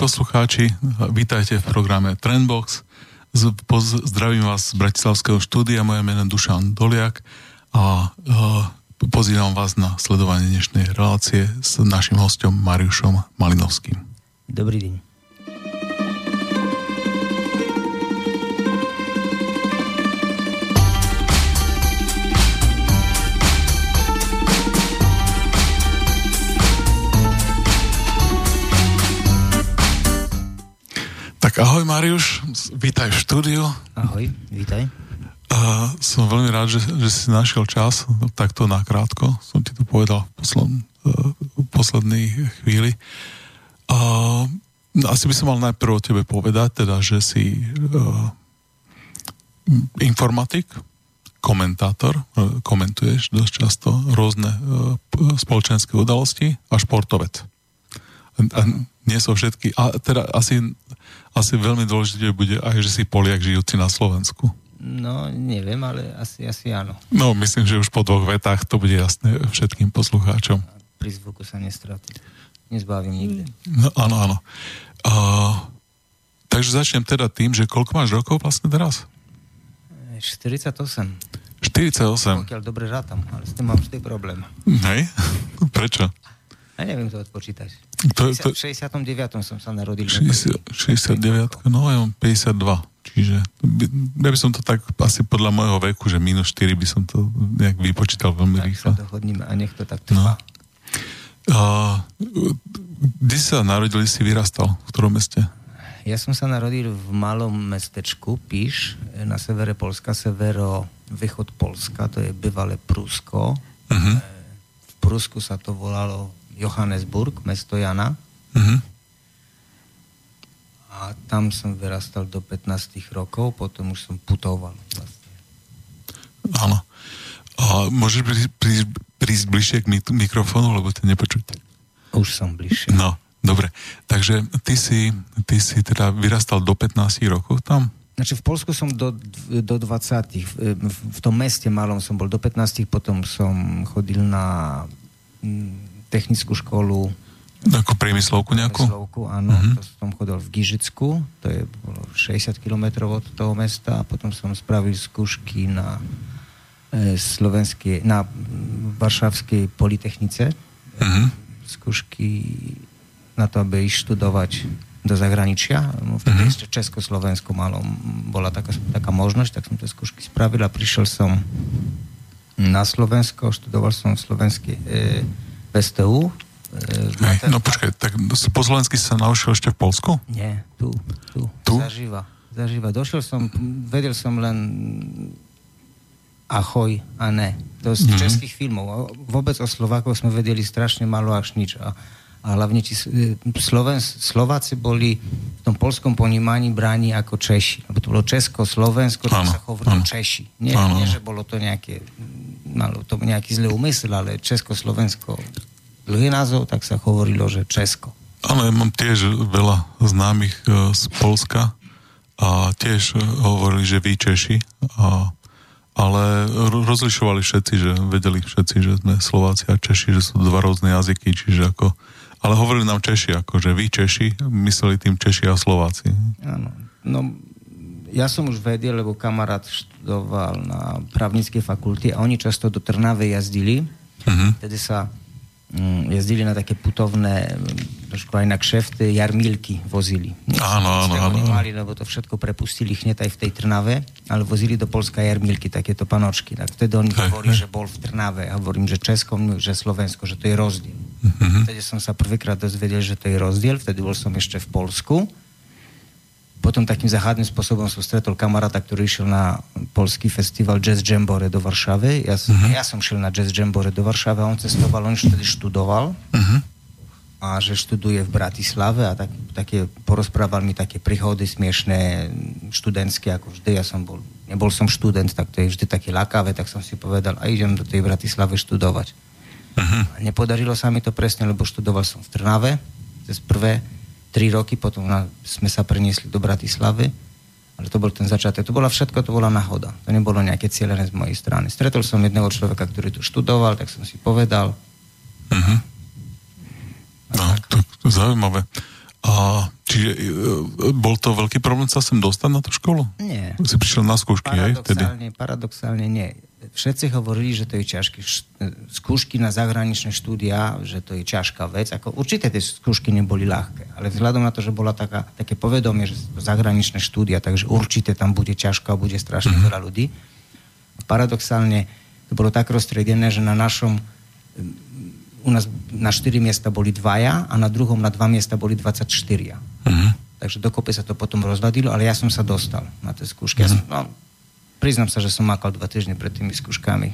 Poslucháči. Vítajte v programe Trendbox. Zdravím vás z Bratislavského štúdia. Moje meno je Dušan Doliak a pozývam vás na sledovanie dnešnej relácie s našim hostom Mariušom Malinovským. Dobrý deň. Ahoj Mariuš, vítaj v štúdiu. Ahoj, vítaj. A som veľmi rád, že, že si našiel čas, takto nakrátko, som ti to povedal v, posled, v poslednej chvíli. A, asi by som mal najprv o tebe povedať, teda, že si uh, informatik, komentátor, uh, komentuješ dosť často rôzne uh, spoločenské udalosti a športovec. A, nie sú všetky, a teda asi asi veľmi dôležité bude aj, že si Poliak žijúci na Slovensku. No, neviem, ale asi, asi áno. No, myslím, že už po dvoch vetách to bude jasné všetkým poslucháčom. Pri zvuku sa nestratí. Nezbavím nikde. No, áno, áno. A, takže začnem teda tým, že koľko máš rokov vlastne teraz? 48. 48. Pokiaľ dobre rátam, ale s tým mám vždy problém. Hej? Prečo? Ja neviem to odpočítať. To, to... V 69. som sa narodil. 60, 69, no ja mám 52. Čiže ja by som to tak asi podľa môjho veku, že minus 4 by som to nejak vypočítal veľmi tak rýchlo. Tak dohodníme a nech to tak trvá. No. A, kde sa narodili, si vyrastal? V ktorom meste? Ja som sa narodil v malom mestečku Píš, na severe Polska, severo východ Polska, to je bývalé Prúsko. Uh-huh. V Prúsku sa to volalo Johannesburg, mesto Jana. Uh-huh. A tam som vyrastal do 15 rokov, potom už som putoval vlastne. Áno. A môžeš prísť, prísť, prísť bližšie k mikrofónu, lebo to nepočuť. Už som bližšie. No, dobre. Takže ty si, ty si teda vyrastal do 15 rokov tam? Znači v Polsku som do, do 20. V, v tom meste malom som bol do 15, potom som chodil na technickú školu. Ako priemyslovku nejakú? Priemyslovku, áno. Uh-huh. To som chodil v Gižicku, to je 60 km od toho mesta a potom som spravil skúšky na e, slovenskej, na Varšavskej politechnice. Uh-huh. Skúšky na to, aby ísť študovať do zahraničia. No, vtedy uh-huh. ešte Československo malo, bola taká, taká možnosť, tak som tie skúšky spravil a prišiel som na Slovensko, študoval som v slovenskej e, PSTU. E, no počkaj, tak po slovensky sa naučil ešte v Polsku? Nie, tu, tu, tu? Zaživa, zaživa. Došiel som, vedel som len ahoj a ne. To z mm-hmm. českých filmov. Vôbec o Slovákoch sme vedeli strašne malo až nič. A, a hlavne či e, Sloven, Slováci boli v tom polskom ponímaní bráni ako Češi. Lebo to bolo Česko, Slovensko, tak sa hovorilo Češi. Nie, nie, že bolo to nejaké malo to nejaký zlý úmysl, ale Československo dlhý názov, tak sa hovorilo, že Česko. Áno, ja mám tiež veľa známych e, z Polska a tiež e, hovorili, že vy Češi, a, ale rozlišovali všetci, že vedeli všetci, že sme Slováci a Češi, že sú dva rôzne jazyky, čiže ako ale hovorili nám Češi, ako že vy Češi, mysleli tým Češi a Slováci. Áno, no ja som už vedel, lebo kamarát študoval na právnickej fakulte a oni často do Trnave jazdili. Uh-huh. Tedy sa um, jazdili na také putovné, trošku aj na kšefty, jarmilky vozili. Áno, áno, áno. mali, lebo to všetko prepustili hneď aj v tej Trnave, ale vozili do Polska jarmilky, takéto panočky. Tak vtedy oni hovorili, že bol v Trnave a hovorím, že Českom, že Slovensko, že to je rozdiel. Uh-huh. Vtedy som sa prvýkrát dozvedel, že to je rozdiel, vtedy bol som ešte v Polsku potom takým záhadným spôsobom som stretol kamaráta, ktorý išiel na polský festival Jazz Jambore do Varšavy. Ja, uh-huh. ja som šiel na Jazz Jambore do Varšavy a on cestoval, on vtedy študoval. Uh-huh. A že študuje v Bratislave a tak, také, porozprával mi také príhody smiešné, študentské, ako vždy. Ja som bol, nebol som študent, tak to je vždy také lakavé, tak som si povedal, a idem do tej Bratislavy študovať. Uh-huh. Nepodarilo sa mi to presne, lebo študoval som v Trnave, cez prvé tri roky, potom na, sme sa preniesli do Bratislavy, ale to bol ten začiatok. To bola všetko, to bola náhoda. To nebolo nejaké cieľené z mojej strany. Stretol som jedného človeka, ktorý tu študoval, tak som si povedal. Uh-huh. No, to, to zaujímavé. A čiže e, bol to veľký problém sa sem dostať na tú školu? Nie. Si prišiel na skúšky, hej? Vtedy? Paradoxálne nie. Všetci hovorili, že to je ťažké. Skúšky na zahraničné štúdia, že to je ťažká vec. Ako, určite tie skúšky neboli ľahké, ale vzhľadom na to, že bola taká, také povedomie, že to zahraničné štúdia, takže určite tam bude ťažko a bude strašne mm-hmm. veľa ľudí. Paradoxálne to bolo tak rozstredené, že na našom u nás na 4 miesta boli dvaja a na druhom na dva miesta boli 24. Uh-huh. Takže dokope sa to potom rozladilo, ale ja som sa dostal na tie skúšky. Uh-huh. Ja som, no, priznám sa, že som makal dva týždne pred tými skúškami.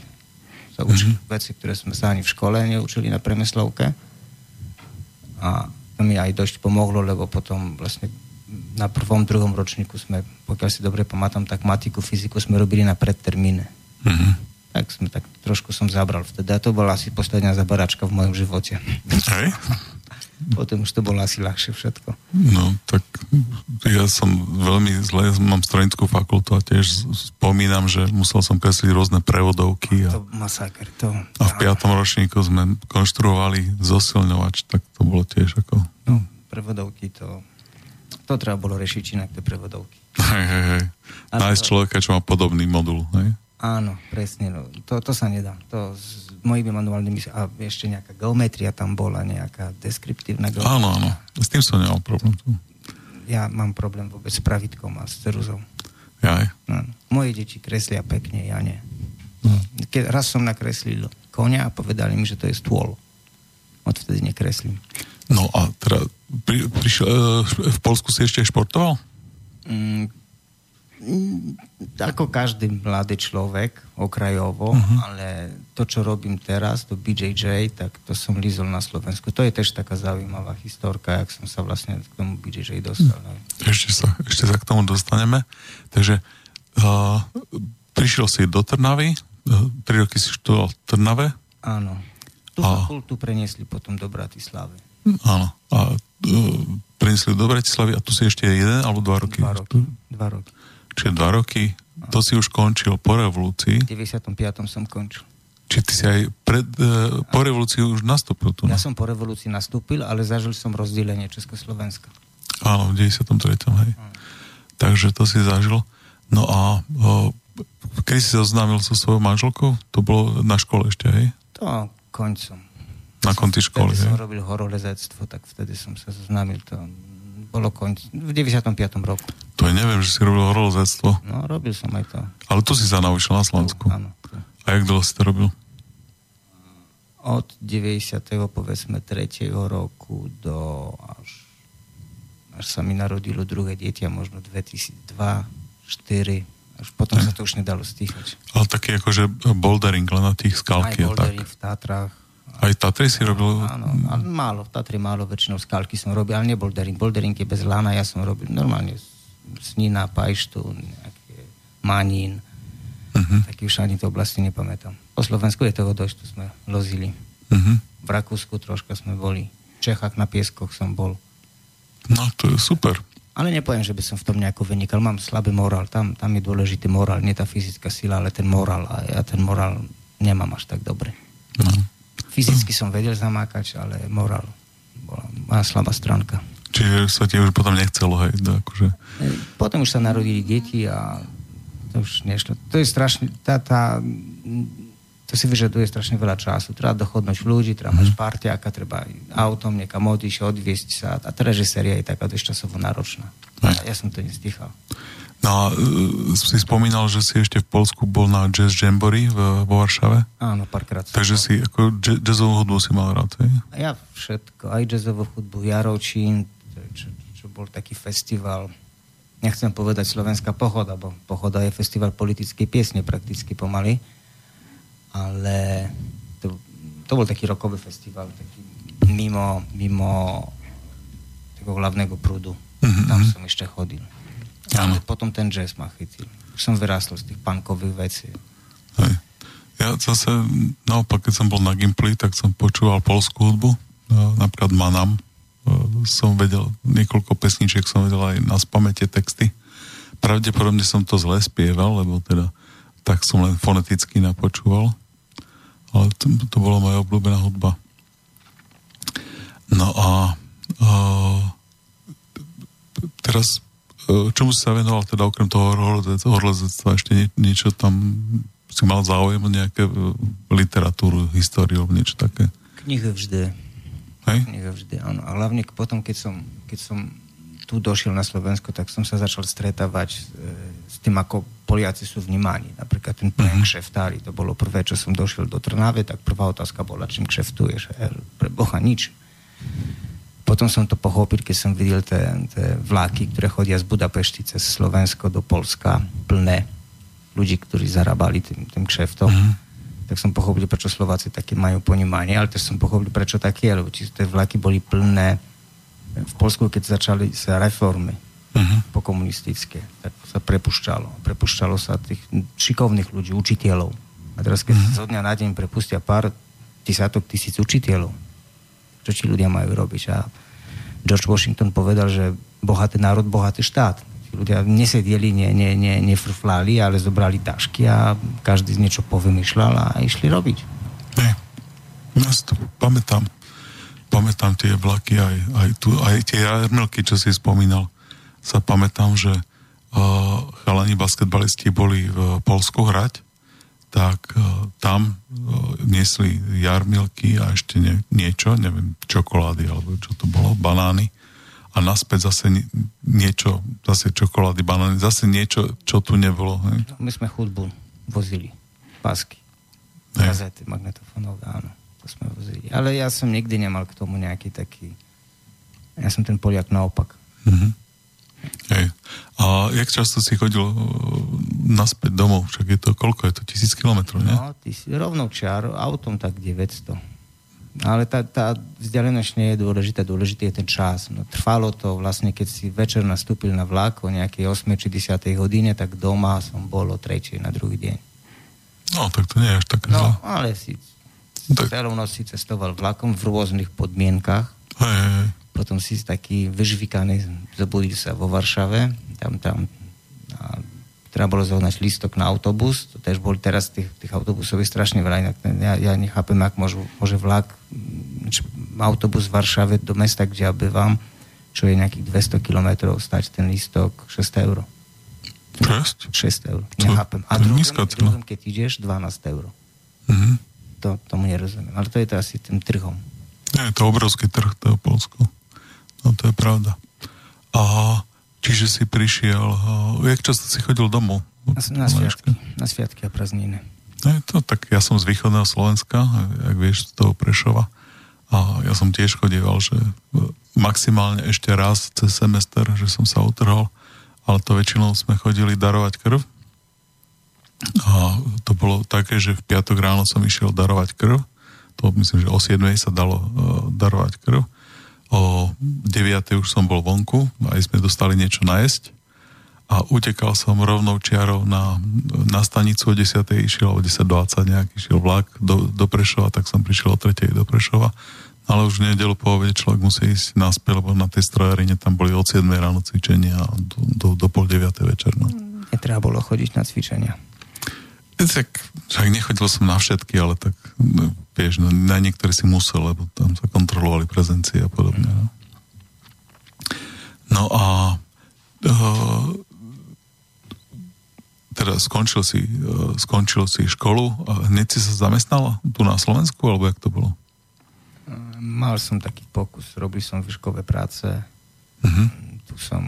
Sa učil uh-huh. veci, ktoré sme sa ani v škole neučili na premyslovke. A to mi aj dosť pomohlo, lebo potom vlastne na prvom, druhom ročníku sme, pokiaľ si dobre pamätám, tak matiku, fyziku sme robili na predtermíne. Uh-huh tak sme tak trošku som zabral vtedy. A to bola asi posledná zabaračka v mojom živote. Hej. Potom už to bolo asi ľahšie všetko. No, tak ja som veľmi zle, mám stranickú fakultu a tiež spomínam, že musel som kresliť rôzne prevodovky. A, to masaker, to... A v piatom ročníku sme konštruovali zosilňovač, tak to bolo tiež ako... No, prevodovky to... To treba bolo riešiť inak, tie prevodovky. Hej, hej, hej. Nájsť to... človeka, čo má podobný modul, hej? Áno, presne. No. To, to sa nedá. To s mojimi manuálnymi... A ešte nejaká geometria tam bola, nejaká deskriptívna geometria. Áno, áno. S tým som nemal problém. Ja mám problém vôbec s pravitkom a s ceruzou. Jaj. No, moje deti kreslia pekne, ja nie. No. Keď raz som nakreslil konia a povedali mi, že to je stôl. Odvtedy nekreslím. No a teda pri, prišiel, e, v Polsku si ešte športoval? Mm, ako každý mladý človek, okrajovo, uh-huh. ale to, čo robím teraz, to BJJ, tak to som lízol na Slovensku. To je tiež taká zaujímavá historka, jak som sa vlastne k tomu BJJ dostal. Uh-huh. Ešte sa, ešte sa k tomu dostaneme. Takže uh, prišiel si do Trnavy, uh, tri roky si študoval v Trnave. Áno. Tu a... fakultu preniesli potom do Bratislavy. Áno. A uh, preniesli do Bratislavy a tu si ešte jeden alebo dva roky? Dva roky. Dva roky. Čiže dva roky, to si už končil po revolúcii. V 95. som končil. Či ty si aj pred, uh, po revolúcii už nastúpil tu? Ja som po revolúcii nastúpil, ale zažil som rozdelenie Československa. Áno, v 93. hej. Áno. Takže to si zažil. No a uh, kedy si sa oznámil so svojou manželkou? To bolo na škole ešte, hej? To koncom. Na konci školy, Vtedy hej? som robil horolezectvo, tak vtedy som sa zoznámil to bolo konč, v 95. roku. To je neviem, že si robil horolezectvo. No, robil som aj to. Ale tu si sa naučil na Slovensku. áno. A jak dlho si to robil? Od 90. povedzme 3. roku do až, až sa mi narodilo druhé dieťa, možno 2002, 4, až potom sa to už nedalo stíhať. Ale taký akože bouldering len na tých skalky. Aj bouldering tak. v Tátrach, aj Tatry si robil? Áno, áno, málo, Tatry málo, väčšinou skalky som robil, ale nie bouldering. Bouldering je bez lana, ja som robil normálne Snina, Pajštu, nejaké Manín, uh-huh. taký už ani to oblasti nepamätám. Po Slovensku je toho dosť, tu sme lozili. Uh-huh. V Rakúsku troška sme boli. V Čechách na Pieskoch som bol. No, to je super. Ale nepoviem, že by som v tom nejako vynikal. Mám slabý morál. Tam, tam je dôležitý morál. Nie tá fyzická sila, ale ten morál. A ja ten morál nemám až tak dobre. No. Fyzicky som vedel zamákať, ale morál bola moja slabá stránka. Čiže sa ti už potom nechcelo, hej? To akože... Potom už sa narodili deti a to už nešlo. To je strašne, tá, tá, to si vyžaduje strašne veľa času. Treba dochodnúť ľudí, treba mať mm. parťáka, treba autom niekam odísť, odviesť sa. A tá režiséria je taká dosť časovo náročná. A ja som to nestichal. No a uh, si spomínal, že si ešte v Polsku bol na Jazz Jamboree v, vo Varšave? Áno, párkrát. Takže si ako jazzovú hudbu si mal rád, hej? Ja všetko, aj jazzovú hudbu, Jaročín, čo, čo bol taký festival, nechcem povedať Slovenská pochoda, bo pochoda je festival politickej piesne prakticky pomaly, ale to, to bol taký rokový festival, taký mimo, mimo takého hlavného prúdu. Mm-hmm. Tam som ešte chodil. Ale potom ten jazz ma chytil. Už som vyrástol z tých punkových vecí. Hej. Ja zase, naopak, keď som bol na Gimply, tak som počúval polskú hudbu, no, napríklad Manam. Som vedel, niekoľko pesničiek som vedel aj na spamete texty. Pravdepodobne som to zle spieval, lebo teda tak som len foneticky napočúval. Ale to, to bola moja obľúbená hudba. No a, a teraz, e, čomu si sa venoval, teda okrem toho horlezectva, ešte nie, niečo tam si mal záujem o nejaké e, literatúru, históriu, niečo také? Knihy vždy. Hej? Knihy vždy, áno. A hlavne potom, keď som, keď som tu došiel na Slovensko, tak som sa začal stretávať e, s tým, ako Poliaci sú vnímaní. Napríklad ten pojem uh-huh. kšeftári, to bolo prvé, čo som došiel do Trnave, tak prvá otázka bola, čím kšeftuješ? E, pre Boha nič. Potom som to pochopil, keď som videl tie, tie vláky, ktoré chodia z Budapešti cez Slovensko do Polska, plné ľudí, ktorí zarábali tým, tým kšeftom. Uh-huh. Tak som pochopil, prečo Slováci také majú ponímanie, ale też som pochopil, prečo také, lebo tie vlaky boli plné v Polsku, keď začali sa reformy uh-huh. pokomunistické, tak sa prepušťalo. Prepušťalo sa tých šikovných ľudí, učiteľov. A teraz, keď uh-huh. zo dňa na deň prepustia pár tisatok tisíc učiteľov, čo ti ľudia majú robiť. A George Washington povedal, že bohatý národ, bohatý štát. Ľudia nesedieli, ne, ne, ne, nefrflali, ale zobrali tašky a každý z niečo povymýšľal a išli robiť. Nie. Ja si to pamätám. Pamätám tie vlaky, aj, aj, tu, aj tie jarmilky, čo si spomínal. Sa pamätám, že uh, chalani basketbalisti boli v Polsku hrať tak uh, tam uh, niesli jarmilky a ešte nie, niečo, neviem, čokolády alebo čo to bolo, banány a naspäť zase niečo, zase čokolády, banány, zase niečo, čo tu nebolo. Hej? My sme hudbu vozili, pásky, kazety magnetofónové, áno, to sme vozili. Ale ja som nikdy nemal k tomu nejaký taký, ja som ten Poliak naopak. Mm-hmm. Hej. A jak často si chodil uh, naspäť domov? Však je to, koľko je to? Tisíc kilometrov, ne? No, ty si rovnou čiar, autom tak 900. Ale tá, tá vzdialenosť nie je dôležitá, dôležitý je ten čas. No, trvalo to vlastne, keď si večer nastúpil na vlak o nejakej 8 či 10 hodine, tak doma som bol o 3 na druhý deň. No, tak to nie je až také No, zle. ale si tak... celú noc si cestoval vlakom v rôznych podmienkach. Hej, hej potom si taký vyžvikaný, zobudil sa vo Varšave, tam, tam a treba bolo zohnať listok na autobus, to tež boli teraz tých, tých autobusov je strašne veľa, inak ja, ja nechápem, ak môžu, môže vlak, č, autobus v Varšave do mesta, kde ja bývam, čo je nejakých 200 kilometrov, stať ten listok 6 eur. 6? 6 eur, nechápem. A druhým, druhým, keď ideš, 12 eur. Mm-hmm. To, tomu nerozumiem. Ale to je to asi tým trhom. Nie, je to obrovský trh, to je Polsko. No to je pravda. A čiže si prišiel, a, jak často si chodil domov? Na, na sviatky, na sviatky a prázdniny. Ne, to, tak ja som z východného Slovenska, jak vieš, z toho Prešova. A ja som tiež chodieval, že maximálne ešte raz cez semester, že som sa utrhol, ale to väčšinou sme chodili darovať krv. A to bolo také, že v piatok ráno som išiel darovať krv. To myslím, že o 7 sa dalo uh, darovať krv o 9. už som bol vonku, aj sme dostali niečo najesť a utekal som rovnou čiarou na, na stanicu o 10. išiel o 10.20 nejaký išiel vlak do, do Prešova, tak som prišiel o 3. do Prešova ale už v nedelu po obede človek musí ísť naspäť, lebo na tej strojarine tam boli od 7 ráno cvičenia a do, do, do pol 9. večer. No. Netreba bolo chodiť na cvičenia. Tak, však nechodil som na všetky, ale tak vieš, no, na niektoré si musel, lebo tam sa kontrolovali prezencie a podobne. No, no a uh, teda skončil si, uh, skončil si školu a hneď si sa zamestnala tu na Slovensku, alebo jak to bolo? Mal som taký pokus, robil som výškové práce, uh-huh. tu som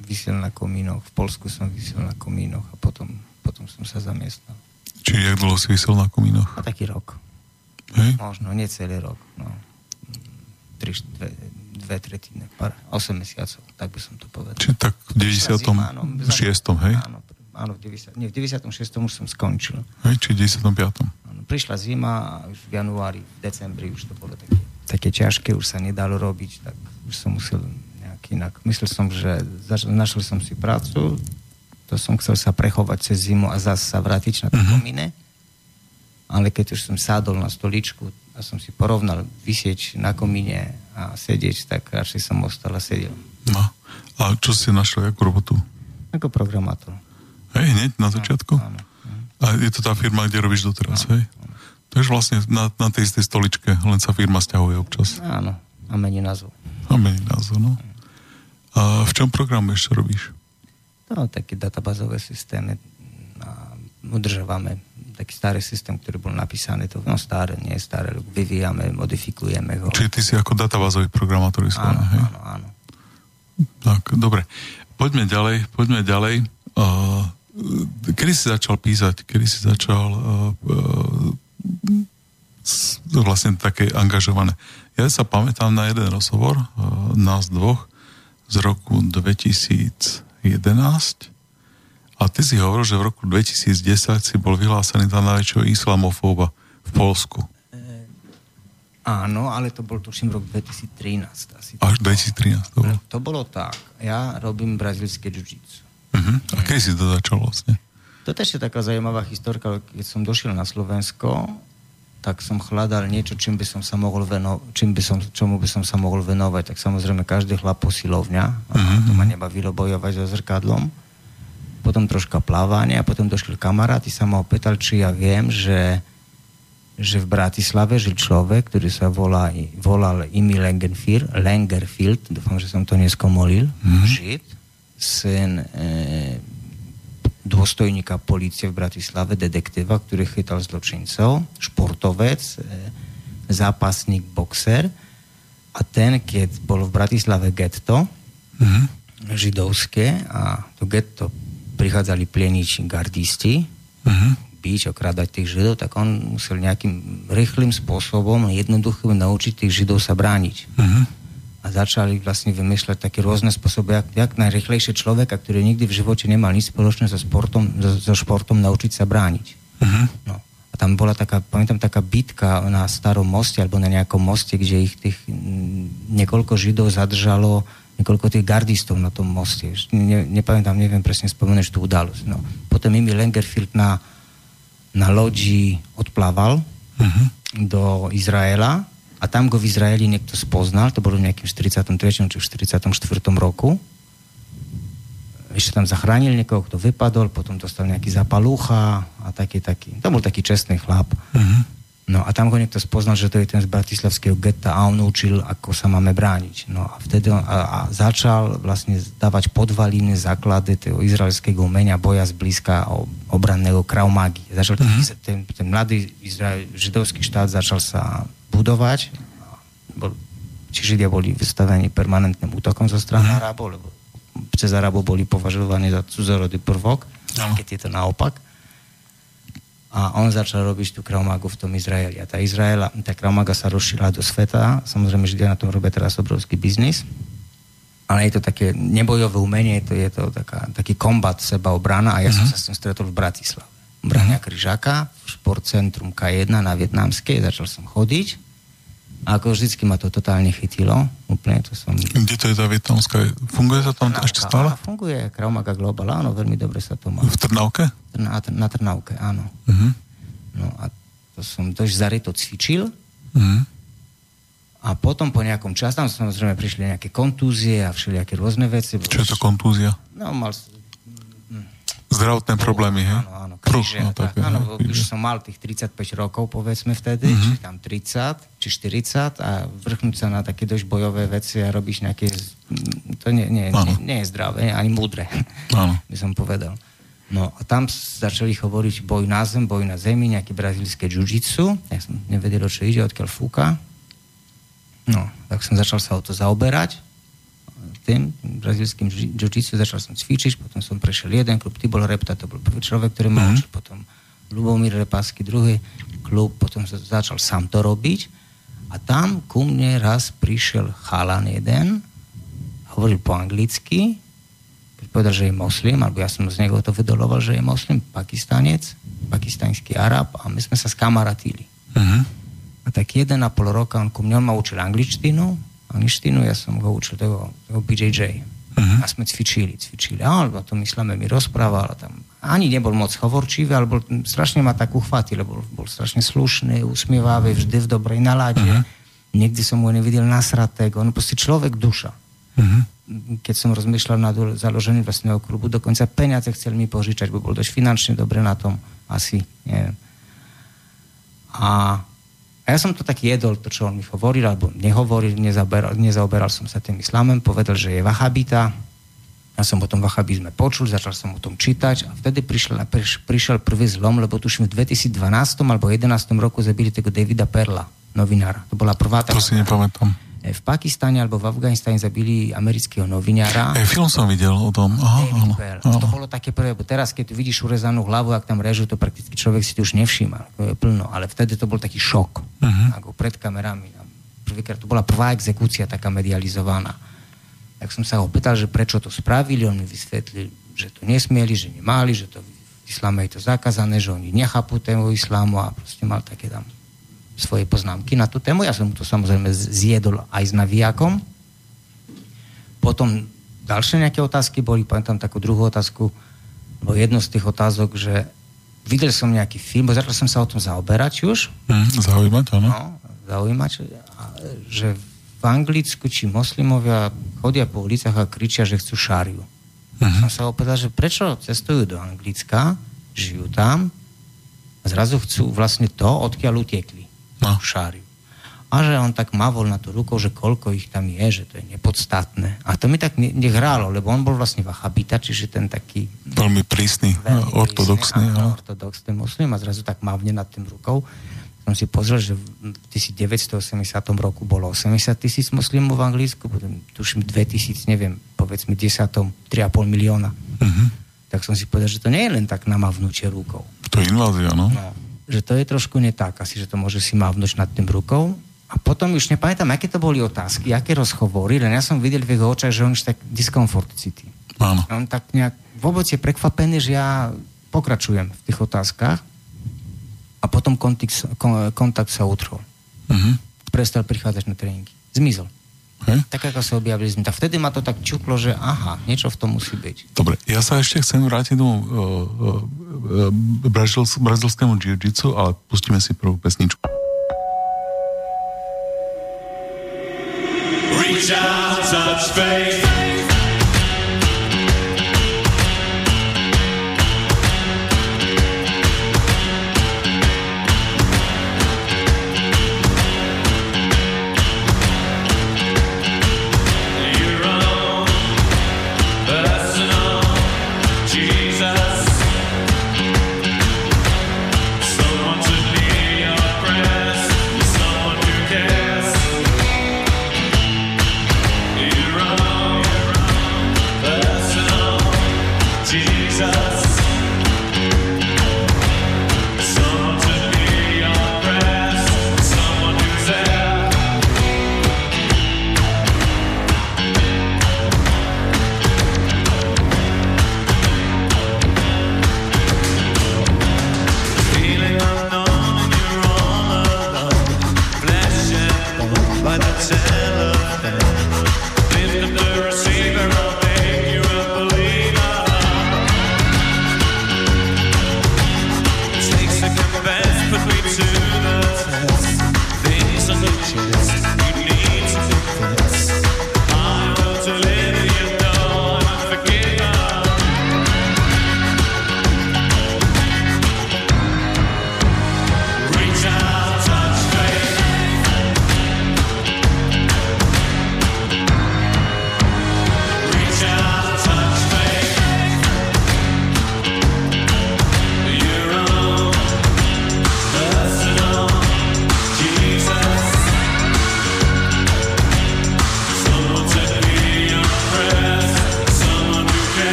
vysiel na komínoch, v Polsku som vysiel na komínoch a potom potom som sa zamiestnal. Čiže jak dlho si vysel na komínoch? A taký rok. Hej? Možno, nie celý rok. No. Tri, dve, dve tretiny, pár, 8 mesiacov, tak by som to povedal. Čiže tak v 96. Áno, hej? Áno, áno v, 90, nie, v 96. už som skončil. Hej, či v 95. Áno, prišla zima a už v januári, v decembri už to bolo také, také ťažké, už sa nedalo robiť, tak už som musel nejak inak. Myslel som, že zač- našiel som si prácu, to som chcel sa prechovať cez zimu a zase sa vrátiť na to uh-huh. komine. Ale keď už som sádol na stoličku a som si porovnal vysieť na komíne a sedieť, tak radšej som ostal a sedel. No. A čo si našiel, akú robotu? Ako programátor. Hej, hneď na začiatku? Áno, áno. A je to tá firma, kde robíš doteraz, áno, hej? To je vlastne na, na tej istej stoličke, len sa firma stiahuje občas. Áno, a mení názov. A mení názov, no. A v čom programu ešte robíš? No, také databázové systémy. A udržávame taký starý systém, ktorý bol napísaný, to no staré, nie staré, vyvíjame, modifikujeme ho. Čiže ty si ako databázový programátor áno, hej? áno, áno. Tak, dobre. Poďme ďalej, poďme ďalej. Uh, kedy si začal písať? Kedy si začal uh, uh, vlastne také angažované? Ja sa pamätám na jeden rozhovor uh, nás dvoch z roku 2011 a ty si hovoril, že v roku 2010 si bol vyhlásený za najväčšieho islamofóba v Polsku. E, áno, ale to bol tuším rok 2013. Asi Až 2013 to bolo? To bolo tak. Ja robím brazilské jiu-jitsu. Uh-huh. A kedy si to začal vlastne? To je taká zaujímavá historka. Keď som došiel na Slovensko, tak som hľadal niečo, čím by som sa mohol veno- čím by som, čomu by som sa mohol venovať. Tak samozrejme každý chlap posilovňa. Uh-huh. To ma nebavilo bojovať so zrkadlom potom troška plávanie a potom došli kamaráti sa ma opýtal, či ja viem, že, že v Bratislave žil človek, ktorý sa volá, volal Imi Langerfield, Langerfield, dúfam, že som to neskomolil, mm-hmm. žid, syn e, dôstojníka policie v Bratislave, detektíva, ktorý chytal zločincov, športovec, e, zápasník, boxer. A ten, keď bol v Bratislave getto, mm-hmm. židovské, a to getto prichádzali plieniť gardisti, uh-huh. byť, okradať tých židov, tak on musel nejakým rýchlým spôsobom, jednoduchým naučiť tých židov sa brániť. Uh-huh. A začali vlastne vymýšľať také rôzne spôsoby, jak, jak najrychlejšie človeka, ktorý nikdy v živote nemal nič spoločné so, sportom, so, so športom, naučiť sa brániť. Uh-huh. No. A tam bola taká, pamätám, taká bitka na starom moste, alebo na nejakom moste, kde ich tých niekoľko židov zadržalo niekoľko tých gardistov na tom moste. Ne, nepamätám, neviem presne spomenúť tú udalosť. No. Potom Imi Langerfield na, na lodi odplával uh-huh. do Izraela a tam go v Izraeli niekto spoznal, to bolo v nejakým 43. či 44. roku. Ešte tam zachránil niekoho, kto vypadol, potom dostal nejaký zapalúcha a taký, taký. To bol taký čestný chlap. Uh-huh. No a tam ho niekto spoznal, že to je ten z bratislavského getta a on učil, ako sa máme brániť. No a vtedy on, a, a začal vlastne dávať podvaliny, základy toho izraelského umenia boja zblízka o obranného kraumágy. Začal mm-hmm. ten, ten mladý izrael, židovský štát začal sa budovať. Či Židia boli vystavení permanentným útokom zo strany mm-hmm. Arabov, lebo cez Arabov boli považovaní za cudzorodý prvok, no. keď je to naopak a on začal robiť tú kraumagu v tom Izraeli. A tá Izraela, tá kraumaga sa rozšírila do sveta, samozrejme, že na tom robia teraz obrovský biznis, ale je to také nebojové umenie, to je to taká, taký kombat obrana a ja uh-huh. som mhm. sa s tým stretol v Bratislave. Brania uh-huh. Kryžaka, v športcentrum K1 na Vietnamskej, začal som chodiť a ako vždycky ma to totálne chytilo. Úplne to som... Kde to je tá vietnamská? Funguje to tam Trnávka, ešte stále? Funguje. Kraumaga Global, áno, veľmi dobre sa to má. V Trnávke? Na, na Trnávke, áno. Uh-huh. No a to som dosť zareto cvičil. Uh-huh. A potom po nejakom čase, tam samozrejme prišli nejaké kontúzie a všelijaké rôzne veci. Čo je to kontúzia? No, mal Zdravotné problémy, hej? Áno, áno, kríže, no, tak, áno, no, už som mal tých 35 rokov, povedzme vtedy, mm-hmm. či tam 30, či 40 a vrchnúť sa na také dosť bojové veci a robíš nejaké... To nie, nie, nie, nie je zdravé, ani múdre, áno. by som povedal. No a tam začali hovoriť boj na zem, boj na zemi, nejaké brazilské jiu-jitsu. Ja som nevedel, čo ide, odkiaľ fúka. No, tak som začal sa o to zaoberať tým brazilským jiu-jitsu, začal som cvičiť, potom som prešiel jeden klub, Tibol Repta, to bol prvý človek, ktorý ma mm-hmm. učil, potom Lubomír Repasky, druhý klub, potom som začal sám to robiť a tam ku mne raz prišiel chalan jeden, hovoril po anglicky, povedal, že je moslim, alebo ja som z neho to vydoloval, že je moslim, pakistanec, pakistanský Arab a my sme sa skamaratili. Uh-huh. A tak jeden a pol roka on ku mne, on ma učil angličtinu, angličtinu, ja som ho učil toho, toho BJJ. Uh-huh. A sme cvičili, cvičili. A on to myslíme mi rozprával. Tam ani nebol moc hovorčivý, ale bol, strašne ma tak uchvátil, lebo bol, bol strašne slušný, usmievavý, vždy v dobrej nalade. Uh-huh. Nikdy som mu nevidel nasratého. On proste človek duša. Uh-huh. Keď som rozmýšľal nad založením vlastného klubu, dokonca peniaze chcel mi požičať, bo bol dosť finančne dobre na tom. Asi, neviem. A A ja som to tak jedol, to, čo on mi hovoril, alebo nehovoril, nezaoberal, nezaoberal som sa tým islámem, povedal, že je vahabita. Ja som o tom vahabizme počul, začal som o tom čítať a vtedy prišiel, prišiel prvý zlom, lebo tuším v 2012 alebo 2011 roku zabili tego Davida Perla, novinára. To bola prvá To si nepamätám v Pakistane alebo v Afganistane zabili amerického novinára. Aj film som videl o tom. Aha, áno, áno. To bolo také prvé, bo teraz, keď tu vidíš urezanú hlavu, ak tam režu, to prakticky človek si to už nevšíma. To je plno. Ale vtedy to bol taký šok. Uh-huh. Ako pred kamerami. Prvýkrát to bola prvá exekúcia taká medializovaná. Tak som sa ho pýtal, že prečo to spravili. On mi vysvetlil, že to nesmieli, že nemali, že to v islame je to zakázané, že oni nechápu tému islámu a proste mal také tam svoje poznámky na tú tému. Ja som to samozrejme zjedol aj s navijakom. Potom ďalšie nejaké otázky boli, pamätám takú druhú otázku, lebo jedno z tých otázok, že videl som nejaký film, bo začal som sa o tom zaoberať už. Mm, zaujímať, áno. No, zaujímať, že v Anglicku či moslimovia chodia po ulicách a kričia, že chcú šáriu. Uh-huh. Som sa opýtal, že prečo cestujú do Anglicka, žijú tam a zrazu chcú vlastne to, odkiaľ utekli no. šáriu. A že on tak mavol na tú rukou, že koľko ich tam je, že to je nepodstatné. A to mi tak nehrálo, lebo on bol vlastne vachabita, čiže ten taký... Veľmi prísny, veľmi ortodoxný. Prísny, ortodoxný muslim a zrazu tak mavne nad tým rukou. Som si pozrel, že v 1980 roku bolo 80 tisíc muslimov v Anglicku, potom tuším 2000, neviem, povedzme 10, 3,5 milióna. Uh-huh. Tak som si povedal, že to nie je len tak namavnutie rukou. To je invázia, no. no že to je trošku netak, asi, že to môže si mávnuť nad tým rukou. A potom už nepamätám, aké to boli otázky, aké rozhovory, len ja som videl v jeho očach, že on už tak diskomfort cíti. Áno. On tak nejak vôbec je prekvapený, že ja pokračujem v tých otázkach a potom kontakt, kontakt sa utrhol. Uh-huh. Prestal prichádzať na tréningy. Zmizol. Hm? Tak ako sa objavili sme. Tak vtedy ma to tak čuklo, že aha, niečo v tom musí byť. Dobre, ja sa ešte chcem vrátiť do uh, uh, brazils, brazilskému jiu-jitsu, ale pustíme si prvú pesničku. Reach out, touch faith.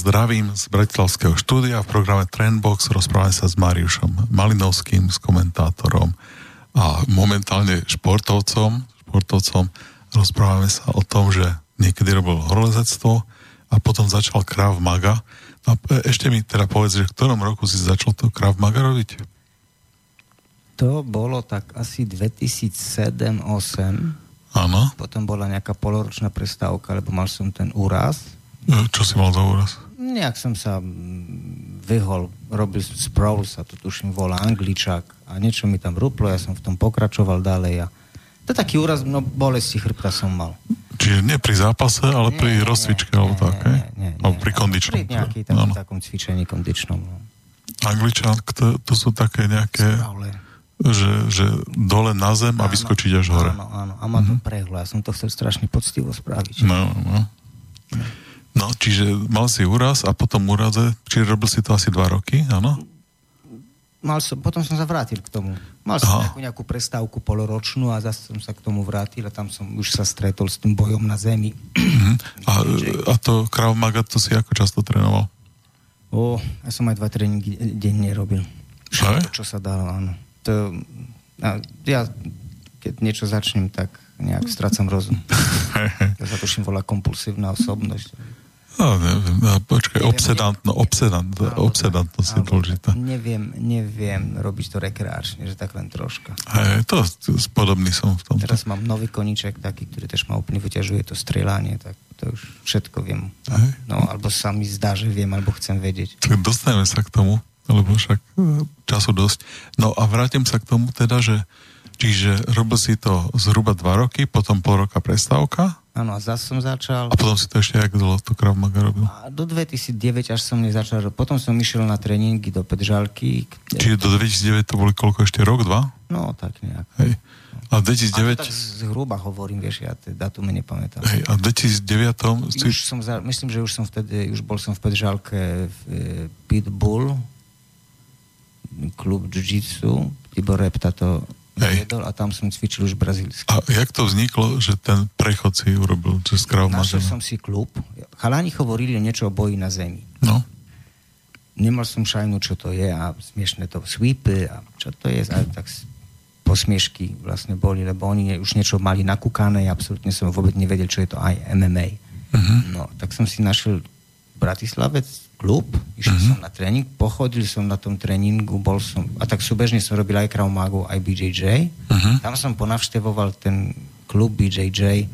Vás zdravím z Bratislavského štúdia v programe Trendbox. Rozprávame sa s Mariušom Malinovským, s komentátorom a momentálne športovcom. športovcom. Rozprávame sa o tom, že niekedy robil horolezectvo a potom začal Krav Maga. A ešte mi teda povedz, že v ktorom roku si začal to Krav Maga robiť? To bolo tak asi 2007-2008 Áno. Potom bola nejaká poloročná prestávka, lebo mal som ten úraz. No, čo si mal za úraz? Nejak som sa mm, vyhol, robil sprawl sa to tuším volá angličák a niečo mi tam ruplo, ja som v tom pokračoval ďalej a to taký úraz, no bolesti chrbta som mal. Čiže nie pri zápase, ale nie, pri rozcvičke, alebo tak, nie, nie, nie, alebo pri kondičnom. Pri nejaký tak, takom cvičení kondičnom. No. Angličan, to, to sú také nejaké... Sprawler že, že dole na zem a vyskočiť až hore. Áno, áno. A ma to mm-hmm. prehlo. Ja som to chcel strašne poctivo spraviť. No, no. No, čiže mal si úraz a potom úraze, čiže robil si to asi dva roky, áno? Mal som, potom som sa vrátil k tomu. Mal som nejakú, nejakú prestávku poloročnú a zase som sa k tomu vrátil a tam som už sa stretol s tým bojom na zemi. Mm-hmm. A, a to Krav Maga, to si ako často trénoval? O, ja som aj dva tréningy denne robil. Všetko, čo sa dalo, áno to, ja keď niečo začnem, tak nejak strácam rozum. Ja sa tuším volá kompulsívna osobnosť. No, neviem, no, počkaj, neviem, obsedantno, obsedant, áno, obsedantnosť je dôležitá. Neviem, neviem robiť to rekreačne, že tak len troška. Hej, to, to podobný som v tom. Teraz mám nový koníček taký, ktorý tiež ma úplne vyťažuje, to strieľanie, tak to už všetko viem. Hej. No, alebo sa mi zdá, že viem, alebo chcem vedieť. Tak dostaneme sa k tomu lebo však e, času dosť. No a vrátim sa k tomu teda, že čiže robil si to zhruba dva roky, potom pol roka prestávka. Áno, a zase som začal. A potom si to ešte jak dlho to Krav Maga robil? A do 2009 až som nezačal. Potom som išiel na tréningy do Petržalky. Čiže do 2009 to boli koľko ešte rok, dva? No, tak nejak. Hej. A v 2009... A tak zhruba hovorím, vieš, ja tie datumy nepamätám. Hej, a v 2009... Už som za, myslím, že už som vtedy, už bol som v Petržalke v e, Pitbull, klub jiu-jitsu, Tibor Repta to viedol a tam som cvičil už brazílsky. A jak to vzniklo, že ten prechod si urobil cez Krav Našiel som si klub. Chalani hovorili niečo o boji na zemi. No. Nemal som šajnu, čo to je a smiešne to sweepy a čo to je. A tak posmiešky vlastne boli, lebo oni už niečo mali nakúkané, ja absolútne som vôbec nevedel, čo je to aj MMA. Uh-huh. Mhm. No, tak som si našiel Bratislavec klub, išiel uh-huh. som na tréning, pochodil som na tom tréningu, bol som, a tak súbežne som robil aj Krav Magu, aj BJJ. Uh-huh. Mhm. Tam som ponavštevoval ten klub BJJ,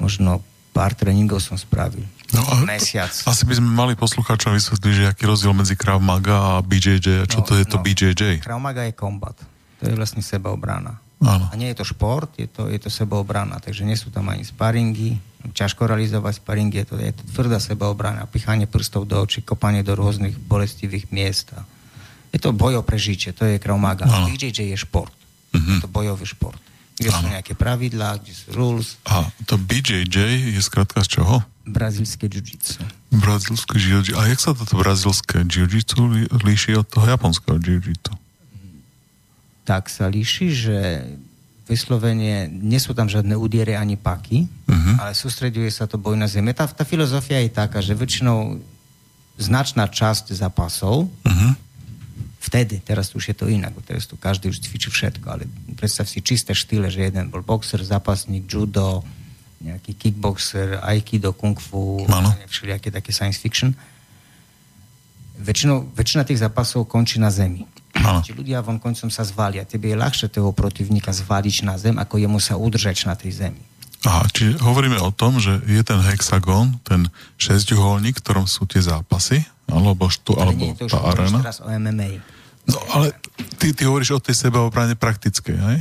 možno pár tréningov som spravil. No a Mesiac. To, asi by sme mali poslucháčom vysvetliť, že aký rozdiel medzi Krav Maga a BJJ a čo no, to je to no, BJJ? Krav Maga je kombat. To je vlastne sebaobrana. Áno. A nie je to šport, je to, je to sebaobrana, takže nie sú tam ani sparingy, ťažko realizovať sparing, je to, je to tvrdá sebaobrana, pichanie prstov do očí, kopanie do rôznych bolestivých miest. Je to boj o prežitie, to je Krav Maga. No. BJJ je šport. Mm-hmm. Je to bojový šport. Kde ano. sú nejaké pravidlá, kde sú rules. A to BJJ je skrátka z čoho? Brazílske jiu-jitsu. Brazílske jiu-jitsu. A jak sa toto brazílske jiu-jitsu líši od toho japonského jiu-jitsu? Tak sa líši, že vyslovene, nie sú tam žiadne údiery ani paky, uh-huh. ale sústreduje sa to boj na zemi. Tá, tá filozofia je taká, že väčšinou značná časť zápasov, uh-huh. vtedy, teraz už je to inak, teraz tu každý už cvičí všetko, ale predstav si čisté štýle, že jeden bol boxer, zápasník, judo, nejaký kickboxer, aikido, kung fu, všelijaké také science fiction. Väčšinou, väčšina tých zápasov končí na zemi. Tí ľudia vonkoncom sa zvalia. Tebe je ľahšie toho protivníka zvaliť na zem, ako jemu sa udržať na tej zemi. Aha, čiže hovoríme o tom, že je ten hexagón, ten šesťuholník, v ktorom sú tie zápasy, alebo, štú, ale alebo nie, to tá arena. teraz o MMA. No, ale ty, ty hovoríš o tej sebaobrane praktickej, hej?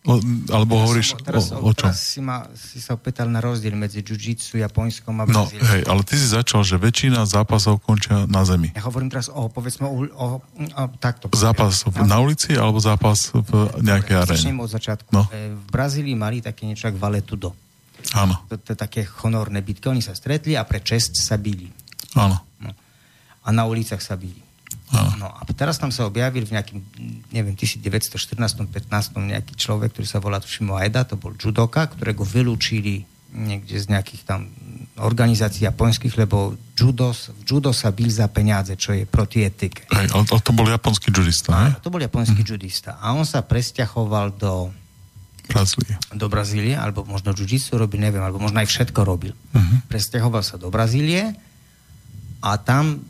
O, alebo ja hovoríš teraz, o, o čom? Teraz si, ma, si sa opýtal na rozdiel medzi jiu-jitsu, japonskom a No, hej, ale ty si začal, že väčšina zápasov končia na zemi. Ja hovorím teraz o, povedzme, o, o, o takto. Zápas v, na ulici alebo zápas v nejakej arene? Začnem od začiatku. No. E, v Brazílii mali také niečo ako valetudo. Áno. To, to je také honorné bitky. Oni sa stretli a pre čest sa bili. Áno. No. A na ulicach sa bili. No a teraz tam sa objavil v nejakým, neviem, 1914-15 nejaký človek, ktorý sa volá tuším Aida, to bol judoka, ktorého vylúčili niekde z nejakých tam organizácií japonských, lebo judo, v judo sa bil za peniaze, čo je proti etike. Hej, ale to bol japonský judista, ne? To bol japonský mm. judista. A on sa presťahoval do Brazílie. Do Brazílie, alebo možno jiu robil, neviem, alebo možno aj všetko robil. Uh-huh. Presťahoval sa do Brazílie a tam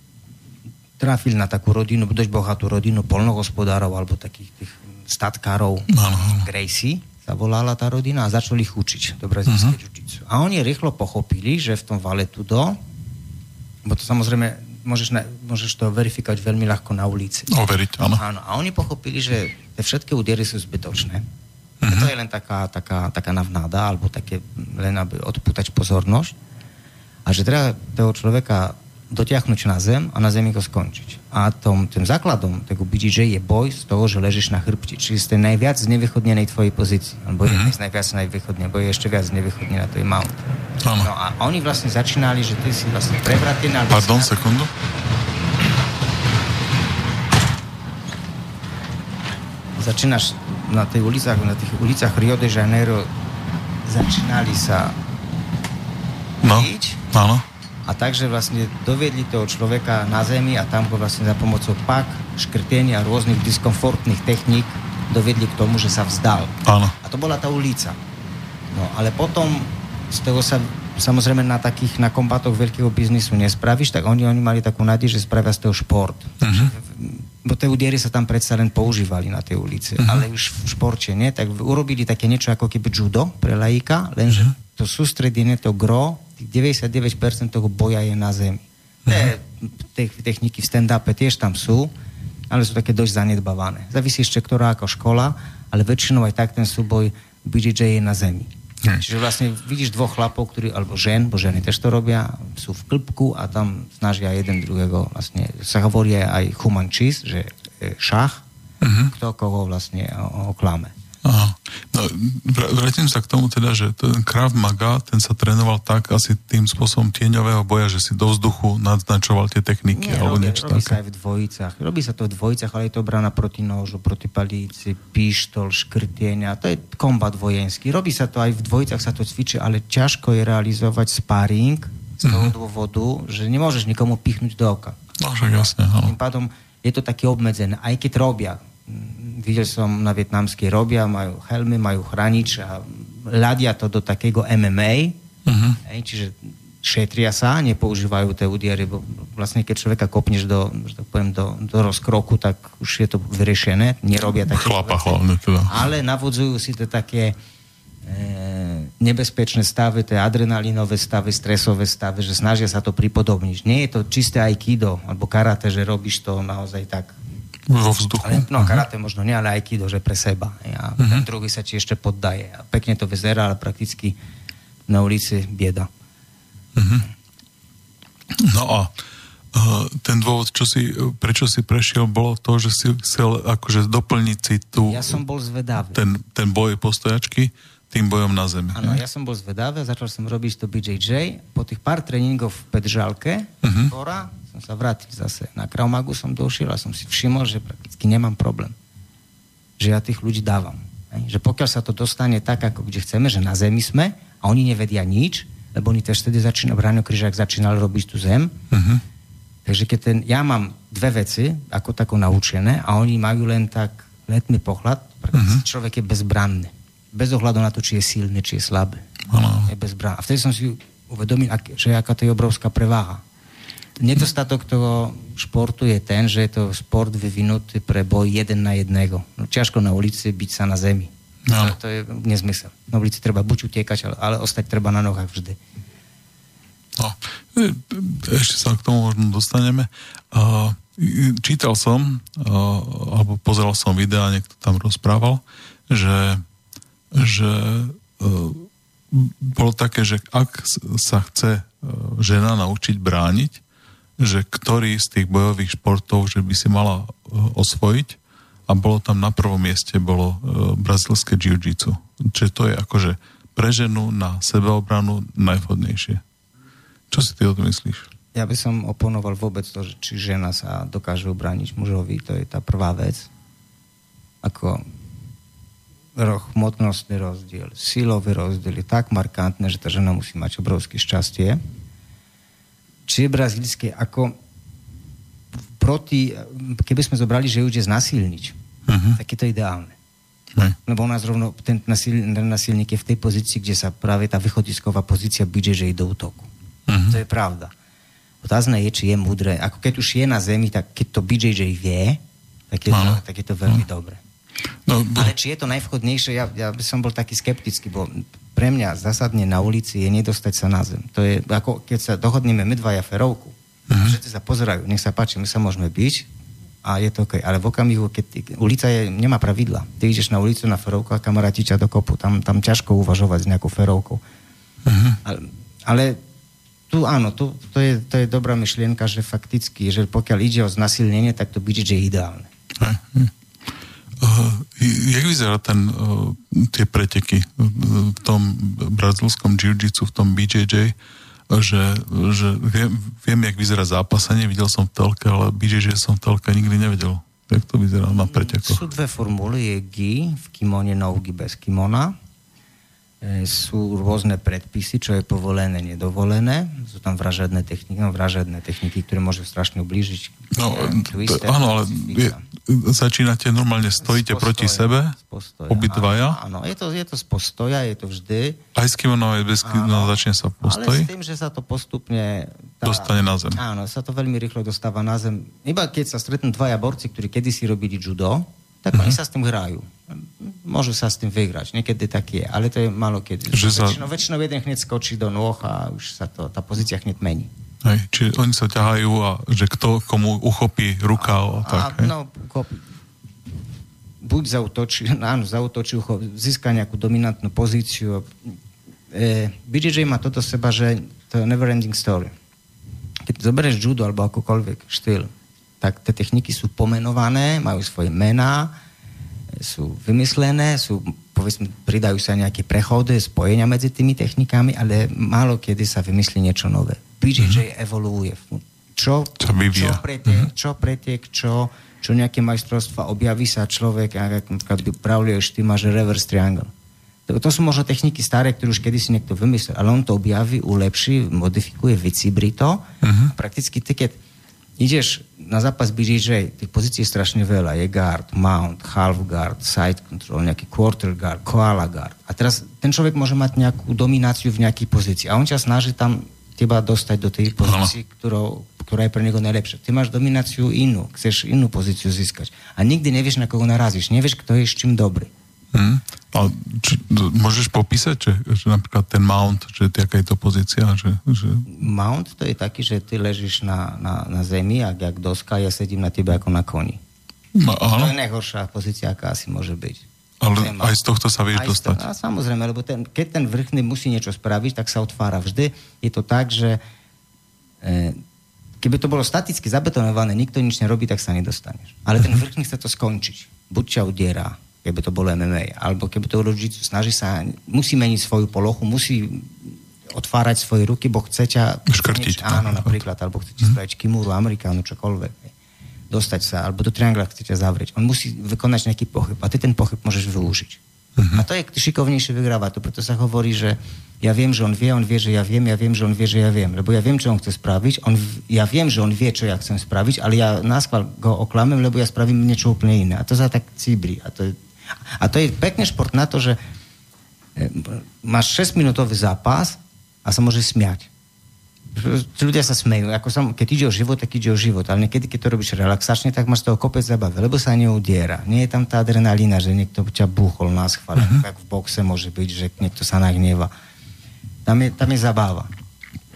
trafil na takú rodinu, dosť bohatú rodinu polnohospodárov alebo takých tých statkárov uh-huh. Gracie sa volala tá rodina a začali ich učiť do brazílskej uh-huh. jiu A oni rýchlo pochopili, že v tom Valetudo, bo to samozrejme môžeš, na, môžeš to verifikovať veľmi ľahko na ulici. Overiť, áno. áno. A oni pochopili, že tie všetky údery sú zbytočné Uh-huh. To je len taká, taká, taká navnáda, alebo také len aby odpútať pozornosť. A že treba toho človeka dotiahnuť na zem a na zemi ho skončiť. A tom, tým základom tego BJJ je boj z toho, že ležíš na chrbti. Čiže ste najviac znevýchodnenej tvojej pozícii. Alebo mm-hmm. je najviac znevýchodne, bo je ešte viac znevýchodne na tej mount. Ano. No a oni vlastne začínali, že ty si vlastne prevratený. Pardon, si... sekundu. Začínaš na tej ulicách, na tých ulicách Rio de Janeiro začínali sa no. Áno. A takže vlastne doviedli toho človeka na zemi a tam ho vlastne za pomocou pak, škrtenia a rôznych diskomfortných techník doviedli k tomu, že sa vzdal. Áno. A to bola tá ulica. No, ale potom z toho sa samozrejme na takých, na kombatoch veľkého biznisu nespravíš, tak oni, oni mali takú nádej, že spravia z toho šport. Uh-huh bo tie údery sa tam predsa len používali na tej ulici, uh-huh. ale už v športe nie, tak urobili také niečo ako keby judo pre laika, lenže uh-huh. to sústredenie, to gro, 99% toho boja je na zemi. Uh-huh. Te, techniky v stand-upe tiež tam sú, ale sú také dosť zanedbávané. Závisí ešte ktorá ako škola, ale väčšinou aj tak ten súboj BJJ je na zemi. Hmm. Čiže vlastne vidíš dvoch chlapov, ktorí, alebo žen, bo ženy tiež to robia, sú v klbku a tam snažia jeden druhého vlastne, sa hovorí aj human cheese, že šach, uh-huh. kto koho vlastne oklame. Aha. No, vrátim sa k tomu teda, že ten Krav Maga, ten sa trénoval tak asi tým spôsobom tieňového boja, že si do vzduchu nadznačoval tie techniky Nie, alebo robí, niečo robí také. sa aj v dvojicách. Robí sa to v dvojicách, ale je to brana proti nožu, proti palíci, píštol, škrtienia. To je kombat vojenský. Robí sa to aj v dvojicách, sa to cvičí, ale ťažko je realizovať sparring z toho mm-hmm. dôvodu, že nemôžeš nikomu pichnúť do oka. No, však jasne. Tým pádom je to také obmedzené. Aj keď robia videl som na vietnamskej robia, majú helmy, majú chranič a ľadia to do takého MMA, uh-huh. Mhm. hej, čiže šetria sa, nepoužívajú tie údiery, bo vlastne keď človeka kopneš do, že tak poviem, do, do rozkroku, tak už je to vyriešené, nerobia také Chlapa hlavne teda. Ale navodzujú si to také e, nebezpečné stavy, tie adrenalinové stavy, stresové stavy, že snažia sa to pripodobniť. Nie je to čisté aikido alebo karate, že robíš to naozaj tak vo vzduchu. Ale, no, karate možno nie, ale aikido, že pre seba. A uh-huh. ten druhý sa ti ešte poddaje. A pekne to vyzerá, ale prakticky na ulici bieda. Uh-huh. No a uh, ten dôvod, čo si, prečo si prešiel, bolo to, že si chcel akože doplniť si tu... Ja som bol zvedavý. Ten, ten boj postojačky tým bojom na zemi. Áno, ja som bol zvedavý, začal som robiť to BJJ. Po tých pár tréningov v Petržalke, uh-huh. Som sa vrátil zase. Na Kraumagu som došiel a som si všimol, že prakticky nemám problém. Že ja tých ľudí dávam. Že pokiaľ sa to dostane tak, ako kde chceme, že na zemi sme a oni nevedia nič, lebo oni tiež vtedy začínajú, Braňo Kryžák začínal robiť tú zem, uh-huh. Takže keď ten, ja mám dve veci, ako tako naučené, a oni majú len tak letný pohľad, uh-huh. človek je bezbranný bez ohľadu na to, či je silný, či je slabý. Ano. Je bezbrán. A vtedy som si uvedomil, že aká to je obrovská preváha. Nedostatok toho športu je ten, že je to sport vyvinutý pre boj jeden na jedného. No, ťažko na ulici byť sa na zemi. No. To je nezmysel. Na ulici treba buď utekať, ale, ale ostať treba na nohách vždy. No, e, ešte sa k tomu možno dostaneme. Uh, čítal som, uh, alebo pozeral som videa, niekto tam rozprával, že že e, bolo také, že ak sa chce e, žena naučiť brániť, že ktorý z tých bojových športov, že by si mala e, osvojiť a bolo tam na prvom mieste bolo brazilské jiu-jitsu. Čiže to je akože pre ženu na sebeobranu najvhodnejšie. Čo si ty o tom myslíš? Ja by som oponoval vôbec to, že či žena sa dokáže obrániť mužovi, to je tá prvá vec. Ako hmotnostný rozdiel, silový rozdiel je tak markantné, že tá žena musí mať obrovské šťastie. Či je brazílske ako proti, keby sme zobrali, že ju ide znasilniť, uh-huh. tak je to ideálne. Uh-huh. Lebo ona zrovna, ten, nasil, ten nasilník je v tej pozícii, kde sa práve tá východisková pozícia bude, že ide do útoku. Uh-huh. To je pravda. Otázne je, či je múdre. Ako keď už je na zemi, tak keď to BJJ vie, tak je, to, tak je to veľmi uh-huh. dobré. No, bo... Ale či je to najvhodnejšie, ja, ja by som bol taký skeptický, bo pre mňa zásadne na ulici je nedostať sa na zem. To je ako keď sa dohodneme my dvaja ferovku. Uh-huh. Všetci sa pozerajú, nech sa páči, my sa môžeme byť a je to OK. Ale v okamihu, keď ulica je, nemá pravidla. Ty ideš na ulicu na ferovku a kamaráti ťa do kopu. Tam, tam ťažko uvažovať s nejakou ferovkou. Uh-huh. Ale, ale tu áno, tu, to, je, to je dobrá myšlienka, že fakticky, že pokiaľ ide o znasilnenie, tak to byť, že je ideálne. Uh-huh. Jak vyzerá ten, uh, tie preteky v tom brazilskom jiu-jitsu, v tom BJJ, že, že viem, viem, jak vyzerá zápasenie, videl som v telke, ale BJJ som v telke nikdy nevedel. Jak to vyzerá na pretekoch? Sú dve formuly, je gi v kimone, no gi bez kimona E, sú rôzne predpisy, čo je povolené, nedovolené. Sú tam vražedné techniky, no vražedné techniky, ktoré môžu strašne ublížiť. No, twister, to, áno, ale je, začínate normálne, stojíte postoja, proti sebe, obidvaja? Áno, je to, je to z postoja, je to vždy. Aj s kimono, aj bez kimono začne sa postoj? Ale s tým, že sa to postupne... Tá, dostane na zem. Áno, sa to veľmi rýchlo dostáva na zem. Iba keď sa stretnú dvaja borci, ktorí kedysi robili judo, tak uh-huh. oni sa s tým hrajú. Môžu sa s tým vyhrať, niekedy tak je, ale to je malo kedy. Že sa... väčšinou, väčšinou jeden hneď skočí do nôh a už sa to, tá pozícia hneď mení. Hej, čiže oni sa ťahajú a že kto komu uchopí ruka a, tak, a, No, uchopí. Buď zautočí, áno, zautočí, získa nejakú dominantnú pozíciu. E, BJJ má toto seba, že to je never ending story. Keď zoberieš judo alebo akokoľvek štýl, tak tie techniky sú pomenované, majú svoje mená, sú vymyslené, sú, povedzme, pridajú sa nejaké prechody, spojenia medzi tými technikami, ale málo kedy sa vymyslí niečo nové. BJJ mm-hmm. evoluuje. Čo, čo, čo pretiek, mm-hmm. čo pretiek, čo, čo nejaké majstrovstva, objaví sa človek, ako by pravlieš, ty máš reverse triangle. To, to sú možno techniky staré, ktoré už kedysi niekto vymyslel, ale on to objaví, ulepší, modifikuje, vycibri to. Mm-hmm. Prakticky ty, keď ideš na zápas BJJ, tých pozícií je strašne veľa. Je guard, mount, half guard, side control, nejaký quarter guard, koala guard. A teraz ten človek môže mať nejakú domináciu v nejakej pozícii. A on ťa snaží tam teba dostať do tej pozícii, ktorou, ktorá je pre neho najlepšia. Ty máš domináciu inú, chceš inú pozíciu získať. A nikdy nevieš, na koho narazíš. Nevieš, kto je s čím Hmm. A či, môžeš popísať, že, že napríklad ten mount, že aká je to pozícia? Že, že... Mount to je taký, že ty ležíš na, na, na zemi a jak doska, ja sedím na tebe ako na koni. No. To je najhoršia pozícia, aká asi môže byť. Ale aj z tohto sa vieš dostať. To, a samozrejme, lebo ten, keď ten vrchný musí niečo spraviť, tak sa otvára. Vždy je to tak, že e, keby to bolo staticky zabetonované, nikto nič nerobí, tak sa nedostaneš. Ale ten vrchný chce to skončiť. Buď ťa udiera, keby to bolo MMA. Alebo keby to bolo jiu snaží sa, musí meniť svoju polohu, musí otvárať svoje ruky, bo chce ťa... Škrtiť. Áno, napríklad, alebo chce ti spraviť kimuru, amerikánu, čokoľvek. Dostať sa, alebo do triangla chce ťa zavrieť. On musí vykonať nejaký pohyb a ty ten pohyb môžeš využiť. Uh-huh. A to je šikovnejšie vyhráva. To preto sa hovorí, že ja viem, že on vie, on vie, že ja viem, ja viem, že on vie, že ja viem. Lebo ja viem, čo on chce spraviť, on, ja viem, že on vie, čo ja chcem spraviť, ale ja náskval go oklamem, lebo ja spravím niečo úplne iné. A to sa tak cíbri. A to je a to je pekný šport na to, že e, máš 6-minútový zápas a sa môže smiať. Ľudia sa smejú. Ako som, keď ide o život, tak ide o život. Ale niekedy, keď to robíš relaxačne, tak máš toho kopec zabave, lebo sa neudiera. Nie je tam tá adrenalína, že niekto ťa búchol na schvál, uh-huh. tak v boxe môže byť, že niekto sa nahneva. Tam je, tam je zabáva.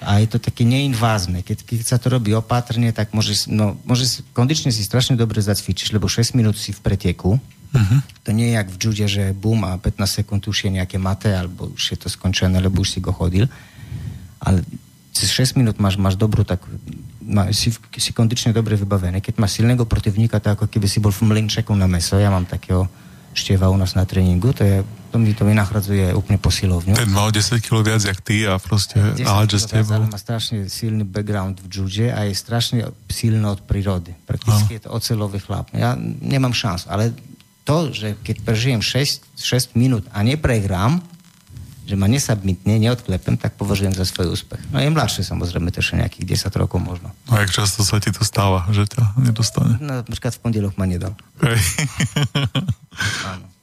A je to také neinvázne. Keď, keď sa to robí opatrne, tak môže, no, môže kondične si strašne dobre zacvičiť, lebo 6 minút si v pretieku, Uh-huh. To nie jak v jude, že bum a 15 sekúnd už je nejaké mate, alebo už je to skončené, lebo už si go chodil. Ale cez 6 minút máš, máš dobrú tak má, si, si kondične dobre vybavený. Keď máš silného protivníka, to ako keby si bol v mlinčeku na meso. Ja mám takého štieva u nás na tréningu, to je, to mi to vynachradzuje úplne posilovňu. Ten mal 10 kg viac jak ty a proste že s tebou. má strašne silný background v jude a je strašne silný od prírody. Prakticky no. je to ocelový chlap. Ja nemám šancu, ale to, že keď prežijem 6, 6 minút a neprehrám, že ma nesubmitne, neodklepem, tak považujem za svoj úspech. No je mladšie samozrejme, to ešte nejakých 10 rokov možno. A jak často sa ti to stáva, že ťa nedostane? No, napríklad v pondelok ma nedal. Hej. Áno.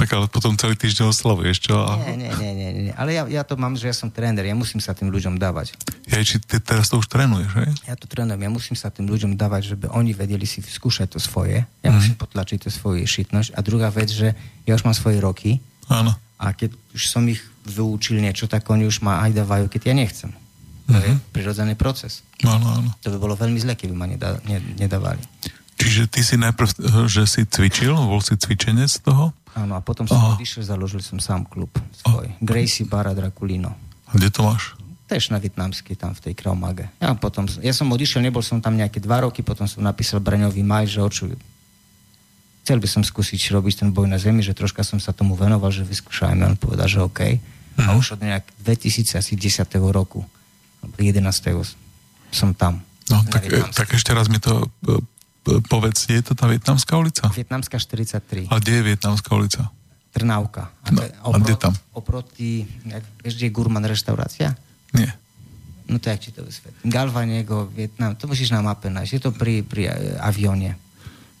Tak ale potom celý týždeň oslavuješ, čo? Nie, nie, nie, nie, nie. Ale ja, ja to mám, že ja som tréner, ja musím sa tým ľuďom dávať. Ja, či ty teraz to už trénuješ, hej? Ja to trénujem, ja musím sa tým ľuďom dávať, żeby oni vedeli si skúšať to svoje. Ja mm. musím potlačiť to svoje šitnosť. A druhá vec, že ja už mám svoje roky. Áno. A keď už som ich vyučil niečo, tak oni už ma aj dávajú, keď ja nechcem. To mm-hmm. je mhm. prirodzený proces. Áno, áno. To by bolo veľmi zle, keby ma nedá, ne, nedávali. Čiže ty si najprv, že si cvičil, bol si cvičenec toho? Áno, a potom som odišiel, založil som sám klub svoj. Aha. Gracie Bara Draculino. A kde to máš? Tež na vietnamský, tam v tej Kraumage. Ja, potom, ja som odišiel, nebol som tam nejaké dva roky, potom som napísal Braňovi Maj, že očujú. Chcel by som skúsiť robiť ten boj na zemi, že troška som sa tomu venoval, že vyskúšajme. On povedal, že OK. Mhm. A už od nejak 2010 roku, 11. som tam. No, tak, tak ešte raz mi to e, povedz, je to tá Vietnamská ulica? Vietnamská 43. A kde je Vietnamská ulica? Trnávka. A, no, a kde tam? Oproti, vieš, kde je Gurman reštaurácia? Nie. No to jak ti to vysvetlím. Galvanego, Vietnam, to musíš na mape nájsť. Je to pri, pri uh, avióne.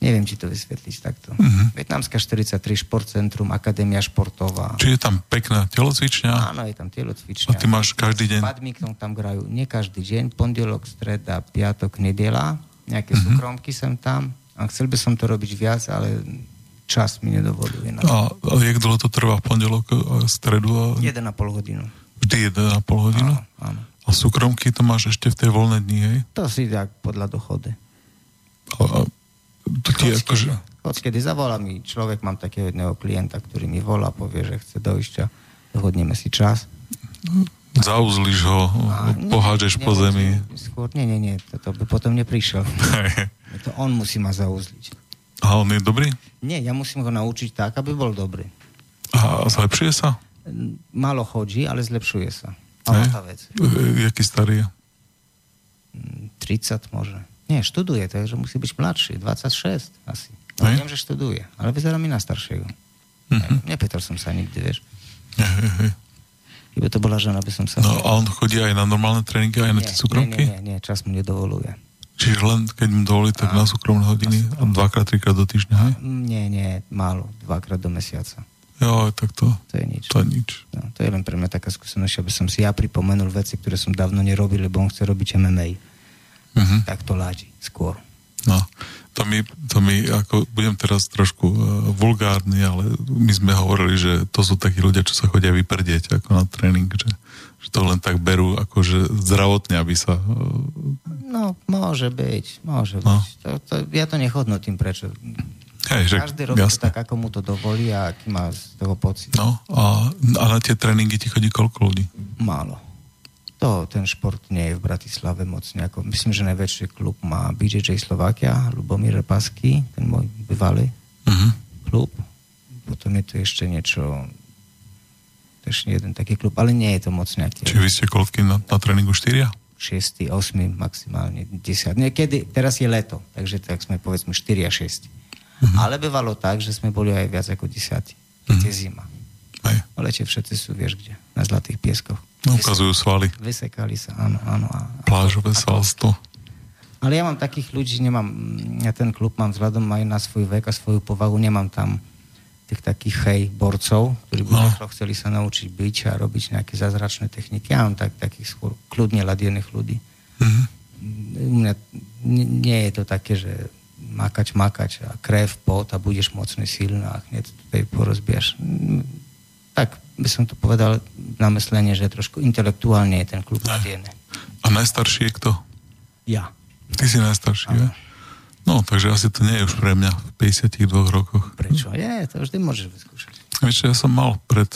Neviem, či to vysvetlíš takto. Uh-huh. Vietnamská 43, športcentrum, akadémia športová. Či je tam pekná telocvičňa? Áno, je tam telocvičňa. A ty máš každý deň? Badminton tam grajú. Nie každý deň. Pondelok, streda, piatok, nedela nejaké mm-hmm. súkromky sem tam a chcel by som to robiť viac, ale čas mi nedovoluje. Na a, a jak dlho to trvá v pondelok a stredu? A... 1,5 hodinu. Vždy 1,5 hodinu? Áno, áno. A súkromky to máš ešte v tej voľné dni, hej? To si tak podľa dochody. A, a to ti akože... Odkedy zavolá mi človek, mám takého jedného klienta, ktorý mi volá, povie, že chce dojsť a dohodneme si čas. Zauzliš ho, a, pohádžeš po zemi. Skôr, nie, nie, nie, to, to by potom neprišiel. to on musí ma zauzliť. A on je dobrý? Nie, ja musím ho naučiť tak, aby bol dobrý. A zlepšuje sa? Málo chodí, ale zlepšuje sa. Tá vec. E, jaký starý je? 30 možno. Nie, študuje, takže musí byť mladší, 26 asi. No, viem, že študuje, ale vyzerá mi na staršieho. Uh-huh. Nepýtal som sa nikdy, vieš. Uh-huh. Keby to bola žena, by som sa... No a on chodí aj na normálne tréningy, aj na tie súkromky? Nie, nie, nie, čas mu nedovoluje. Čiže len keď mu dovolí, tak a, na súkromné hodiny a dvakrát, trikrát do týždňa, hej? Nie, nie, málo, dvakrát do mesiaca. Jo, tak to, to je nič. To je nič. No, to je len pre mňa taká skúsenosť, aby som si ja pripomenul veci, ktoré som dávno nerobil, lebo on chce robiť MMA. Uh-huh. Mhm. Tak to ládi skôr. No, to mi, to mi ako, budem teraz trošku uh, vulgárny, ale my sme hovorili, že to sú takí ľudia, čo sa chodia vyprdieť ako na tréning, že, že to len tak berú akože zdravotne, aby sa... Uh... No, môže byť, môže no. byť. To, to, ja to nechodnotím, prečo. Hej, že, Každý robí jasne. tak, ako mu to dovolí a aký má z toho pocit. No, a, a na tie tréningy ti chodí koľko ľudí? Málo. To, ten šport nie je v Bratislave moc nejako. Myslím, že najväčší klub má BJJ Slovakia, Lubomír Repasky, ten môj bývalý uh-huh. klub. Potom je tu ešte niečo, ešte jeden taký klub, ale nie je to moc nejaký. Čiže vy ste koľky na, na tréningu? Štyria? 6, 8, maximálne 10. Niekedy, teraz je leto, takže tak sme povedzme 4 a 6. Uh-huh. Ale bývalo tak, že sme boli aj viac ako 10. Keď uh-huh. je zima. Aj. O lete všetci sú, vieš kde, na Zlatých pieskoch. No, ukazujú svaly. Vysekali sa, áno, áno. A, Plážové svalstvo. Ale ja mám takých ľudí, nemám, ja ten klub mám vzhľadom aj na svoj vek a svoju povahu, nemám tam tých takých hej borcov, ktorí by no. chceli sa naučiť byť a robiť nejaké zázračné techniky. Ja mám tak, takých skôr kľudne ladiených ľudí. Mm-hmm. U mňa nie je to také, že makať, makať a krev, pot a budeš mocný, silný a hneď tutaj porozbieš. Tak by som to povedal na myslenie, že trošku intelektuálne je ten klub nadiený. A najstarší je kto? Ja. Ty si najstarší, ja? No, takže asi to nie je už pre mňa v 52 rokoch. Prečo? Je, to vždy môžeš vyskúšať. Vieš, ja som mal pred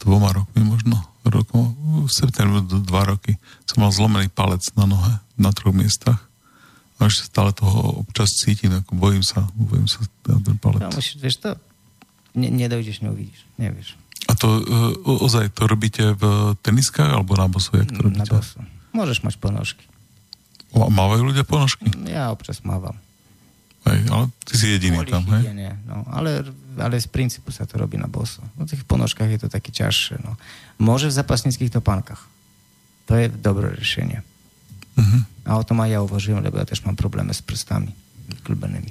dvoma rokmi, možno rokom, v septembru dva roky, som mal zlomený palec na nohe na troch miestach. A ešte stále toho občas cítim, ako bojím sa, bojím sa ten palec. No, musíš, vieš to, ne, nedojdeš, neuvidíš, nevieš. A to uh, ozaj to robíte v teniskách alebo na bosu? Jak to mm, robíte? Na bosu. Môžeš mať ponožky. O, mávajú ľudia ponožky? Ja občas mávam. Hej, ale ty si jediný Kvôli tam, hej? Nie, no, ale ale z princípu sa to robí na boso. V tých ponožkách je to také ťažšie. No. Môže v zapasnických topánkach. To je dobré riešenie. Uh-huh. A o tom aj ja uvažujem, lebo ja tiež mám problémy s prstami klbenými.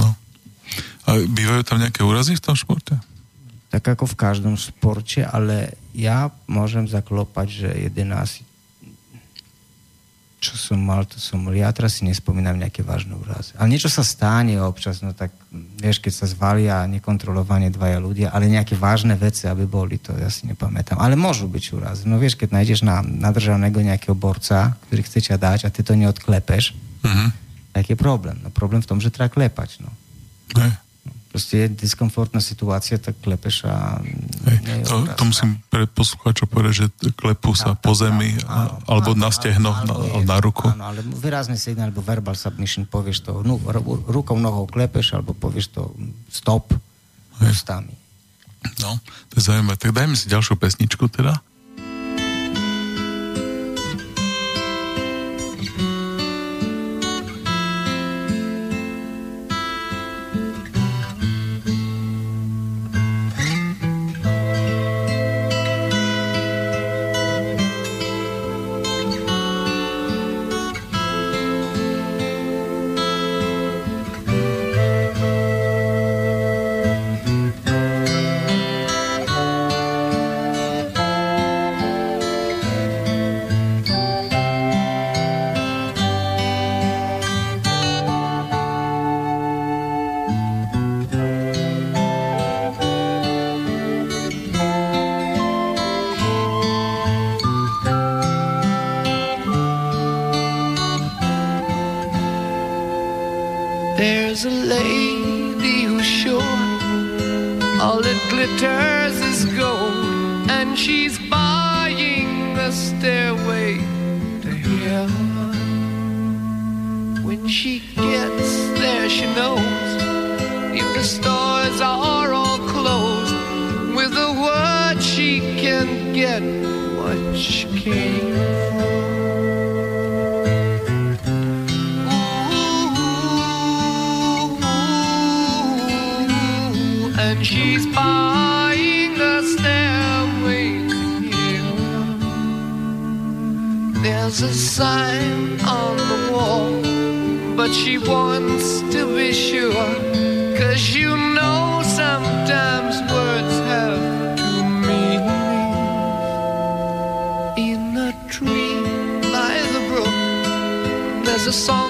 No. A bývajú tam nejaké úrazy v tom športe? Tak ako v každom športe, ale ja môžem zaklopať, že 11 čo som mal, to som mal. Ja teraz si nespomínam nejaké vážne úrazy. Ale niečo sa stane občas, no tak vieš, keď sa zvalia nekontrolovane dvaja ľudia, ale nejaké vážne veci, aby boli, to ja si nepamätám. Ale môžu byť úrazy. No vieš, keď nájdeš na nadržaného nejakého borca, ktorý chce ťa dať a ty to neodklepeš, uh-huh. tak je problém. No problém v tom, že treba klepať. No. Proste je diskomfortná situácia, tak klepeš a... Hej, to, to musím pre poslucháčov povedať, že klepú sa po zemi áno, alebo áno, na stehno, áno, na, na ruku. Áno, ale výrazný signál, alebo verbal submission, povieš to, no, rukou, nohou klepeš, alebo povieš to stop ústami. No, to je zaujímavé. Tak dajme si ďalšiu pesničku teda. song.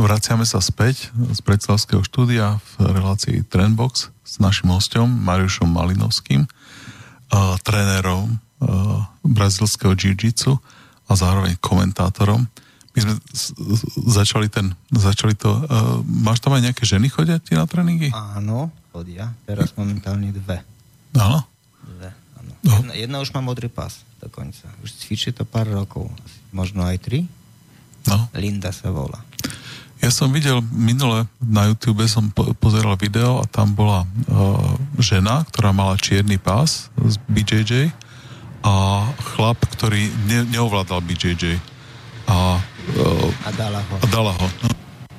Vraciame sa späť z predstavského štúdia v relácii Trendbox s našim hostom Mariušom Malinovským, uh, trénerom uh, brazilského jiu-jitsu a zároveň komentátorom. My sme začali, ten, začali to... Uh, máš tam aj nejaké ženy chodia ti na tréningy? Áno, chodia. Teraz momentálne dve. Áno? Dve, áno. No. Jedna, jedna už má modrý pás dokonca. Už cvičí to pár rokov. Možno aj tri. No. Linda sa volá. Ja som videl minule na YouTube, som po, pozeral video a tam bola uh, žena, ktorá mala čierny pás z BJJ a chlap, ktorý ne, neovládal BJJ. A, uh, a dala ho. A dala ho. No.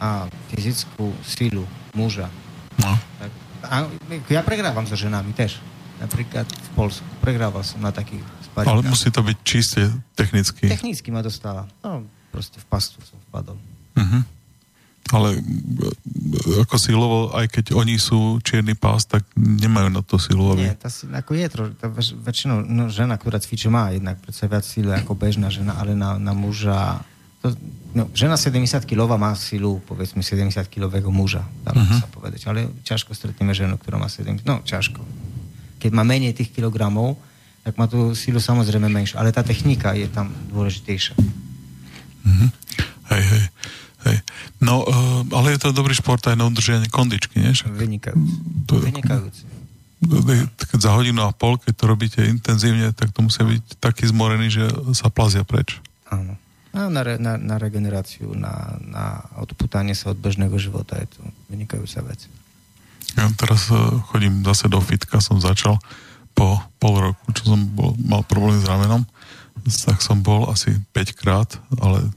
A fyzickú silu muža. No. Tak, a ja pregrávam so ženami tiež. Napríklad v Polsku. Pregrával som na takých sparíkach. Ale musí to byť čiste technicky. Technicky ma dostala. No, proste v pastu som vpadol. Uh-huh ale e, ako silovo, aj keď oni sú čierny pás, tak nemajú na to silu. Aby... Nie, tá, ako je to, tá väčšinou no, žena, ktorá cvičí, má jednak predsa viac síly ako bežná žena, ale na, na muža to, no, žena 70 kg má silu, povedzme, 70 kg muža, dá uh-huh. sa povedať. Ale ťažko stretneme ženu, ktorá má 70 no ťažko. Keď má menej tých kilogramov, tak má tú silu samozrejme menšiu. Ale tá technika je tam dôležitejšia. Uh-huh. Hej, hej. Hej. No, uh, ale je to dobrý šport aj na udržanie kondičky, nie? Vynikajúci. To, Vynikajúci. Keď za hodinu a pol, keď to robíte intenzívne, tak to musí byť taký zmorený, že sa plazia preč. Áno. A na, re, na, na regeneráciu, na, na odputanie sa od bežného života je to vynikajúca vec. Ja teraz uh, chodím zase do fitka, som začal po pol roku, čo som bol, mal problém s ramenom, tak som bol asi 5 krát, ale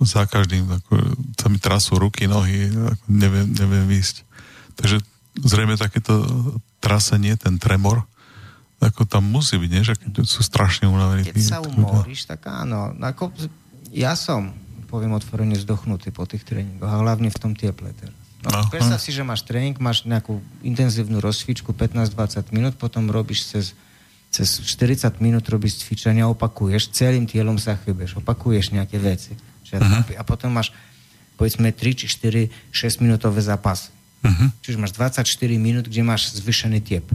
za každým, ako sa mi trasú ruky, nohy, ako neviem, neviem výjsť. Takže zrejme takéto trasenie, ten tremor, ako tam musí byť, nie? Že keď sú strašne unavení. Keď sa umoríš, tak áno. Ako, ja som, poviem otvorene, zdochnutý po tých tréningoch, a hlavne v tom teple teraz. No, predstav si, že máš tréning, máš nejakú intenzívnu rozcvičku 15-20 minút, potom robíš cez, cez 40 minút robíš cvičenia, opakuješ, celým tielom sa chybeš, opakuješ nejaké veci uh-huh. A potom máš povedzme 3 či 4 6 minútové zápasy. Uh-huh. Čiže máš 24 minút, kde máš zvyšený tiep.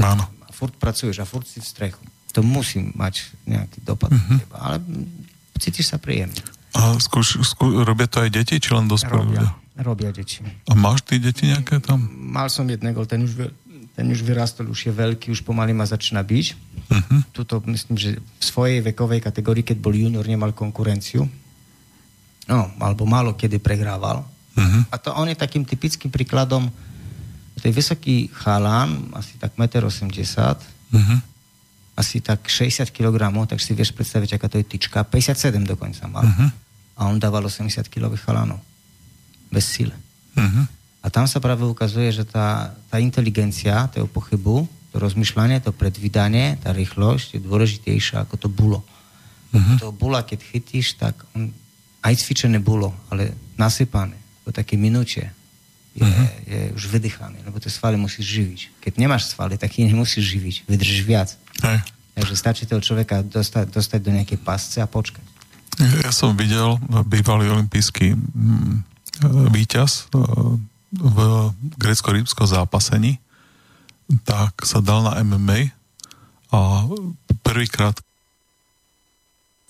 Áno. A furt pracuješ a furt si v strechu. To musí mať nejaký dopad uh-huh. teba, ale cítiš sa príjemne. A skúš, skú, robia to aj deti, či len dospelí ľudia? Robia deti. A máš ty deti nejaké tam? Mal som jedného, ten už, ten už vyrastol, už je veľký, už pomaly ma začína byť. Uh-huh. Tuto myslím, že v svojej vekovej kategórii, keď bol junior, nemal konkurenciu no, alebo málo kedy prehrával. Uh-huh. A to on je takým typickým príkladom, to je vysoký chalán, asi tak 1,80 m, uh-huh. asi tak 60 kg, tak si vieš predstaviť, aká to je tyčka. 57 dokonca mal. Uh-huh. A on dával 80 kg chalánov. Bez síle. Uh-huh. A tam sa práve ukazuje, že tá, tá inteligencia, toho pochybu, to rozmýšľanie, to predvídanie, tá rýchlosť je dôležitejšia ako to bulo. Uh-huh. To bula, keď chytíš, tak on aj cvičené bolo, ale nasypané po také minúte je, uh-huh. je už vydychaný, lebo tie svaly musíš živiť. Keď nemáš svaly, tak ich nemusíš živiť, vydržíš viac. Hej. Takže stačí toho človeka dostať, dostať do nejakej pasce a počkať. Ja som videl bývalý olimpijský mm, víťaz e, v grecko-rímskom zápasení, tak sa dal na MMA a prvýkrát,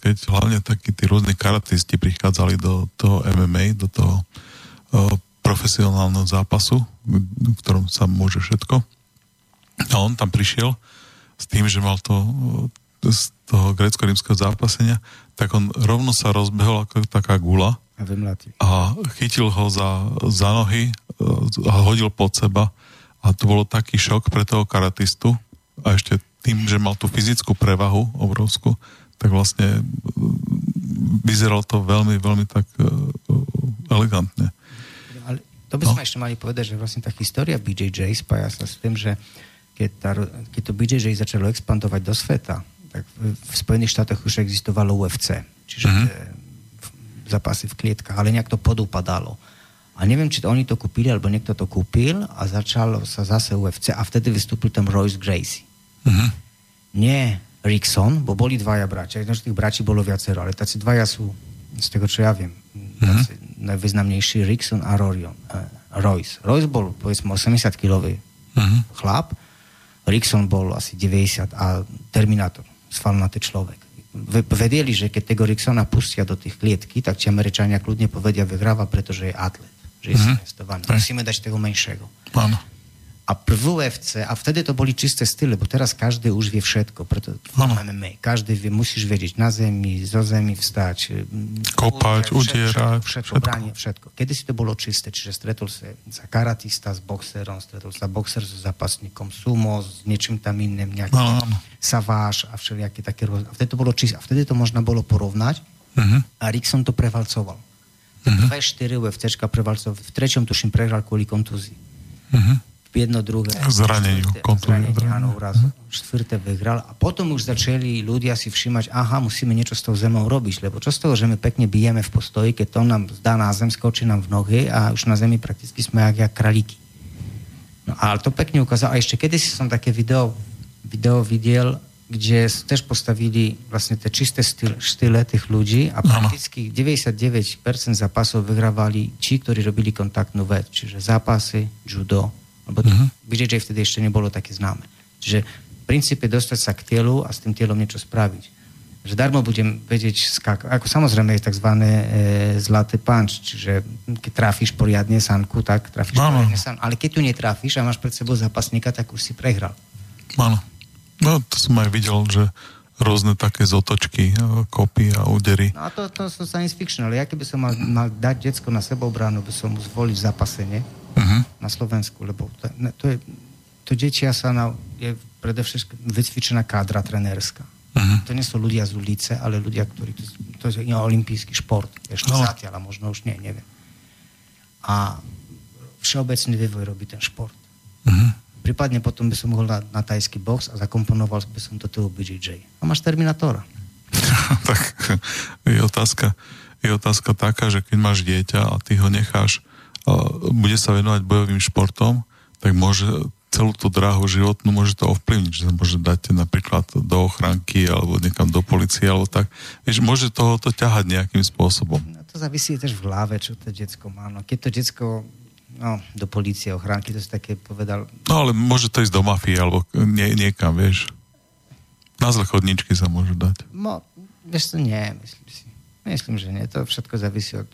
keď hlavne takí tí rôzni karatisti prichádzali do toho MMA, do toho uh, profesionálneho zápasu, v ktorom sa môže všetko. A on tam prišiel s tým, že mal to z toho grecko-rímskeho zápasenia, tak on rovno sa rozbehol ako taká gula a, a chytil ho za, za nohy a hodil pod seba a to bolo taký šok pre toho karatistu a ešte tým, že mal tú fyzickú prevahu obrovskú, tak vlastne vyzeralo to veľmi, veľmi tak uh, elegantne. Ale to by sme no. ešte mali povedať, že vlastne tá história BJJ spája sa s tým, že keď, tá, keď to BJJ začalo expandovať do sveta, tak v, v Spojených štátoch už existovalo UFC, čiže uh-huh. zápasy v klietkách, ale nejak to podupadalo. A neviem, či to oni to kúpili, alebo niekto to kúpil a začalo sa zase UFC a vtedy vystúpil tam Royce Gracie. Uh-huh. Nie Rickson, bo boli dvaja bratia. Jedno z tých bračí bolo viacero, ale taci dvaja sú, z tego čo ja viem, mm-hmm. najvýznamnejší Rickson a Rorion, uh, Royce. Royce bol, povedzme, 80-kilový mm-hmm. chlap, Rickson bol asi 90 a Terminator, svalnatý človek. Vedeli, že keď tego Ricksona pustia do tých klietky, tak ti Američania kľudne povedia, vyhráva, pretože je atlet, že je mm-hmm. Musíme dať tego menšieho. Áno. A w UFC, a wtedy to byli czyste style, bo teraz każdy już wie wszystko. Preto Ano. MMA. Każdy wie, musisz wiedzieć na ziemi, zo zemi wstać. mm, Kopać, udzier, udierać, Wszystko, wszystko. branie, wszystko. Kiedyś to było czyste, čiže stretol sa za karatista s boxerom, stretol sa boxer so zápasníkom sumo, s niečím tam iným, nejaký Áno, áno. saváž a všelijaké také rôzne. A vtedy to bolo čisté. A vtedy to možno bolo porovnať Mhm. a Rickson to prevalcoval. Mm-hmm. 2-4 UFCčka prevalcoval. V treťom tuším prehral kvôli kontúzii. Mhm. Jedno, druhé. Zraneniu, zranenie. áno. Štvrté vyhral. A potom už začali ľudia si všímať, aha, musíme niečo s tou zemou robiť, lebo čo z toho, že my pekne bijeme v postoji, keď to nám zdá na zem, skočí nám v nohy a už na zemi prakticky sme jak, jak kralíky. No ale to pekne ukázal. A ešte kedy si som také video, video videl, kde s- tiež postavili vlastne tie čisté styl, štýle tých ľudí a prakticky 99% zápasov vyhrávali tí, ktorí robili kontaktnú vec, čiže zápasy, judo, lebo to Mhm. BJJ vtedy ešte nebolo také známe. Čiže v princípe dostať sa k telu a s tým telom niečo spraviť. Že darmo budem vedieť skak- Ako samozrejme je tzv. E, zlatý punch, čiže keď trafíš poriadne sanku, tak trafíš Áno. poriadne sanku. Ale keď tu netrafíš a máš pred sebou zápasníka, tak už si prehral. Áno. No, to som aj videl, že rôzne také zotočky, e, kopy a údery. No a to, to sú science fiction, ale ja keby som mal, mal dať decko na sebeobranu, by som mu zvolil zapasenie Mhm. na Slovensku, lebo to, to je, to detia sa na, je predovšetkým vycvičená kádra trenérska. Mhm. To nie sú ľudia z ulice, ale ľudia, ktorí... To, to je no, olimpijský šport. Ešte No. zatiaľ, a možno už nie, neviem. A všeobecný vývoj robí ten šport. Mhm. Prípadne potom by som mohol na, na tajský box a zakomponoval by som do toho BJJ. A máš Terminátora. tak je otázka, je otázka taká, že keď máš dieťa a ty ho necháš, bude sa venovať bojovým športom, tak môže celú tú dráhu životnú môže to ovplyvniť, že môže dať napríklad do ochranky alebo niekam do policie alebo tak. Vieš, môže toho to ťahať nejakým spôsobom. No, to závisí tiež v hlave, čo to decko má. No, keď to decko no, do policie, ochránky, to si také povedal, No ale môže to ísť do mafie alebo nie, niekam, vieš. Na zle chodničky sa môže dať. no, vieš to nie, myslím si. Myslím, že nie. To všetko závisí od,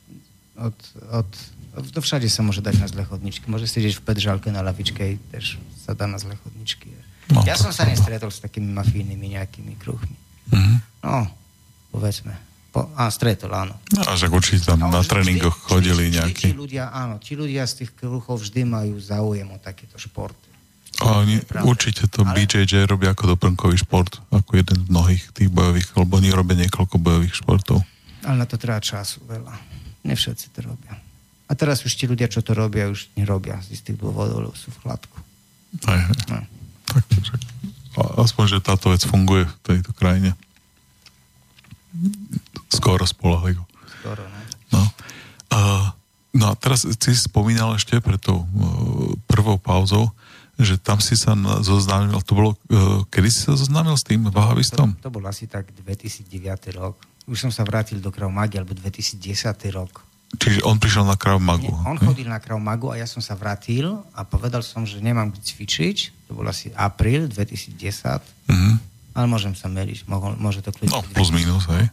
od, od to všade sa môže dať na zlé chodničky. Môže sedieť v pedžálke na lavičke, tiež sa dá na zlé chodničky. No, ja tak som sa to- nestretol s takými mafijnými nejakými kruhmi. Mhm. No, povedzme. Po, a stretol, áno. No, a však určite tam A na tréningoch vždy- chodili vždy, nejakí. Tí ľudia, áno, tí ľudia z tých kruhov vždy majú záujem o takéto športy. A oni určite to Ale- BJJ robia ako doplnkový šport, ako jeden z mnohých tých bojových, lebo oni robia niekoľko bojových športov. Ale na to treba času veľa. Ne všetci to robia. A teraz už tí ľudia, čo to robia, už nerobia z istých dôvodov, lebo sú v chladku. Aj, aj. No. Tak, tak. A- Aspoň, že táto vec funguje v tejto krajine. Skoro spolahlivo. Skoro, ne? No. Uh, no a teraz si spomínal ešte pred tou uh, prvou pauzou, že tam si sa zoznámil, to bolo, uh, kedy si sa zoznámil s tým vahavistom? To, to bol asi tak 2009 rok. Už som sa vrátil do Krav Magy, alebo 2010 rok. Čiže on prišiel na Krav Magu. Nie, on chodil na Krav Magu a ja som sa vrátil a povedal som, že nemám kde cvičiť. To bol asi apríl 2010. Mhm. Ale môžem sa mohol, môže to kľudne No, plus minus, hej.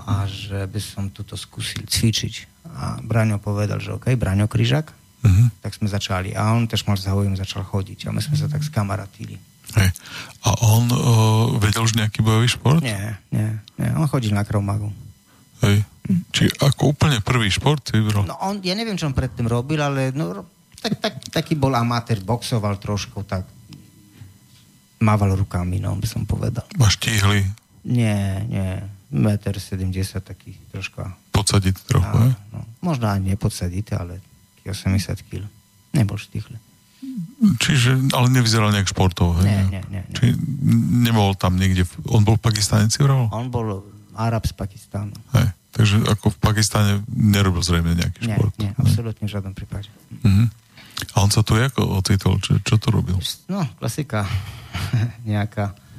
a že by som tuto skúsil cvičiť. A Braňo povedal, že OK, Braňo Kryžak, Mhm. tak sme začali. A on tiež mal záujem, začal chodiť. A my sme sa tak skamaratili. Hej. A on uh, vedel už nejaký bojový šport? Nie, nie, nie. On chodil na Krav Magu. Hej. Či ako úplne prvý šport vybral? No on, ja neviem, čo on predtým robil, ale no, tak, tak, taký bol amatér, boxoval trošku, tak mával rukami, no, by som povedal. A štíhli Nie, nie. 1,70 m, taký troška. podsadiť trochu, hej? No, možno ani nepodsadíte, ale taký 80 kg. Nebol štíchly. Čiže, ale nevyzeral nejak športov? Nie, nie, nie, nie. Či nebol tam niekde, on bol Pakistanec, vral? On bol Arab z Pakistánu. Hej. Takže ako v Pakistane nerobil zrejme nejaký Nie, šport. nie, absolútne v žiadnom prípade. Mhm. A on sa tu ako ocitol? Čo, čo to robil? No, klasika. nejaká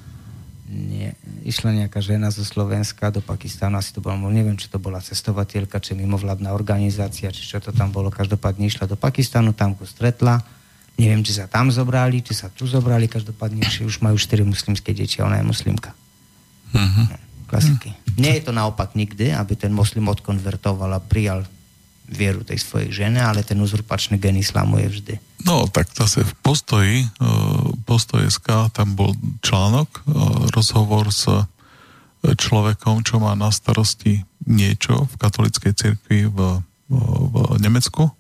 nie, išla nejaká žena zo Slovenska do Pakistánu, asi to bolo, neviem, či to bola cestovateľka, či mimovládna organizácia, či čo to tam bolo, každopádne išla do Pakistánu, tam ho stretla, neviem, či sa tam zobrali, či sa tu zobrali, každopádne už, už majú štyri muslimské deti, ona je muslimka. Mhm. Klasiky. Nie je to naopak nikdy, aby ten moslim odkonvertoval a prijal vieru tej svojej žene, ale ten uzurpačný gen islamu je vždy. No, tak zase v postoji, e, postoj SK, tam bol článok, e, rozhovor s človekom, čo má na starosti niečo v katolickej cirkvi v, v Nemecku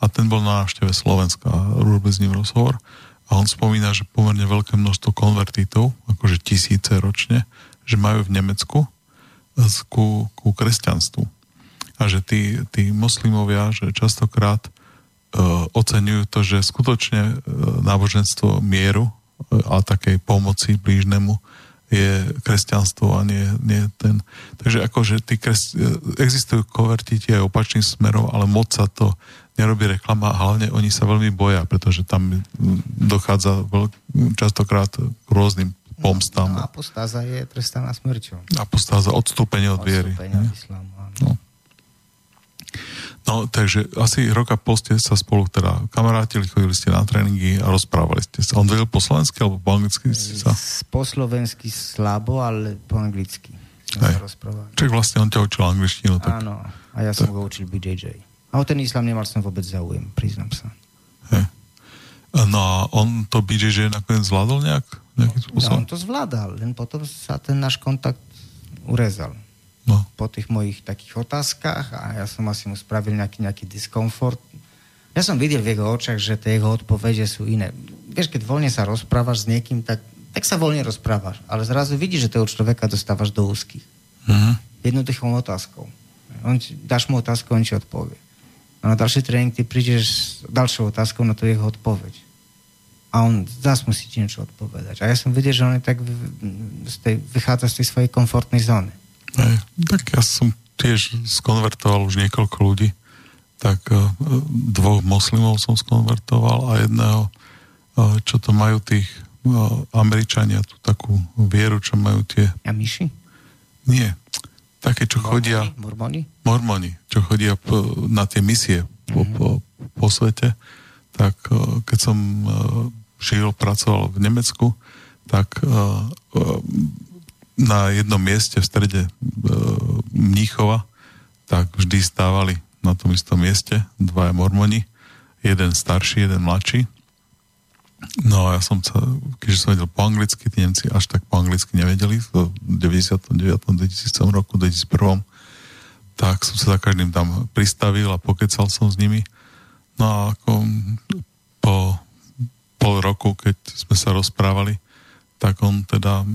a ten bol na návšteve Slovenska a s ním rozhovor a on spomína, že pomerne veľké množstvo konvertítov, akože tisíce ročne, že majú v Nemecku ku, ku kresťanstvu a že tí, tí moslimovia, že častokrát uh, oceňujú to, že skutočne uh, náboženstvo mieru uh, a takej pomoci blížnemu je kresťanstvo a nie, nie ten. Takže akože tí kres, existujú konvertíti aj opačným smerom, ale moc sa to nerobí reklama a hlavne oni sa veľmi boja, pretože tam dochádza veľ, častokrát k rôznym pomstám. No, apostáza je trestaná smrťou. Apostáza, odstúpenie od viery. Odstúpenie od islámu, no. No, takže asi rok a pol ste sa spolu teda kamarátili, chodili ste na tréningy a rozprávali ste sa. On vedel po slovensky alebo po anglicky ste sa? Po slovensky slabo, ale po anglicky sa rozprávali. Čiže vlastne on ťa učil angličtinu. Tak... Áno, a ja tak. som ho učil BJJ. A o ten islám nemal som vôbec záujem, priznám sa. Hej. No a on to BJJ nakoniec zvládol nejak? No? No, on to zvládal, len potom sa ten náš kontakt urezal no. po tých mojich takých otázkach a ja som asi mu spravil nejaký, nejaký diskomfort. Ja som videl v jeho očach, že tie jeho odpovede sú iné. Vieš, keď voľne sa rozprávaš s niekým, tak, tak sa voľne rozprávaš. Ale zrazu vidíš, že toho človeka dostávaš do úzkých. Uh-huh. Jednoduchou otázkou. On dáš mu otázku, on ti odpovie. A na ďalší tréning ty prídeš s ďalšou otázkou na to jeho odpoveď. A on zás musí ti niečo odpovedať. A ja som videl, že on tak z tej, vychádza z tej svojej komfortnej zóny. Hej, tak ja som tiež skonvertoval už niekoľko ľudí. Tak uh, dvoch moslimov som skonvertoval a jedného, uh, čo to majú tých uh, Američania, tú takú vieru, čo majú tie... A myši? Nie. Také, čo mormoni? chodia... Mormoni? Mormoni, čo chodia po, na tie misie po, mm-hmm. po, po svete. Tak keď som žil, pracoval v Nemecku, tak uh, uh, na jednom mieste v strede e, Mníchova, tak vždy stávali na tom istom mieste dvaja mormoni, jeden starší, jeden mladší. No a ja som sa, keďže som vedel po anglicky, tí Nemci až tak po anglicky nevedeli, v 99. 2000 roku, 2001. Tak som sa za každým tam pristavil a pokecal som s nimi. No a ako po pol roku, keď sme sa rozprávali, tak on teda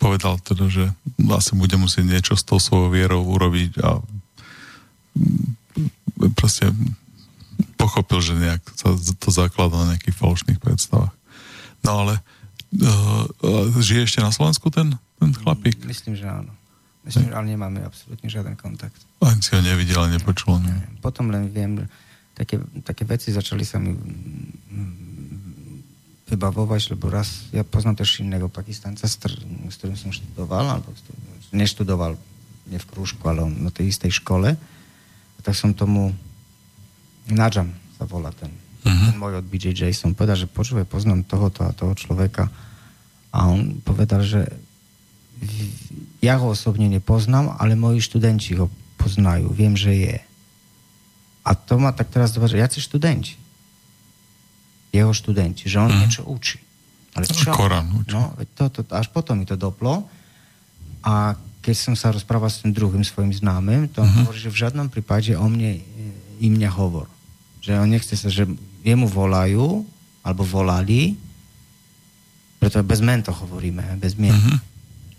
povedal teda, že vlastne bude musieť niečo s tou svojou vierou urobiť a proste pochopil, že nejak sa to zakladá na nejakých falošných predstavách. No ale uh, žije ešte na Slovensku ten, ten chlapík? Myslím, že áno. Myslím, že ale nemáme absolútne žiaden kontakt. Ani si ho nevidel, a nepočul. Ne. Potom len viem, také, také veci začali sa mi vybavovať, lebo raz, ja poznám też iného Pakistanca, s, s ktorým som študoval, alebo neštudoval, nie v krúžku, ale on na tej istej škole. A tak som tomu Najam sa volá ten, uh-huh. ten môj od BJJ, som povedal, že počúvaj, poznám tohoto a toho človeka. A on povedal, že ja ho osobne nepoznám, ale moji študenti ho poznajú, viem, že je. A to ma tak teraz že jaci študenti jeho študenti, že on mm. niečo učí. Ale čo? Korán učí. No, to, to, až potom mi to doplo. A keď som sa rozprával s tým druhým svojim známym, to on mm-hmm. hovorí, že v žiadnom prípade o mne i mňa hovor. Že on nechce sa, že jemu volajú, alebo volali, preto bez men to hovoríme, bez mien. Mm-hmm.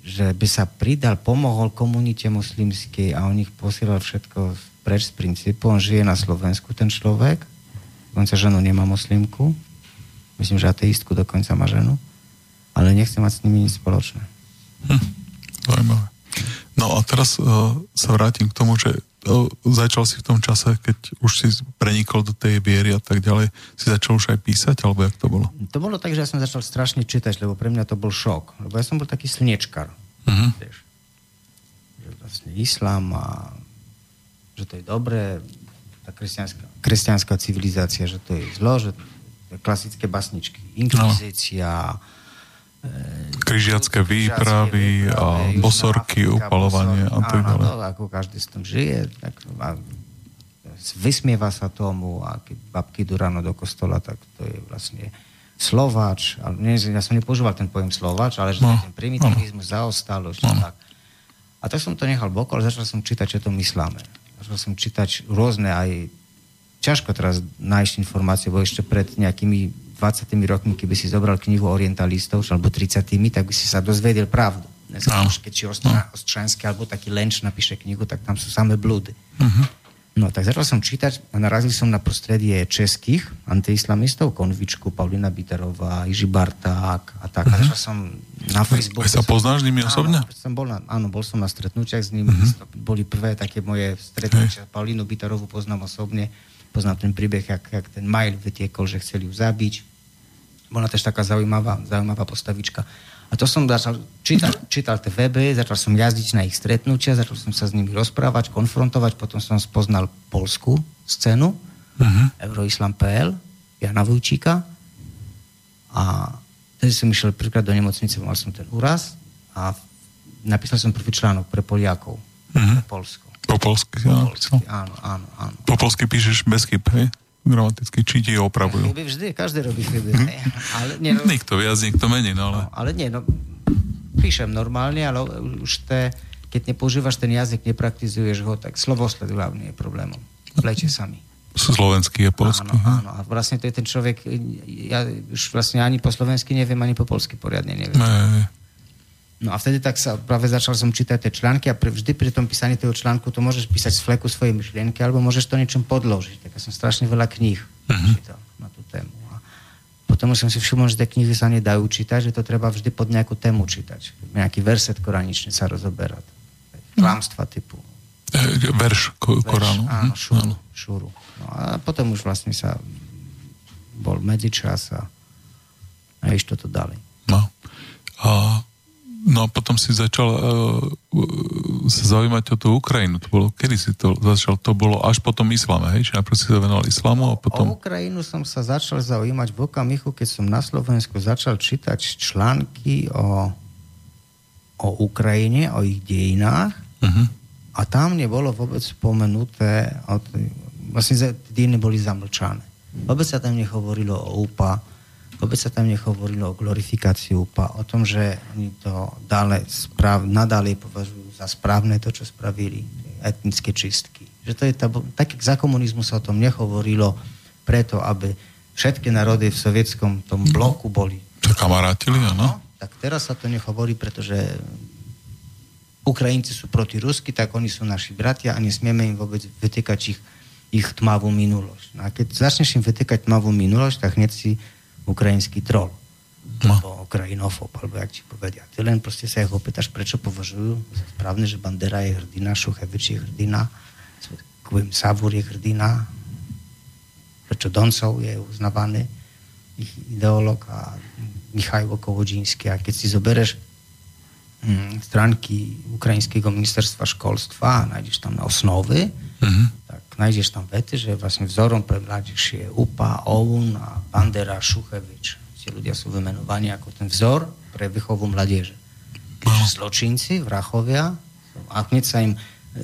Že by sa pridal, pomohol komunite muslimskej a on ich posielal všetko preč z princípu. On žije na Slovensku, ten človek. Dokonca ženu nemá moslimku Myslím, že ateistku dokonca má ženu. Ale nechcem mať s nimi nič spoločné. Hm, zaujímavé. No a teraz uh, sa vrátim k tomu, že uh, začal si v tom čase, keď už si prenikol do tej viery a tak ďalej, si začal už aj písať, alebo jak to bolo? To bolo tak, že ja som začal strašne čítať, lebo pre mňa to bol šok. Lebo ja som bol taký slnečkar. Uh-huh. Vieš, že vlastne islám a že to je dobré, tá kresťanská, kresťanská civilizácia, že to je zlo, že klasické basničky. Inkvizícia, no. Križiacké výpravy a bosorky, upalovanie a tak ďalej. Áno, ako každý s tom žije. Tak, a vysmieva sa tomu a keď babky idú ráno do kostola, tak to je vlastne Slováč, ale nie, ja som nepoužíval ten pojem Slováč, ale že no, ten primitivizmus, no. zaostalosť, no. tak. A tak som to nechal boko, ale začal som čítať, čo to mysláme. Začal som čítať rôzne aj ťažko teraz nájsť informácie, bo ešte pred nejakými 20 rokmi, keby si zobral knihu orientalistov, alebo 30 tak by si sa dozvedel pravdu. Dneska no. už keď či Ostranský alebo taký Lenč napíše knihu, tak tam sú samé blúdy. Uh-huh. No tak začal som čítať a narazil som na prostredie českých antiislamistov, Konvičku, Paulina Biterová, Iži Barták a tak. Uh-huh. A začal som na Facebooku. Aj sa poznáš s nimi osobne? Áno, som bol na, áno, bol som na stretnutiach s nimi. Uh-huh. Boli prvé také moje stretnutia. Uh-huh. Paulínu Biterovú poznám osobne. Poznám ten príbeh, jak, jak ten mail vytiekol, že chceli ju zabiť. Bola tiež taká zaujímavá, zaujímavá postavička. A to som začal, čítal, čítal tie weby, začal som jazdiť na ich stretnutia, začal som sa s nimi rozprávať, konfrontovať, potom som spoznal polskú scénu, uh-huh. Euroislam.pl, Jana Vujčíka a tedy som išiel prvýkrát do nemocnice, mal som ten úraz a napísal som prvý článok pre Poliakov, uh-huh. pre Polsko. Po polsky, po polsky áno, áno, áno. Po polsky píšeš bez chyb, hej? Gramaticky, či ti opravujú. Chyby vždy, každý robí chyby. Hm? Ale, nie, no, nikto viac, nikto menej, no ale... No, ale nie, no, píšem normálne, ale už te, keď nepoužívaš ten jazyk, nepraktizuješ ho, tak slovosled hlavne je problémom. Vleče sami. Slovenský a polský. Áno, áno. A vlastne to je ten človek, ja už vlastne ani po slovensky neviem, ani po polsky poriadne neviem. Ne, No a vtedy tak sa práve začal som čítať tie články a pre, vždy pri tom písaní toho článku to môžeš písať z fleku svojej myšlienky alebo môžeš to niečom podložiť. Tak ja som strašne veľa kníh uh-huh. čítal na tú tému. A potom som si všimol, že tie knihy sa nedajú čítať, že to treba vždy pod nejakú tému čítať. Nejaký verset koraničný sa rozoberať. Klamstva typu. E, verš ko- Koránu. Áno, šúru. šúru. No a potom už vlastne sa bol medzičas a, a ešte to dali. No. A No a potom si začal uh, sa zaujímať o tú Ukrajinu. To bolo, kedy si to začal? To bolo až po tom islame, hej? Či najprv si sa venoval islamu a potom... O Ukrajinu som sa začal zaujímať v okamihu, keď som na Slovensku začal čítať články o, o Ukrajine, o ich dejinách uh-huh. a tam nebolo vôbec spomenuté, o vlastne dejiny boli zamlčané. Vôbec sa tam nehovorilo o UPA, Vôbec sa tam nehovorilo o glorifikáciu UPA, o tom, že oni to dále správ, nadále považujú za správne to, čo spravili etnické čistky. Že to je tá, tak za komunizmu sa o tom nehovorilo preto, aby všetky národy v sovietskom tom bloku boli. To kamarátili, áno. Tak teraz sa to nehovorí, pretože Ukrajinci sú proti Rusky, tak oni sú naši bratia a nesmieme im vôbec vytýkať ich, ich tmavú minulosť. No a keď začneš im vytýkať tmavú minulosť, tak hneď si ukrajinský troll. No. Alebo krajinofob, alebo jak ti povedia. Ty len proste sa ich opýtaš, prečo považujú za správne, že Bandera je hrdina, Šuchevič je hrdina, Kvim Savur je hrdina, prečo Doncov je uznávaný ich ideolog a Michajlo Kovodžínsky. A keď si zobereš hm, stránky Ukrajinského ministerstva školstva a nájdeš tam na osnovy, mm-hmm. tak nájdeš tam vety, že vlastne vzorom pre mládež je UPA, OUN a Bandera, Šuchevič. Tí ľudia sú vymenovaní ako ten vzor pre vychovu mladieže. Zločinci, vrachovia, a hneď sa im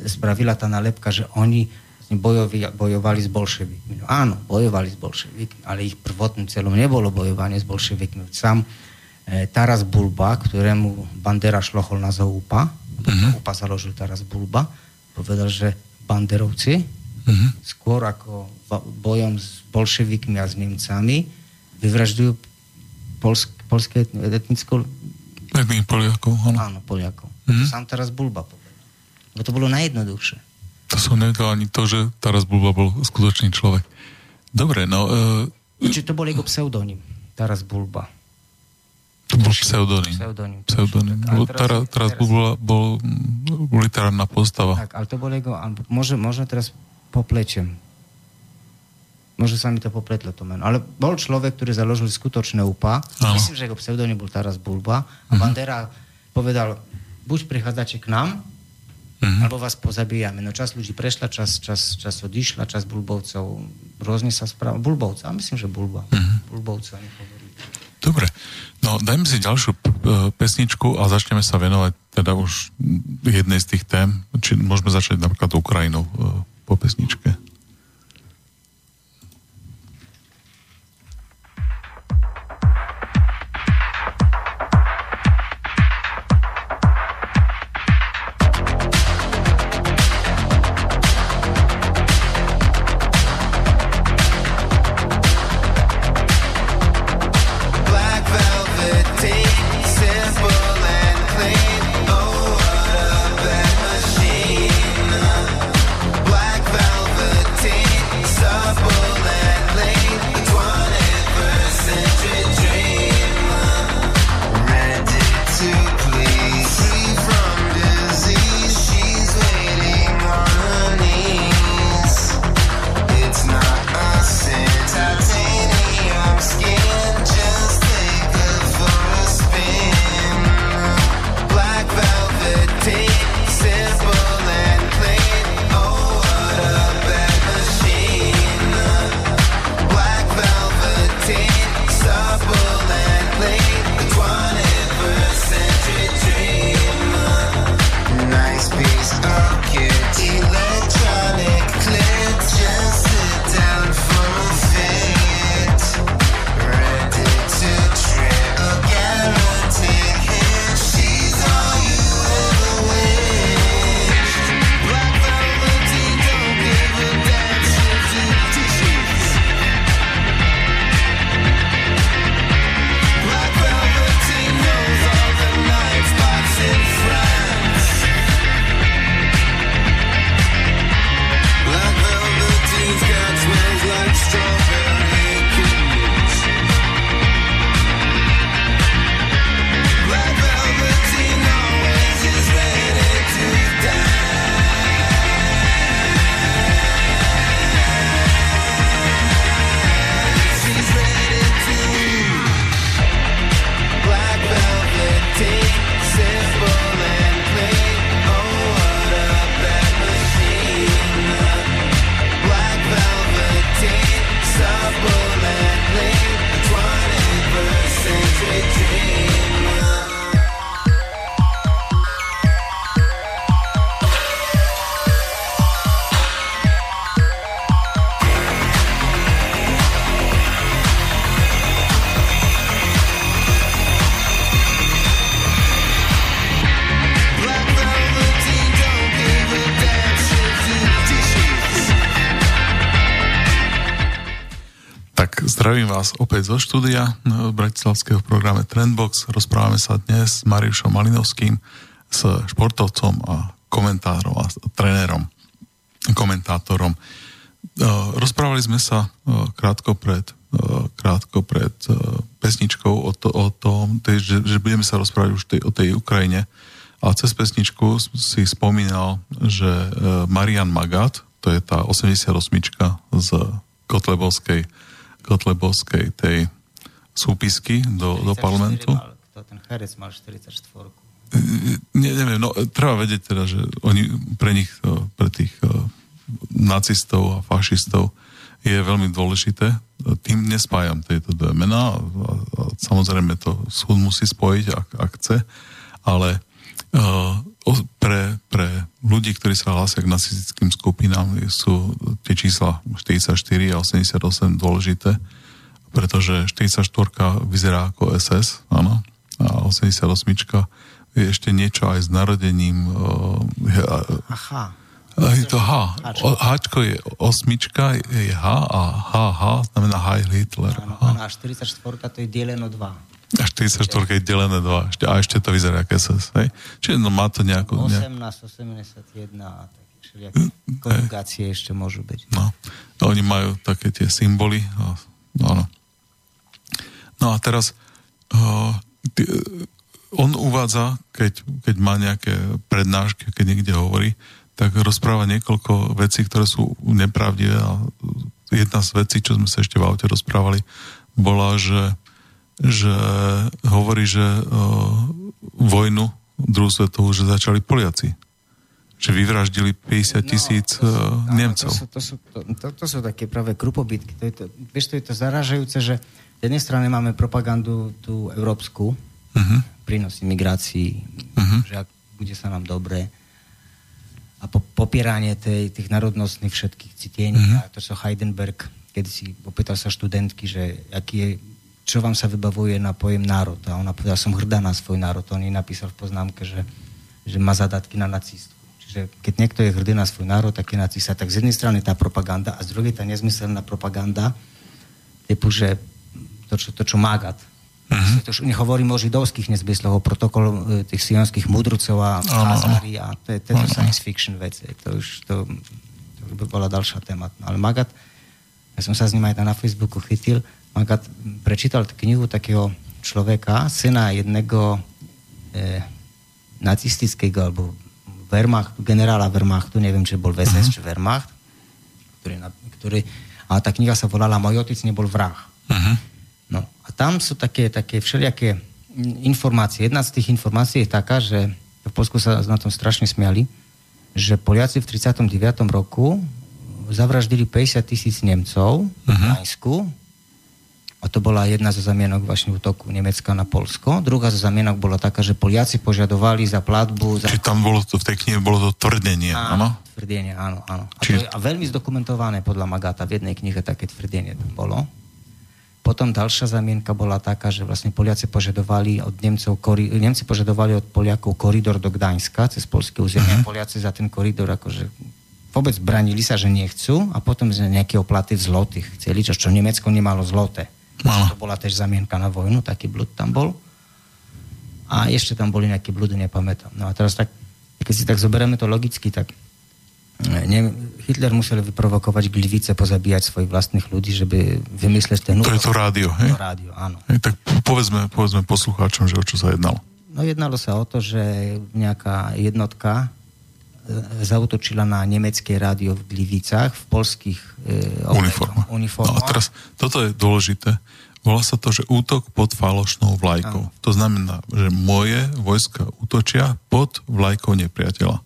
spravila tá nalepka, že oni bojovi, bojovali s bolševikmi. No áno, bojovali s bolševikmi, ale ich prvotným celom nebolo bojovanie s bolševikmi. Sám e, Taras Bulba, ktorému Bandera šlochol na UPA, uh-huh. UPA založil Taras Bulba, povedal, že banderovci uh-huh. skôr ako bojom s bolševikmi a s Nemcami vyvražďujú polsk, polské etnické... Etných Poliakov, áno. Áno, Poliakov. Uh-huh. To sám teraz Bulba povedal. Lebo to bolo najjednoduchšie. To som nevedel ani to, že Taras Bulba bol skutočný človek. Dobre, no... Uh... Čiže to bol jeho pseudonym. Taras Bulba. To bol pseudonym. Pseudonym. pseudonym. Teraz, teraz bol, bol, bol literárna postava. Tak, ale to bol jeho, môže, možno teraz poplečem. Možno sa mi to popletlo to meno. Ale bol človek, ktorý založil skutočné UPA. Ano. Myslím, že jeho pseudonym bol Taras Bulba. A uh-huh. Bandera povedal, buď prichádzate k nám, uh-huh. alebo vás pozabíjame. No čas ľudí prešla, čas, čas, čas odišla, čas Bulbovcov rôzne sa správa. Bulbovca, myslím, že Bulba. Uh-huh. Bulbovca. Dobre, no dajme si ďalšiu e, pesničku a začneme sa venovať teda už jednej z tých tém. Či môžeme začať napríklad Ukrajinou e, po pesničke. Opäť zo štúdia v bratislavského programe Trendbox. Rozprávame sa dnes s Mariušom Malinovským, s športovcom a komentárom a trénerom, komentátorom. Rozprávali sme sa krátko pred, krátko pred pesničkou o, to, o tom, že, že budeme sa rozprávať už tej, o tej Ukrajine. A cez pesničku si spomínal, že Marian Magat, to je tá 88 z Kotlebovskej Kotlebovskej tej súpisky do, do parlamentu. Mal, to ten Herec mal 44. Ne, neviem, no treba vedieť teda, že oni pre nich, e, pre tých nacistov a fašistov je veľmi dôležité. Tým nespájam tieto dve mená. Samozrejme to súd musí spojiť, ak, ak chce, ale uh, pre, pre ľudí, ktorí sa hlásia k nacistickým skupinám, sú tie čísla 44 a 88 dôležité, pretože 44 vyzerá ako SS, áno, a 88 je ešte niečo aj s narodením. Aha. Je to H. Hčko je osmička, je H a HH znamená Heil Hitler. Áno, a 44 to je deleno 2. A 44 je delené 2. Ešte, a ešte to vyzerá ako SS. Hej? Čiže no, má to nejakú... 18, 81 a také všelijaké konjugácie ešte môžu byť. No. no. Oni majú také tie symboly. No, no. no a teraz uh, ty, on uvádza, keď, keď má nejaké prednášky, keď niekde hovorí, tak rozpráva niekoľko vecí, ktoré sú nepravdivé a jedna z vecí, čo sme sa ešte v aute rozprávali, bola, že že hovorí, že vojnu druhú svetovú, že začali Poliaci. Že vyvraždili 50 tisíc no, to sú, uh, Nemcov. To sú, to, sú, to, to, to sú také práve krupobytky. To je to, vieš, to je to zaražajúce, že z jednej strany máme propagandu tú európsku, uh-huh. prínos imigrácii, uh-huh. že ak bude sa nám dobre, a po, popieranie tej, tých národnostných všetkých citiení. Uh-huh. A to sa Heidenberg, keď si opýtal sa študentky, že aký je čo vám sa vybavuje na pojem národ. A ona povedala, som hrdá na svoj národ. On jej napísal v poznámke, že, že má zadatky na nacistku. Čiže keď niekto je hrdý na svoj národ, tak je nacista. Tak z jednej strany tá propaganda a z druhej tá nezmyselná propaganda, typu, že to, čo, to, čo Magat. Uh-huh. To, čo nehovorím o židovských nezmysloch, o protokolu e, tých sionských mudrucov a Hazari a to je to science fiction veci. To už to, to by bola ďalšia téma. No, ale Magat, ja som sa s ním aj na Facebooku chytil, Magat prečítal knihu takého človeka, syna jedného e, nacistického alebo Wehrmacht, generála Wehrmachtu, neviem, či bol VSS, uh-huh. či Wehrmacht, ktorý, ktorý, a tá kniha sa volala Môj otec nebol vrah. Uh-huh. No a tam sú také, také všelijaké informácie. Jedna z tých informácií je taká, že v Polsku sa na tom strašne smiali, že Poliaci v 39. roku zavraždili 50 tisíc Nemcov uh-huh. v Gdaňsku, a to bola jedna zo zamienok vlastne útoku Nemecka na Polsko. Druhá zo zamienok bola taká, že Poliaci požadovali za platbu... Za... Čiže tam bolo to, v tej knihe bolo to tvrdenie, áno? Tvrdenie, áno, áno. A, Čiže... to je, a veľmi zdokumentované podľa Magata. V jednej knihe také tvrdenie tam bolo. Potom ďalšia zamienka bola taká, že vlastne Poliaci požadovali od Nemcov, kori, Nemci požadovali od Poliakov koridor do Gdaňska cez polské územie. Uh-huh. Poliaci za ten koridor akože vôbec branili sa, že nechcú a potom z nejaké oplaty v zlotých chceli, čo, čo Nemecko nemalo zloté. To bola tiež zamienka na vojnu, taký blud tam bol. A ešte tam boli nejaké bludy, nepamätám. No a teraz tak, keď si tak zoberieme to logicky, tak eh, ne, Hitler musel vyprovokovať glivice, pozabíjať svojich vlastných ľudí, żeby vymyslieť ten... To je to rádio, hej? To rádio, áno. Hej, tak povedzme, povedzme poslucháčom, že o čo sa jednalo. No jednalo sa o to, že nejaká jednotka E, zautočila na nemecké rádio v Glivicách v polských e, uniformách. No a teraz, toto je dôležité. Volá sa to, že útok pod falošnou vlajkou. Ano. To znamená, že moje vojska útočia pod vlajkou nepriateľa.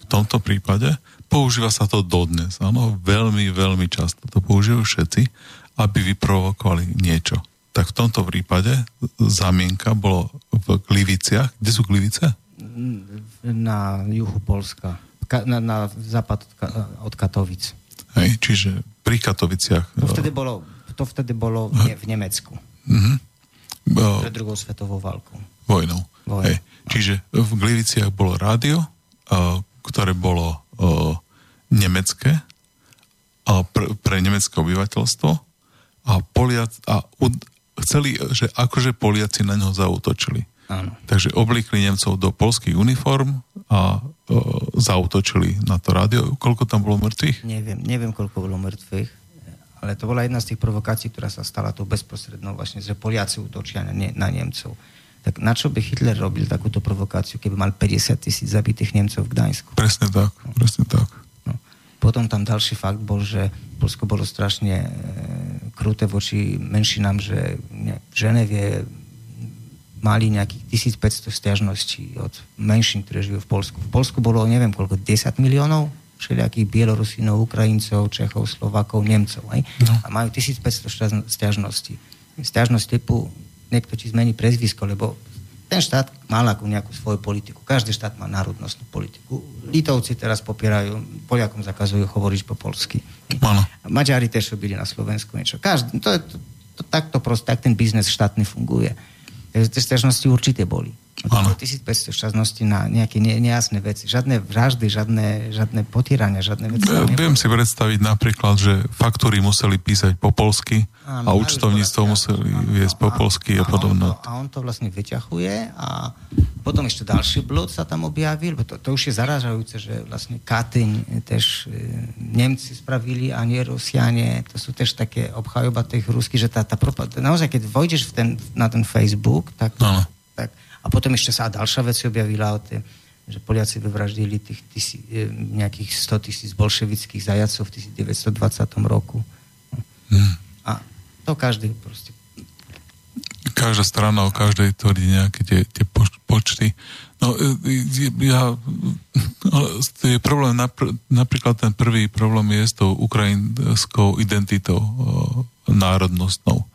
V tomto prípade používa sa to dodnes. Áno, veľmi, veľmi často to používajú všetci, aby vyprovokovali niečo. Tak v tomto prípade zamienka bolo v Gliviciach. Kde sú Glivice? Na juhu Polska, na, na západ od Katovic. Hej, čiže pri Katoviciach. To vtedy bolo, to vtedy bolo v, v Nemecku. Uh-huh. Pred druhou svetovou válkou. Vojnou. Vojnou. Hej. Čiže v Gliviciach bolo rádio, uh, ktoré bolo uh, nemecké pre, pre nemecké obyvateľstvo a, Poliac, a chceli, že akože Poliaci na ňo zautočili. Áno. Takže oblíkli Nemcov do polských uniform a e, zautočili na to rádio. Koľko tam bolo mŕtvych? Neviem, neviem, koľko bolo mŕtvych, ale to bola jedna z tých provokácií, ktorá sa stala tu bezprostrednou vlastne, že Poliaci útočia na, ne, na Nemcov. Tak na čo by Hitler robil takúto provokáciu, keby mal 50 tisíc zabitých Nemcov v Gdaňsku? Presne tak, no. presne tak. No. Potom tam ďalší fakt bol, že Polsko bolo strašne e, kruté voči menšinám, že v Ženevie mali nejakých 1500 stiažností od menšín, ktoré žijú v Polsku. V Polsku bolo, neviem koľko, 10 miliónov všelijakých Bielorusínov, Ukrajincov, Čechov, Slovakov, Nemcov. Aj? No. A majú 1500 stiažností. Stiažnosť typu, niekto ti zmení prezvisko, lebo ten štát mal ako nejakú svoju politiku. Každý štát má národnostnú politiku. Litovci teraz popierajú, Poliakom zakazujú hovoriť po polsky. Maďari tiež robili na Slovensku niečo. Každý, to, to, to, takto proste, tak ten biznes štátny funguje. Takže tie stiažnosti určite boli. Ano. 1500 šťastností na nejaké ne, nejasné veci. Žiadne vraždy, žiadne, žiadne potierania, žiadne veci. Ja, viem si predstaviť napríklad, že faktúry museli písať po polsky a účtovníctvo museli ano, viesť po polsky a, a podobno. A on to vlastne vyťahuje a potom ešte ďalší blud sa tam objavil, to, to už je zaražajúce, že vlastne Katyň tež e, Nemci spravili a nie Rusianie, to sú tež také obhajoba tých ruských, že tá, tá propad, naozaj keď vojdeš v ten, na ten Facebook, tak, ano. tak a potom ešte sa ďalšia vec objavila o tým, že Poliaci vyvraždili tých tisí, e, nejakých 100 tisíc bolševických zajacov v 1920 roku. Hmm. A to každý proste... Každá strana o každej tvrdí nejaké tie, tie počty. No, e, ja, je problém, napríklad ten prvý problém je s tou ukrajinskou identitou národnostnou.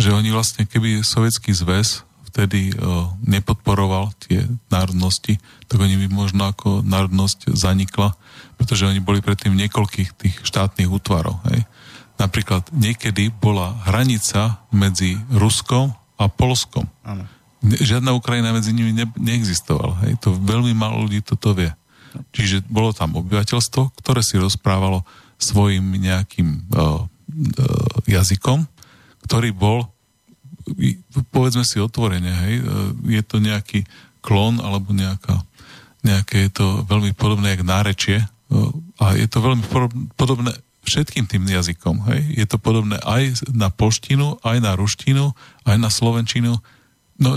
Že oni vlastne, keby sovietský zväz vtedy uh, nepodporoval tie národnosti, tak oni by možno ako národnosť zanikla, pretože oni boli predtým niekoľkých tých štátnych útvarov. Hej. Napríklad niekedy bola hranica medzi Ruskom a Polskom. Ano. Žiadna Ukrajina medzi nimi ne, neexistovala. Hej. To veľmi málo ľudí toto vie. Čiže bolo tam obyvateľstvo, ktoré si rozprávalo svojim nejakým uh, uh, jazykom, ktorý bol povedzme si otvorene, hej, e, je to nejaký klon alebo nejaká, nejaké je to veľmi podobné jak nárečie e, a je to veľmi podobné všetkým tým jazykom. Hej. Je to podobné aj na polštinu, aj na ruštinu, aj na slovenčinu. No,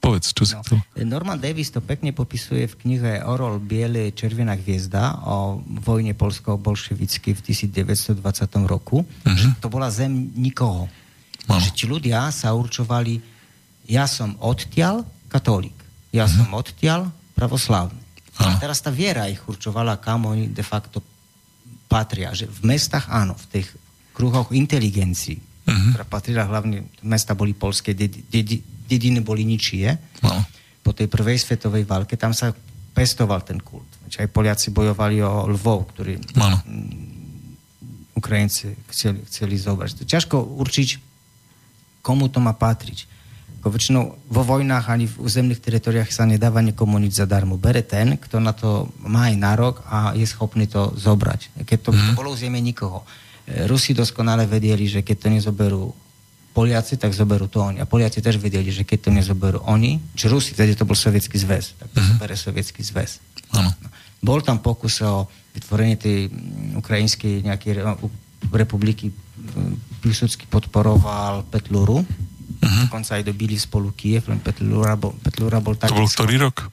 povedz, čo si no. chcel. Norman Davis to pekne popisuje v knihe Orol Biele červená hviezda o vojne polsko-bolševicky v 1920 roku. Uh-huh. To bola zem nikoho. Ano. Že ti ľudia sa určovali, ja som odtiaľ katolík, ja mhm. som odtiaľ pravoslávny. A teraz tá viera ich určovala, kam oni de facto patria. Že v mestách áno, v tých kruhoch inteligencií, uh-huh. ktorá patrila hlavne, mesta boli polské, dedi, dediny boli ničie. No. Po tej prvej svetovej válke tam sa pestoval ten kult. Aj Poliaci bojovali o Lvov, ktorý no. Ukrajinci chceli, chceli zobrať. Ťažko určiť, komu to má patriť. Ako väčšinou vo vojnách ani v územných teritoriách sa nedáva nikomu nič zadarmo. Bere ten, kto na to má aj nárok a je schopný to zobrať. Keď to, mm. bolo územie nikoho. E, Rusi doskonale vedeli, že keď to nezoberú Poliaci, tak zoberú to oni. A Poliaci tiež vedeli, že keď to nezoberú oni, či Rusi, tedy to bol sovietský zväz, tak to mm. zobere sovietský zväz. Ano. Bol tam pokus o vytvorenie tej ukrajinskej nejakej republiky Piłsudský podporoval Petluru, uh-huh. dokonca aj dobili spolu Kiev, len Petlura bol, Petlura bol tak... To bol ktorý rok?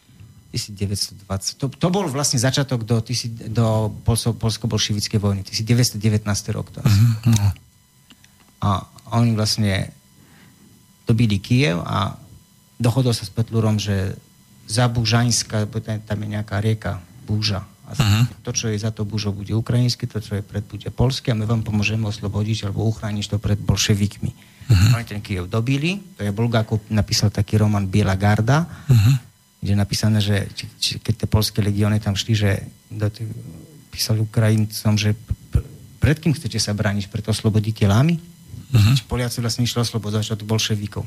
1920. To, to bol vlastne začiatok do, do polsko-bolševickej vojny. 1919 rok to uh-huh. A oni vlastne dobili Kiev a dohodol sa s Petlurom, že za Bužaňska, tam je nejaká rieka Búža, uh-huh. to, čo je za to bužo, bude ukrajinské, to, čo je pred, bude polské a my vám pomôžeme oslobodiť alebo uchrániť to pred bolševikmi. Uh-huh. Oni ten Kiev dobili, to je Bulgakov napísal taký román Biela garda, uh-huh. kde je napísané, že či, či, keď tie polské legióny tam šli, že do tých, písali Ukrajincom, že pred kým chcete sa brániť? Pred osloboditeľami? Uh-huh. Poliaci vlastne išli oslobodovať od bolševikov.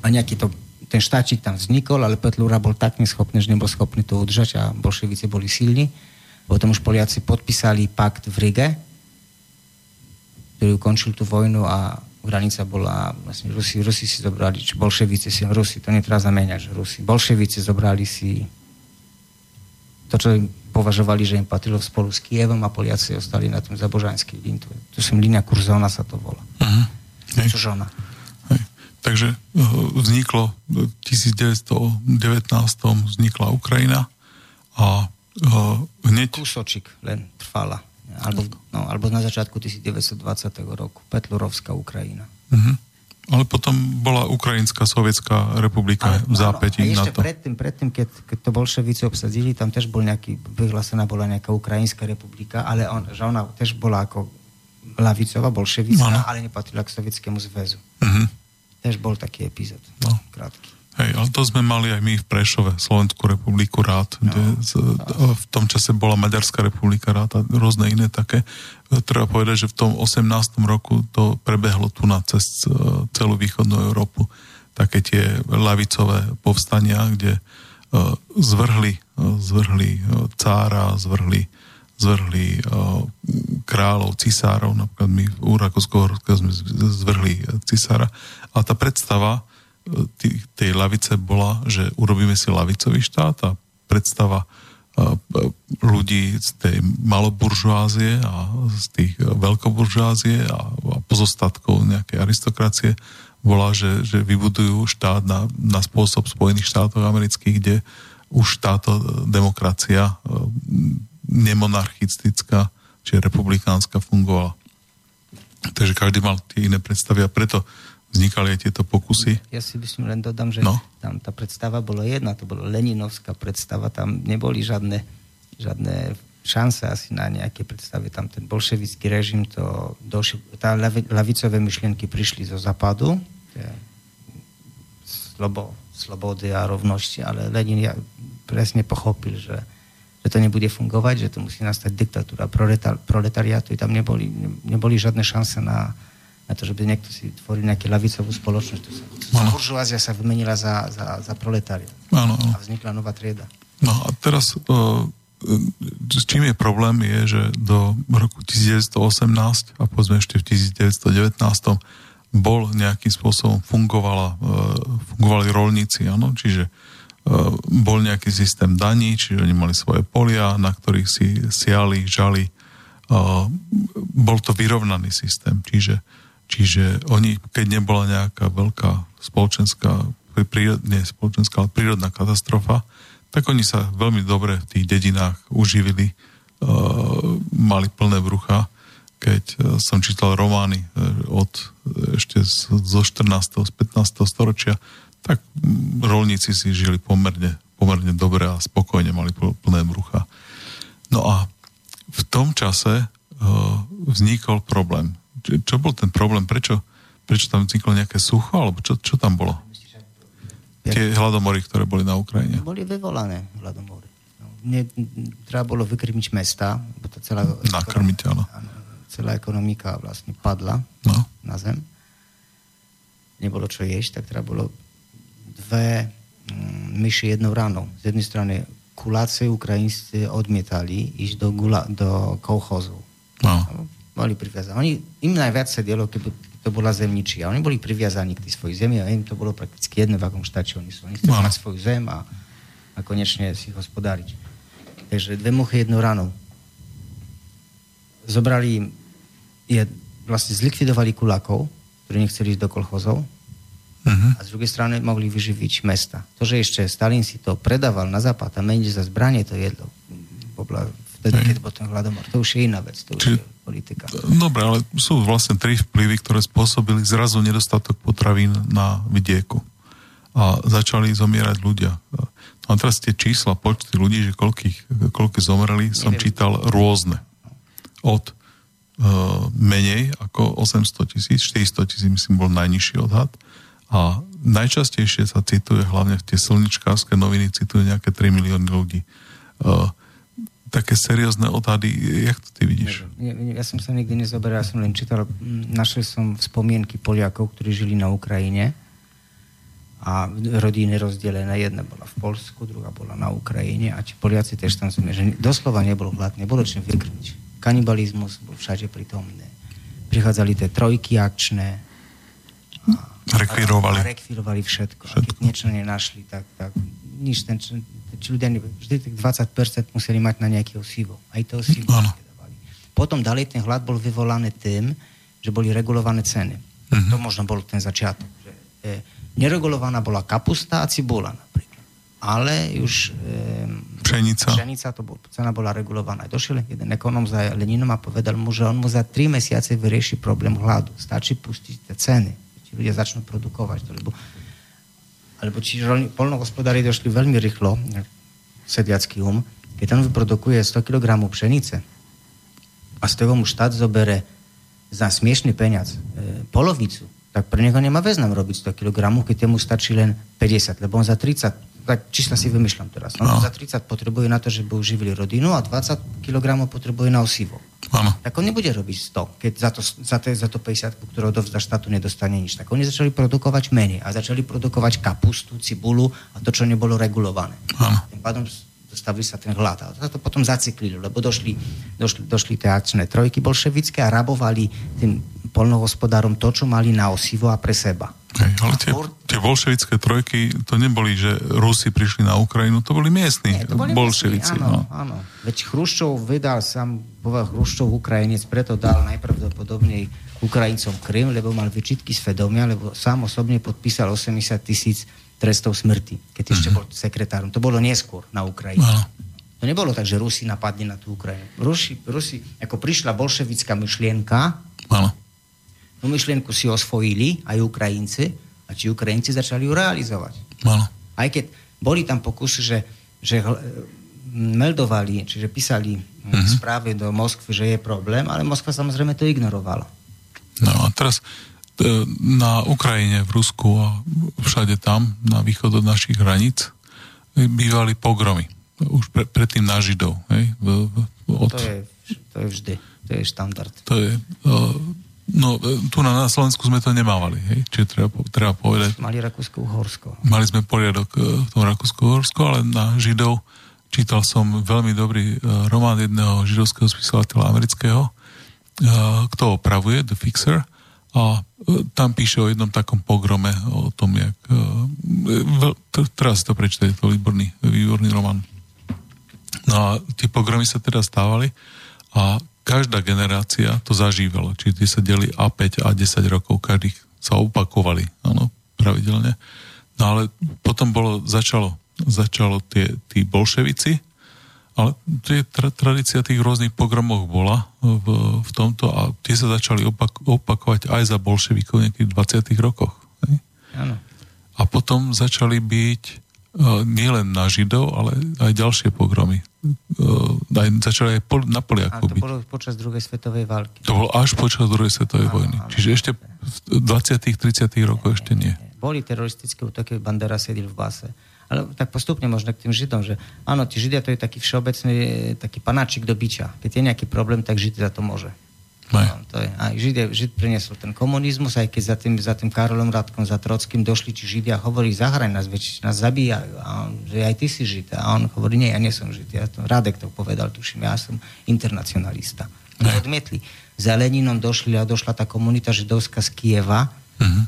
A nejaký to ten štáčik tam vznikol, ale Petlura bol tak neschopný, že nebol schopný to udržať a bolševici boli silní. Potom už Poliaci podpísali pakt v Rige ktorý ukončil tú vojnu a hranica bola, vlastne Rusi, Rusi si zobrali, či bolševici si, Rusi, to netreba zameniať, že Rusi. Bolševici zobrali si to, čo im považovali, že im patrilo spolu s Kievom a Poliaci ostali na tom zabožanský lín. To som línia Kurzona sa to volá. Uh-huh. Hej. Takže uh, vzniklo v 1919 vznikla Ukrajina a uh, hneď... Kúsočik len trvala alebo, no, alebo na začiatku 1920 roku, Petlurovská Ukrajina. Uh-huh. Ale potom bola Ukrajinská sovietská republika v zápätí na to. predtým, predtým keď, keď to bolševici obsadili, tam tiež bol nejaký, vyhlásená bola nejaká Ukrajinská republika, ale on, že ona tiež bola ako lavicová, bolševická, ale nepatrila k Sovietskému zväzu. Uh-huh. Tiež bol taký epizód, no. krátky. Hej, ale to sme mali aj my v Prešove, Slovenskú republiku rád, no, kde z, v tom čase bola Maďarská republika rád a rôzne iné také. Treba povedať, že v tom 18. roku to prebehlo tu na cez e, celú východnú Európu. Také tie lavicové povstania, kde uh, zvrhli, zvrhli cára, zvrhli, zvrhli uh, kráľov, cisárov, napríklad my v Rakúsko sme zvrhli cisára. A tá predstava, tej lavice bola, že urobíme si lavicový štát a predstava ľudí z tej maloburžoázie a z tých veľkoburžoázie a, pozostatkov nejakej aristokracie bola, že, že vybudujú štát na, na spôsob Spojených štátov amerických, kde už táto demokracia nemonarchistická, či republikánska fungovala. Takže každý mal tie iné predstavy a preto vznikali aj tieto pokusy. Ja si by som len dodám, že no. tam tá predstava bola jedna, to bola Leninovská predstava, tam neboli žiadne, žiadne šance asi na nejaké predstavy. Tam ten bolševický režim, to doši, tá lavicové myšlienky prišli zo západu, slobo, slobody a rovnosti, ale Lenin ja presne pochopil, že, že to nebude fungovať, že to musí nastať diktatúra proletariátu i tam neboli, neboli žiadne šance na, na to, že by niekto si tvoril nejakú lavicovú spoločnosť. To sa, buržuázia sa vymenila za, za, za proletária. Ano, A vznikla nová trieda. No a teraz, uh, s čím je problém, je, že do roku 1918 a povedzme ešte v 1919 bol nejakým spôsobom fungovala, uh, fungovali rolníci, áno, čiže bol nejaký systém daní, čiže oni mali svoje polia, na ktorých si siali, žali. Uh, bol to vyrovnaný systém, čiže Čiže oni, keď nebola nejaká veľká spoločenská, nie spoločenská, ale prírodná katastrofa, tak oni sa veľmi dobre v tých dedinách uživili, uh, mali plné brucha. Keď som čítal romány od ešte zo 14. z 15. storočia, tak rolníci si žili pomerne, pomerne dobre a spokojne mali plné brucha. No a v tom čase uh, vznikol problém čo bol ten problém? Prečo, prečo tam vzniklo nejaké sucho? Alebo čo, čo tam bolo? Tie hladomory, ktoré boli na Ukrajine. Boli vyvolané hladomory. No, ne, treba bolo vykrmiť mesta, bo to celá... Nakrmiť, áno. Celá ekonomika vlastne padla no. na zem. Nebolo čo jesť, tak teda bolo dve mm, myši jednou ránou. Z jednej strany kuláci Ukrajinci odmietali ísť do, gula, do kolchozov. No boli priviazaní. Oni, im najviac sa dielo, keď to bola zemničí. A oni boli priviazaní k tej svojej zemi a im to bolo prakticky jedno, v akom štáte oni sú. Oni chceli no. mať svoju zem a, a konečne si hospodáriť. Takže dve muchy jednou ranou. Zobrali im, je, vlastne zlikvidovali kulakov, ktorí nechceli ísť do kolchozov, uh-huh. a z druhej strany mohli vyživiť mesta. To, že ešte Stalin si to predával na západ a menil za zbranie to jedlo, vtedy, keď bol ten hladomor. To už je iná vec, to už Či, je politika. Dobre, ale sú vlastne tri vplyvy, ktoré spôsobili zrazu nedostatok potravín na vidieku. A začali zomierať ľudia. No a teraz tie čísla, počty ľudí, že koľkých, koľkých zomreli, som Neviem. čítal rôzne. Od uh, menej ako 800 tisíc, 400 tisíc myslím bol najnižší odhad. A najčastejšie sa cituje, hlavne tie slničkárske noviny, citujú nejaké 3 milióny ľudí. Uh, také seriózne odhady. Jak to ty vidíš? Ja, ja som sa nikdy nezoberal, ja som len čítal, našiel som spomienky Poliakov, ktorí žili na Ukrajine a rodiny rozdelené. Jedna bola v Polsku, druhá bola na Ukrajine a či Poliaci tiež tam sú, že doslova nebolo hlad, nebolo čím vykrmiť. Kanibalizmus bol všade prítomný. prichádzali tie trojky akčné. Rekvírovali. A rekvírovali všetko. všetko. A keď niečo nenašli, tak, tak nič, ten, či ľudia, vždy tých 20% museli mať na nejaký osivo. Aj to osivo. Ano. Potom ďalej ten hlad bol vyvolaný tým, že boli regulované ceny. Uh-huh. To možno bol ten začiatok. Že, e, neregulovaná bola kapusta a cibula napríklad. Ale už e, pšenica. pšenica to bol, cena bola regulovaná. Došiel jeden ekonom za Leninom a povedal mu, že on mu za 3 mesiace vyrieši problém hladu. Stačí pustiť tie ceny. Či ľudia začnú produkovať. Lebo, alebo či polnohospodári došli veľmi rýchlo, sediacký um, keď on vyprodukuje 100 kg pšenice, a z toho mu štát zobere za smiešný peniaz e, polovicu, tak pre neho nemá význam robiť 100 kg, keď mu stačí len 50, lebo on za 30, tak čisto si vymýšľam teraz, no, no. za 30 potrebuje na to, že by uživili rodinu a 20 kg potrebuje na osivo. Ano. Tak on nebude robiť 100, keď za to, za to, za to 50, ktorú dovzda štátu, nedostane nič. Tak oni začali produkovať menej a začali produkovať kapustu, cibulu a to, čo nebolo regulované. Ano. Tým pádom stavili sa ten hlad. A to potom zaciklili, lebo došli, došli, došli tie akčné trojky bolševické a rabovali tým polnohospodárom to, čo mali na osivo a pre seba. Hej, ale tie, tie bolševické trojky, to neboli, že Rusi prišli na Ukrajinu, to boli miestni Nie, to boli bolševici. Áno, no. áno. Veď Chruščov vydal sám, povedal Chruščov Ukrajinec, preto dal najpravdepodobnej Ukrajincom Krym, lebo mal vyčitky z Fedomia, lebo sám osobne podpísal 80 tisíc trestov smrti, keď ešte mm-hmm. bol sekretárom. To bolo neskôr na Ukrajine. Áno. To nebolo tak, že Rusi napadli na tú Ukrajinu. Rusi, Rusi ako prišla bolševická myšlienka, tú myšlienku si osvojili aj Ukrajinci a či Ukrajinci začali ju realizovať. Áno. Aj keď boli tam pokusy, že, že meldovali, čiže písali mm-hmm. správy do Moskvy, že je problém, ale Moskva samozrejme to ignorovala. No a teraz E, na Ukrajine, v Rusku a všade tam, na východ od našich hraníc, bývali pogromy. Už pre, predtým na Židov. Hej? V, v, od... to, je, to je vždy. To je štandard. To je... Uh, no, tu na, na Slovensku sme to nemávali. Hej? Čiže treba, treba povedať... Mali Rakúsko-Uhorsko. Mali sme poriadok v tom Rakúsko-Uhorsko, ale na Židov čítal som veľmi dobrý uh, román jedného židovského spisovateľa amerického, kto opravuje, The Fixer, a e, tam píše o jednom takom pogrome, o tom, jak... E, teraz to prečíte, je to výborný, výborný román. No a tie pogromy sa teda stávali a každá generácia to zažívala. Čiže tie sa deli A5 a 10 rokov, každých sa opakovali, áno, pravidelne. No ale potom bolo, začalo, začalo tie, tí bolševici, ale tie tra- tradícia tých rôznych pogromov bola v, v tomto a tie sa začali opak- opakovať aj za bolševikov niekých 20. rokoch. Áno. A potom začali byť nielen na Židov, ale aj ďalšie pogromy. Uh, aj, začali aj pol, na Poliakov byť. to bolo počas druhej svetovej války. To bolo až počas druhej svetovej áno, vojny. Áno, Čiže ešte v 20. 30. rokoch ešte nie. nie. Boli teroristické útoky, Bandera sedil v base ale tak postupne možno k tým Židom, že áno, tí Židia to je taký všeobecný, taký panáčik do biča. Keď je nejaký problém, tak Žid za to môže. No, to je, aj Žid, je, Žid priniesol ten komunizmus, aj keď za tým, za tým Karolom Radkom, za Trockým došli ti Židia a hovorí, zahraj nás, veď nás zabíjajú. A on, že aj ty si Žid. A on hovorí, nie, ja nie som Žid. Ja to, Radek to povedal, tuším, ja som internacionalista. Oni odmietli. Za Leninom došli a došla tá komunita židovská z Kieva, uh-huh.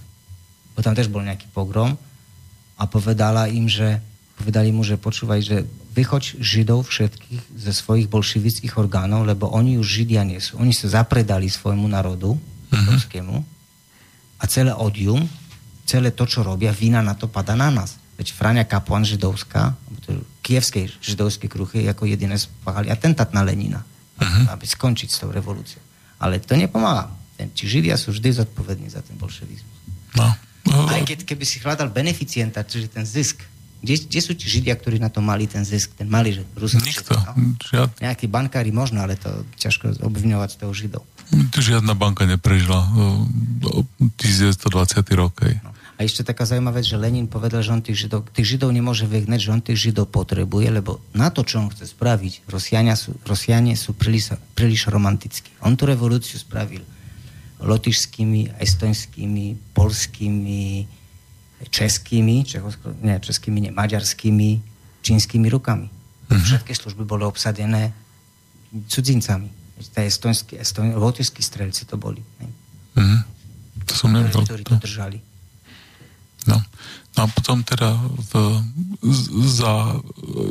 bo tam tiež bol nejaký pogrom, a povedala im, že povedali mu, že počúvaj, že vychoď Židov všetkých ze svojich bolševických orgánov, lebo oni už Židia nie sú. Oni sa zapredali svojmu národu, uh-huh. a celé odium, celé to, čo robia, vina na to pada na nás. Veď Frania Kapuan židovská, kievskej židovskej kruchy, ako jediné spáhali atentát na Lenina, uh-huh. aby skončiť s tou revolúciou. Ale to nepomáha. Či Židia sú vždy zodpovední za ten bolševizmus. No. Aj keď, keby si hľadal beneficienta, čiže ten zisk, kde, kde sú ti Židia, ktorí na to mali ten zisk, ten mali, že Rusi, Nikto. No? Žiad... Nejakí bankári možno, ale to ťažko obviňovať z toho Židov. Žiadna banka neprežila do 1920. rok. No. A ešte taká zaujímavá vec, že Lenin povedal, že on tých Židov, tých Židov nemôže vyhnať, že on tých Židov potrebuje, lebo na to, čo on chce spraviť, Rosiania sú, Rosianie sú príliš, príliš romantickí. On tú revolúciu spravil lotyšskými, estonskými, polskými, českými, čehosko, nie, českými, nie, maďarskými, čínskymi rukami. Mm-hmm. Všetky služby boli obsadené cudzincami. Tie estonskí, estonskí, lotyšskí strelci to boli. Ne? Mm. To som nevedel. Ktorí to držali. No. no a potom teda v, za,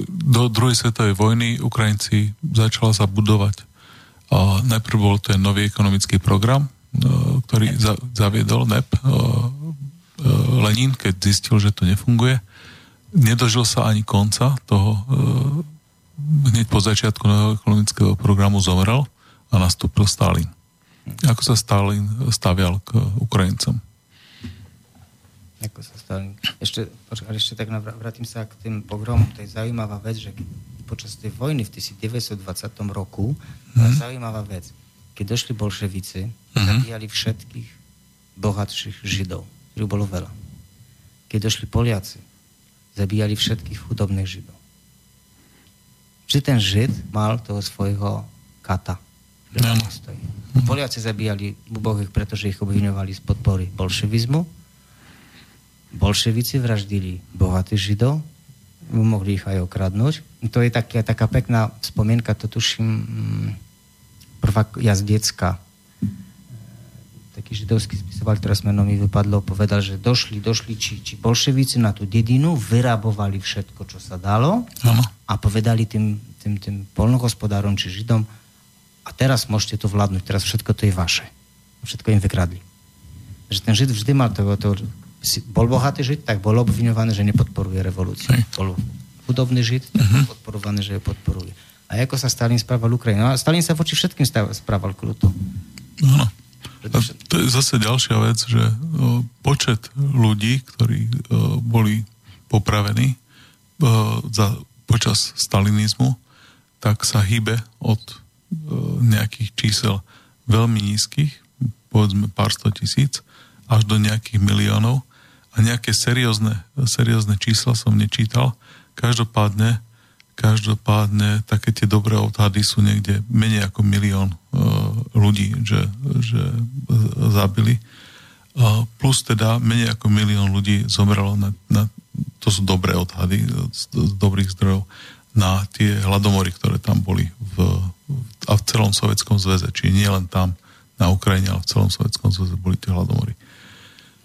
do druhej svetovej vojny Ukrajinci začala sa budovať a najprv bol ten nový ekonomický program, ktorý za, zaviedol NEP Lenin, keď zistil, že to nefunguje. Nedožil sa ani konca toho hneď po začiatku nového ekonomického programu zomrel a nastúpil Stalin. Ako sa Stalin stavial k Ukrajincom? Ako sa Stalin... Ešte, počkaj, ešte tak vrátim sa k tým pogromom. To je zaujímavá vec, že počas tej vojny v 1920 roku bola hmm. zaujímavá vec. Keď došli bolševici, hmm. zabíjali všetkých bohatších židov, ktorých bolo veľa. Keď došli Poliaci, zabíjali všetkých chudobných židov. Či ten žid mal toho svojho kata. No. Poliaci zabíjali ubohých, pretože ich obviňovali z podpory bolševizmu. Bolševici vraždili bohatých židov, mohli ich aj okradnúť. To je taká, taká pekná spomienka, to tuším mm, prvá jazdecka. Taký židovský spisovateľ, teraz meno mi vypadlo, povedal, že došli, došli či, či bolševici na tú dedinu, vyrabovali všetko, čo sa dalo ano. a povedali tým, tým, tým polnohospodárom či židom, a teraz môžete to vládnuť, teraz všetko to je vaše. Všetko im vykradli. Že ten žid vždy mal to, to bol bohatý žid, tak bol obviňovaný, že nepodporuje revolúciu. Hej. Bol chudobný žid, tak bol mhm. podporovaný, že ju podporuje. A ako sa Stalin správal Ukrajinu? No, Stalin sa voči všetkým správal kruto. Áno. A to je zase ďalšia vec, že počet ľudí, ktorí boli popravení za, počas stalinizmu, tak sa hýbe od nejakých čísel veľmi nízkych, povedzme pár sto tisíc, až do nejakých miliónov a nejaké seriózne, seriózne čísla som nečítal. Každopádne, každopádne také tie dobré odhady sú niekde menej ako milión uh, ľudí, že, že zabili. Uh, plus teda menej ako milión ľudí zomrelo na, na to sú dobré odhady z, z dobrých zdrojov na tie hladomory, ktoré tam boli v, a v celom Sovjetskom zväze. Čiže nie len tam na Ukrajine, ale v celom Sovjetskom zväze boli tie hladomory.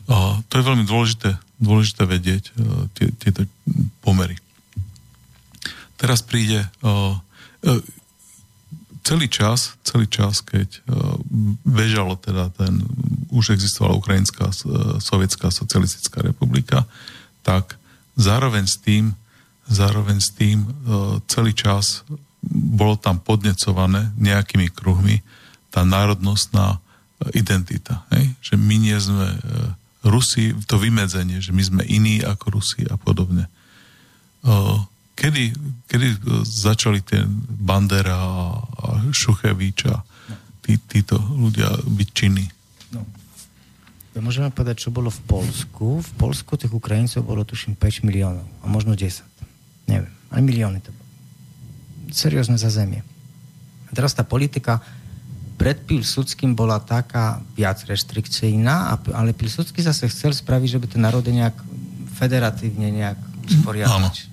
A to je veľmi dôležité, dôležité vedieť e, tie, tieto pomery. Teraz príde uh, celý čas, celý čas, keď uh, bežalo teda ten, už existovala Ukrajinská uh, sovietská socialistická republika, tak zároveň s tým zároveň s tým e, celý čas bolo tam podnecované nejakými kruhmi tá národnostná e, identita. Hej? Že my nie sme e, Rusi, to vymedzenie, že my sme iní ako Rusi a podobne. Kedy, kedy začali tie Bandera a Šuchevič a tí, títo ľudia byť činní? No. Môžeme povedať, čo bolo v Polsku. V Polsku tých Ukrajincov bolo tuším 5 miliónov a možno 10 neviem, aj milióny to bolo. Seriózne zazemie. A teraz tá politika pred Pilsudským bola taká viac reštrikcijná, ale Pilsudský zase chcel spraviť, že by to národe nejak federatívne nejak sporiadať.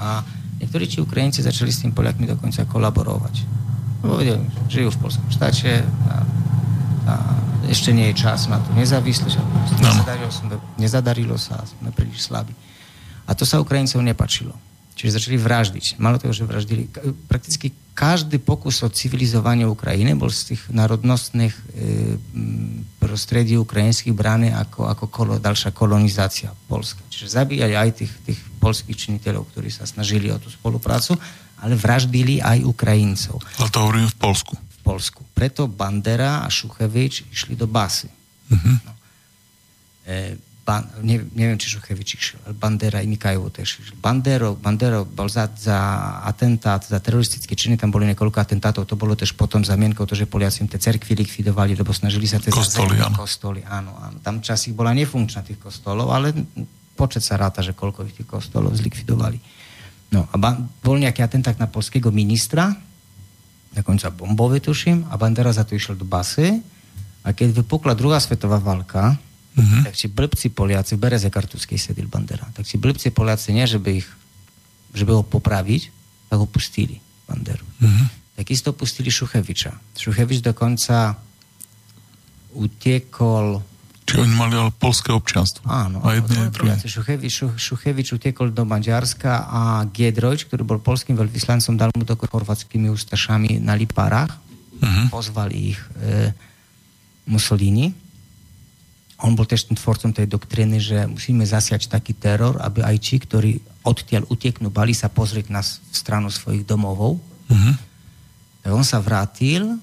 A niektorí či Ukrajinci začali s tým Poliakmi dokonca kolaborovať. Lebo vedeli, žijú v polskom štáte a, a ešte nie je čas na to nezávislé, že nezadarilo, sme, nezadarilo sa, sme príliš slabí. A to sa Ukrajincov nepačilo. Čiže začali vraždiť. Malo toho, že vraždili. Prakticky každý pokus o civilizovanie Ukrajiny bol z tých národnostných e, prostredí ukrajinských brány ako, ako kolo, ďalšia kolonizácia Polska. Čiže zabíjali aj tých, tých polských činiteľov, ktorí sa snažili o tú spoluprácu, ale vraždili aj Ukrajincov. Ale to hovorím v Polsku. V Polsku. Preto Bandera a Šuchevič išli do basy. Uh-huh. No. E, Ban, či Šuchevič išiel, ale Bandera i išiel. Bandero, Bandero bol za, za atentát, za teroristické činy, tam boli niekoľko atentátov, to bolo tiež potom zamienkou to, že Poliaci im tie cerkvy likvidovali, lebo snažili sa tie kostoly, áno. kostoly, áno, áno. Tam časí bola nefunkčná tých kostolov, ale počet sa ráta, že koľko ich tých kostolov zlikvidovali. No a ba- bol nejaký atentát na polského ministra, dokonca bombové tuším, a Bandera za to išiel do basy a keď vypukla druhá svetová válka, Uh-huh. Tak si blbci Poliaci, v Bereze Kartuskej sedil Bandera, tak si blbci Poliaci nie, že by, ich, že by ho popraviť, tak ho pustili, Banderu. Uh-huh. Takisto pustili Šucheviča. Šuchevič dokonca utiekol Či oni mali ale polské občianstvo. Áno, a jedné, druhé. Šuchevič, Šuchevič utekol do Maďarska a Giedrovič, ktorý bol polským veľvyslancom, dal mu to chorvatskými ústašami na Lipárach. Uh-huh. Pozvali ich e, Mussolini. On bol tiež tvorcom tej doktríny, že musíme zasiať taký teror, aby aj či, ktorí odtiaľ uteknú, bali sa pozrieť na stranu svojich domovov. Uh-huh. Tak on sa vrátil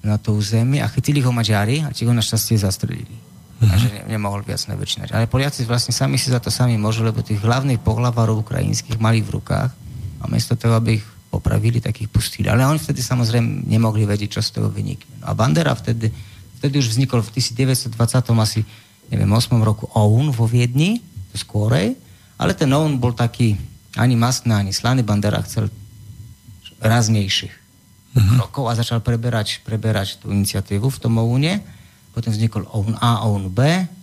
na to územie a chytili ho Maďari a ti ho našťastie zastrelili. Mm-hmm. A že ne, nemohol viac neväčšinať. Ale Poliaci vlastne sami si za to sami môžu, lebo tých hlavných pohlavárov ukrajinských mali v rukách a miesto toho, aby ich popravili, tak ich pustili. Ale oni vtedy samozrejme nemohli vedieť, čo z toho vynikne. No a Bandera vtedy, vtedy už vznikol v 1920 asi, neviem, 8 roku OUN vo Viedni, skôrej, ale ten OUN bol taký ani mastný, ani slaný. Bandera chcel raznejších uh-huh. rokov a začal preberať, preberať tú iniciatívu v tom OUNE. Potom vznikol OUN A, OUN B,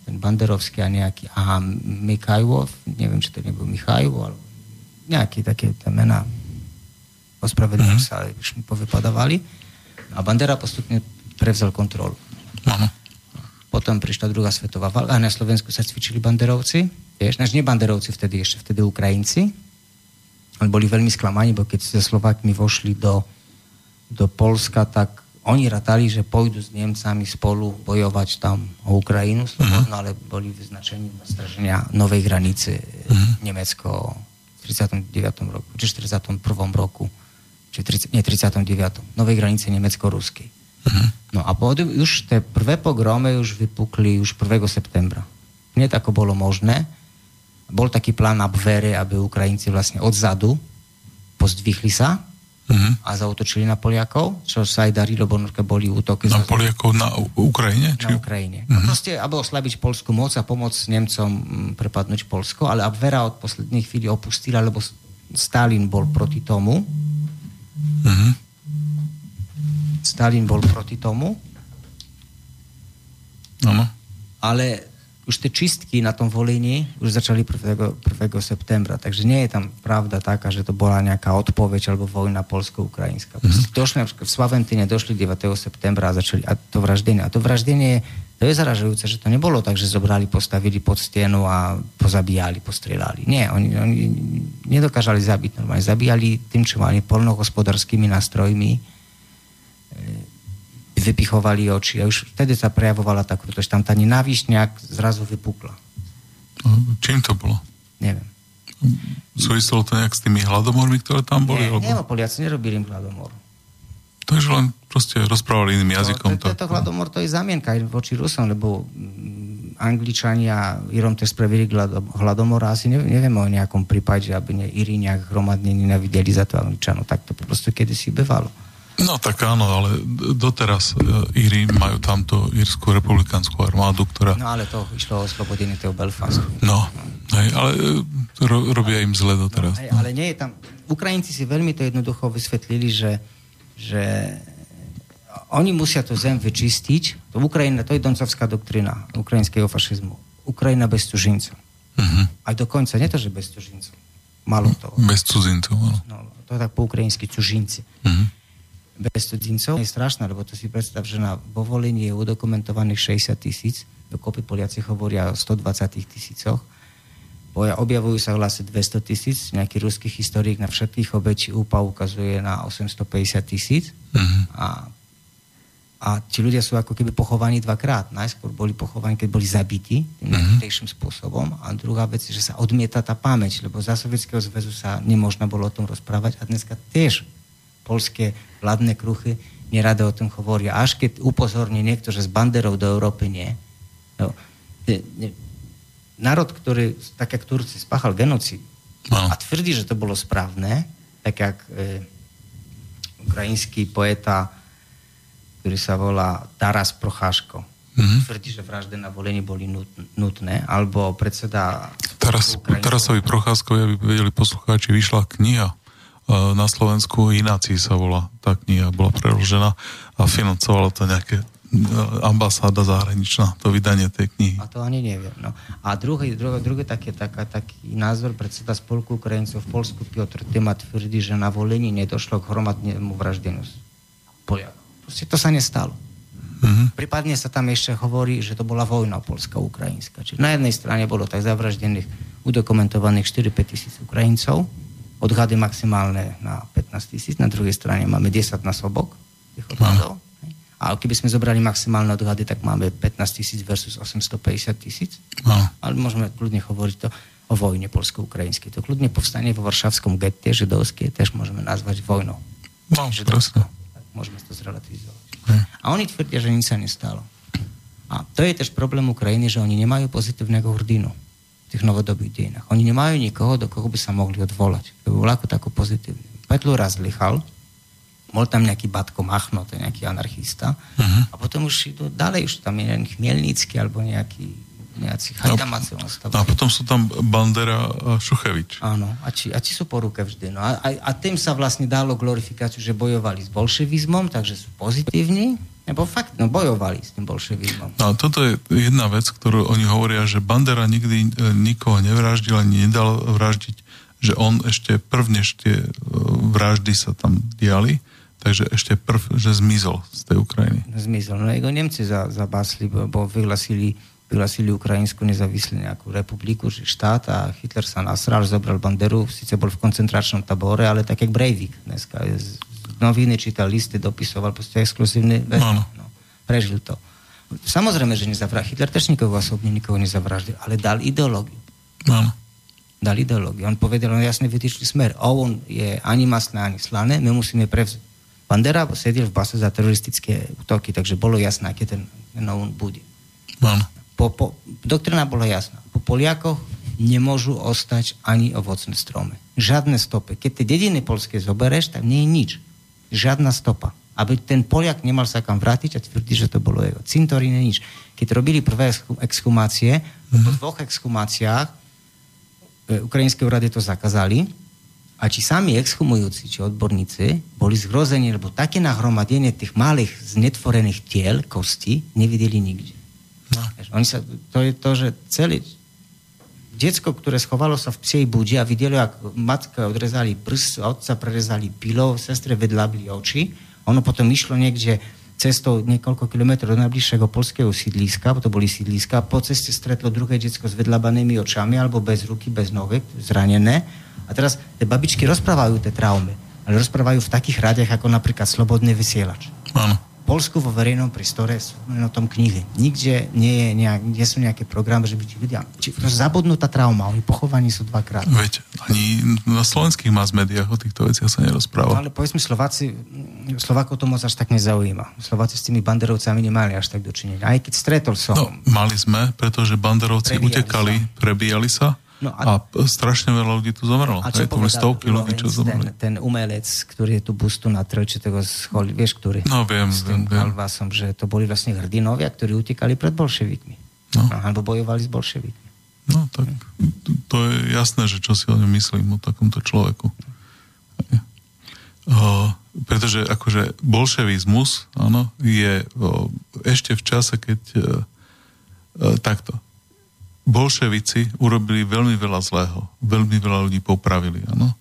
ten Banderovský a nejaký A Mikajlov, neviem, či to nebol Michajlo, ale nejaké také tie mená ospravedlňujem uh-huh. sa, ale už mi povypadávali. A Bandera postupne prevzal kontrolu. Uh-huh. Potom prišla druhá svetová válka a na Slovensku sa cvičili banderovci. Vieš, naš nie banderovci vtedy, ešte vtedy Ukrajinci. Ale boli veľmi sklamaní, bo keď sa Slovákmi vošli do do Polska, tak oni ratali, že pôjdu s Nemcami spolu bojovať tam o Ukrajinu slobodno, uh-huh. ale boli vyznačení na straženia novej hranice uh-huh. Nemecko v 39. roku, či 41. roku, či 30, nie 39. novej hranice Nemecko-Ruskej. Uh-huh. No a po, už tie prvé pogromy už vypukli už 1. septembra. Nie ako bolo možné. Bol taký plán na Bvere, aby Ukrajinci vlastne odzadu pozdvihli sa uh-huh. a zautočili na Poliakov, čo sa aj darilo, lebo boli útoky. Na Poliakov na Ukrajine? Či... Na Ukrajine. Uh-huh. Proste, aby oslabiť polskú moc a pomôcť Nemcom prepadnúť Polsko, ale Abvera od posledných chvíli opustila, lebo Stalin bol proti tomu. Uh-huh. Stalin bol proti tomu. Ano. Ale už tie čistky na tom volení už začali 1. 1. septembra, takže nie je tam pravda taká, že to bola nejaká odpoveď alebo vojna polsko-ukrajinská. Mm-hmm. Došli, v Slaventine došli 9. septembra a začali a to vraždenie. A to vraždenie, to je zaražujúce, že to nebolo tak, že zobrali, postavili pod stienu a pozabíjali, postrieľali. Nie, oni, oni nedokážali zabiť normálne. Zabíjali tým, čo mali polnohospodárskymi nástrojmi, vypichovali oči a už vtedy sa prejavovala tá krutosť. Tam tá nenávisť nejak zrazu vypukla. Čím to bolo? Neviem. Súviselo to nejak s tými hladomormi, ktoré tam boli? Nie, alebo... nie, Poliaci nerobili im hladomor. Takže len proste rozprávali iným jazykom. No, to, to, to hladomor to je zamienka voči Rusom, lebo mm, Angličania Irom tiež spravili hladomor a asi nevieme o nejakom prípade, aby ne, Iri nejak hromadne nenavideli za to Angličanov. Tak to proste kedysi bevalo. No tak áno, ale doteraz e, Íry majú tamto Írskú republikánsku armádu, ktorá... No ale to išlo o slobodenie toho Belfastu. No, hej, ale e, ro, robia im zle doteraz. No, hej, ale nie je tam... Ukrajinci si veľmi to jednoducho vysvetlili, že, že oni musia tú zem vyčistiť. To Ukrajina, to je doncovská doktrina ukrajinského fašizmu. Ukrajina bez cužincov. Uh-huh. Aj dokonca, nie to, že bez cužincov. Malo to. Bez cudzincov, No, to je tak po ukrajinsky cužinci. Uh-huh bez cudzincov. Je strašné, lebo to si predstav, že na vo volení je udokumentovaných 60 tisíc, dokopy Poliaci hovoria o 120 tisícoch. Objavujú sa v 200 tisíc, nejaký ruský historik na všetkých obetí úpa ukazuje na 850 tisíc. Uh-huh. A, a ti ľudia sú ako keby pochovaní dvakrát. Najskôr boli pochovaní, keď boli zabití tým uh-huh. spôsobom. A druhá vec je, že sa odmieta tá pamäť, lebo za Sovietskeho zväzu sa nemožno bolo o tom rozprávať a dneska tiež polské vládne kruchy nerada o tom hovoria. Až keď upozorní niekto, že z banderov do Európy nie. No, národ, ktorý, tak jak Turci, spáchal genocid no. a tvrdí, že to bolo správne, tak jak e, ukrajinský poeta, ktorý sa volá Taras Procháško, mm-hmm. tvrdí, že vraždy na volení boli nutné, alebo predseda... Taras, Tarasovi Procházkovi, aby vedeli poslucháči, vyšla kniha na Slovensku Ináci sa volá tá kniha, bola preložená a financovala to nejaké ambasáda zahraničná, to vydanie tej knihy. A to ani neviem. No. A druhý, druhý, druhý taký, taká, taký názor predseda spolku Ukrajincov v Polsku Piotr Tema tvrdí, že na volení nedošlo k hromadnému vraždeniu Poliakov. Proste to sa nestalo. Uh-huh. Prípadne sa tam ešte hovorí, že to bola vojna polska-ukrajinská. Čiže na jednej strane bolo tak zavraždených, udokumentovaných 4-5 tisíc Ukrajincov, odhady maximálne na 15 tisíc, na druhej strane máme 10 násobok tých odhadov. A keby sme zobrali maximálne odhady, tak máme 15 tisíc versus 850 tisíc. No. Ale môžeme kľudne hovoriť to o vojne polsko-ukrajinskej. To kľudne povstanie vo varšavskom gette židovské tiež môžeme nazvať vojnou. No, presne. Môžeme to zrelativizovať. Hm. A oni tvrdia, že nič sa nestalo. A to je tiež problém Ukrajiny, že oni nemajú pozitívneho hrdinu v tých novodobých dejinách. Oni nemajú nikoho, do koho by sa mohli odvolať. To by bol ako tako pozitívny. Petlu raz zlychal, bol tam nejaký Batko Machno, to je nejaký anarchista. Uh-huh. A potom už idú ďalej, už tam je nejaký Chmielnícky alebo nejaký nejaký Hajdamace. No, a potom sú tam Bandera a Šuchevič. Áno, a či, a či sú po ruke vždy. No a, a, a tým sa vlastne dalo glorifikáciu, že bojovali s bolševizmom, takže sú pozitívni, nebo fakt, no bojovali s tým bolševizmom. No a toto je jedna vec, ktorú oni hovoria, že Bandera nikdy e, nikoho nevraždil ani nedal vraždiť, že on ešte prvne tie e, vraždy sa tam diali Takže ešte prv, že zmizol z tej Ukrajiny. Zmizol. No jeho Nemci za, zabásli, bo vyhlasili, vyhlasili Ukrajinsku nezávislú nejakú republiku, že štát a Hitler sa nasral, zobral Banderu, síce bol v koncentračnom tabore, ale tak jak Breivik dneska. Z noviny čítal listy, dopisoval proste exkluzívne veci. No, prežil to. Samozrejme, že nezavraždil. Hitler tiež nikoho osobne nikoho nezavraždil, ale dal ideológiu. Áno. Dal ideológiu. On povedal, on jasne vytýčil smer. On je ani masné, ani slané, my musíme prevziť Bandera sedel v base za teroristické útoky, takže bolo jasné, aké ten on bude. Áno. Po, po, doktrina bola jasná. Po Poliakoch nemôžu ostať ani ovocné stromy. Žiadne stopy. Keď tie dediny polské zobereš, tak nie je nič. Žiadna stopa. Aby ten Poliak nemal sa kam vrátiť a tvrdí, že to bolo jeho. Cintorín je nič. Keď robili prvé exhumácie, mm-hmm. po dvoch exhumáciách e, ukrajinské úrady to zakázali, a či sami exhumujúci, či odborníci boli zhrození, lebo také nahromadenie tých malých znetvorených tiel, kosti, nevideli nikde. No. Oni sa, to je to, že celý Detsko, ktoré schovalo sa v psej budi a videli, ako matka odrezali prst, otca prerezali pilou, sestre vedľabili oči, ono potom išlo niekde cestou niekoľko kilometrov do najbližšieho polského sídliska, to boli sídliska, po ceste stretlo druhé detsko s vedľabanými očami alebo bez ruky, bez nohy, zranené a teraz tie babičky rozprávajú tie traumy, ale rozprávajú v takých radiach ako napríklad Slobodný vysielač. Áno. Polsku vo verejnom prístore sú na tom knihy. Nikde nie, je nejak, nie sú nejaké programy, že by ti ľudia... Či, to zabudnutá trauma, oni pochovaní sú dvakrát. Veď, ani na slovenských mass médiách o týchto veciach sa nerozpráva. No, ale povedzme, Slováci, Slovákov to moc až tak nezaujíma. Slováci s tými banderovcami nemali až tak dočinenia. Aj keď stretol som... No, mali sme, pretože banderovci prebíjali utekali, sa. prebíjali sa No a, a strašne veľa ľudí tu zomrelo. A čo povedal stovky ľudí, čo zomreli. Ten, ten umelec, ktorý je tu bustu na trojče toho scholi, vieš, ktorý? No viem, s tým viem. Kalvásom, že to boli vlastne hrdinovia, ktorí utekali pred bolševikmi. No. Alebo bojovali s bolševikmi. No tak to je jasné, že čo si o ňom myslím, o takomto človeku. O, pretože akože bolševizmus, áno, je o, ešte v čase, keď o, e, e, takto bolševici urobili veľmi veľa zlého. Veľmi veľa ľudí popravili, áno.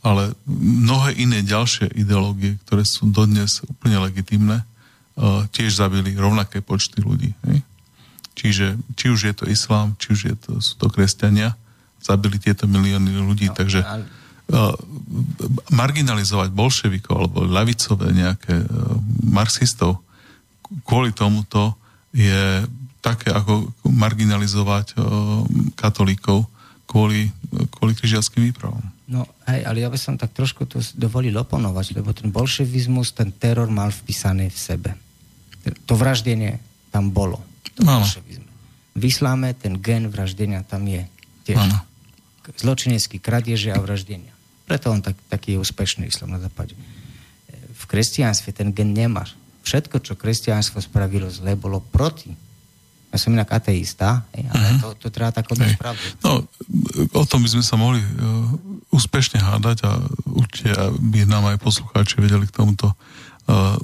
Ale mnohé iné ďalšie ideológie, ktoré sú dodnes úplne legitimné, uh, tiež zabili rovnaké počty ľudí. Hej? Čiže či už je to islám, či už je to, sú to kresťania, zabili tieto milióny ľudí. No, takže uh, marginalizovať bolševikov alebo ľavicové nejaké uh, marxistov kvôli tomuto je také ako marginalizovať uh, katolíkov kvôli, kvôli križiackým výpravom. No hej, ale ja by som tak trošku tu dovolil oponovať, lebo ten bolševizmus, ten teror mal vpísaný v sebe. To vraždenie tam bolo. To V ten gen vraždenia tam je. Tiež. Áno. Zločinecký kradieže a vraždenia. Preto on tak, taký je úspešný islám na západe. V kresťanstve ten gen nemáš. Všetko, čo kresťanstvo spravilo zle, bolo proti ja som inak ateista, ale uh-huh. to, to treba tak odnosť pravdu. No, o tom by sme sa mohli uh, úspešne hádať a určite by nám aj poslucháči vedeli k tomuto uh,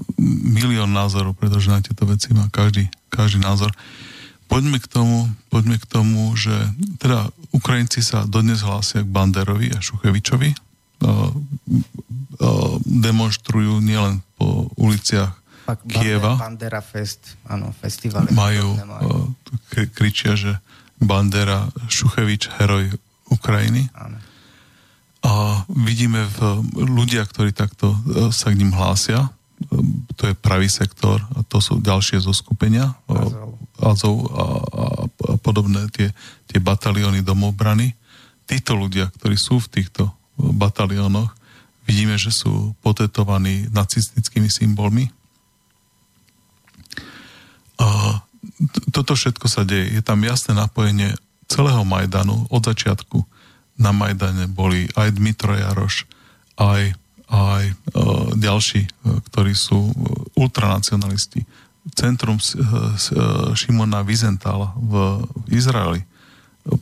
milión názorov, pretože na tieto veci má každý, každý názor. Poďme k tomu, poďme k tomu, že teda Ukrajinci sa dodnes hlásia k Banderovi a Šuchevičovi. Uh, demonstrujú nielen po uliciach Kieva. Bandera Fest, áno, festival. Majú, majú. kričia, že Bandera Šuchevič, heroj Ukrajiny. Áno. A vidíme v ľudia, ktorí takto e, sa k ním hlásia, e, to je pravý sektor a to sú ďalšie zoskupenia Azov a, a, a podobné tie, tie batalióny domobrany. Títo ľudia, ktorí sú v týchto bataliónoch, vidíme, že sú potetovaní nacistickými symbolmi. A toto všetko sa deje. Je tam jasné napojenie celého Majdanu od začiatku na Majdane boli aj Dmitro Jaroš, aj, aj e, ďalší, e, ktorí sú e, ultranacionalisti. Centrum e, e, Šimona Vizentála v Izraeli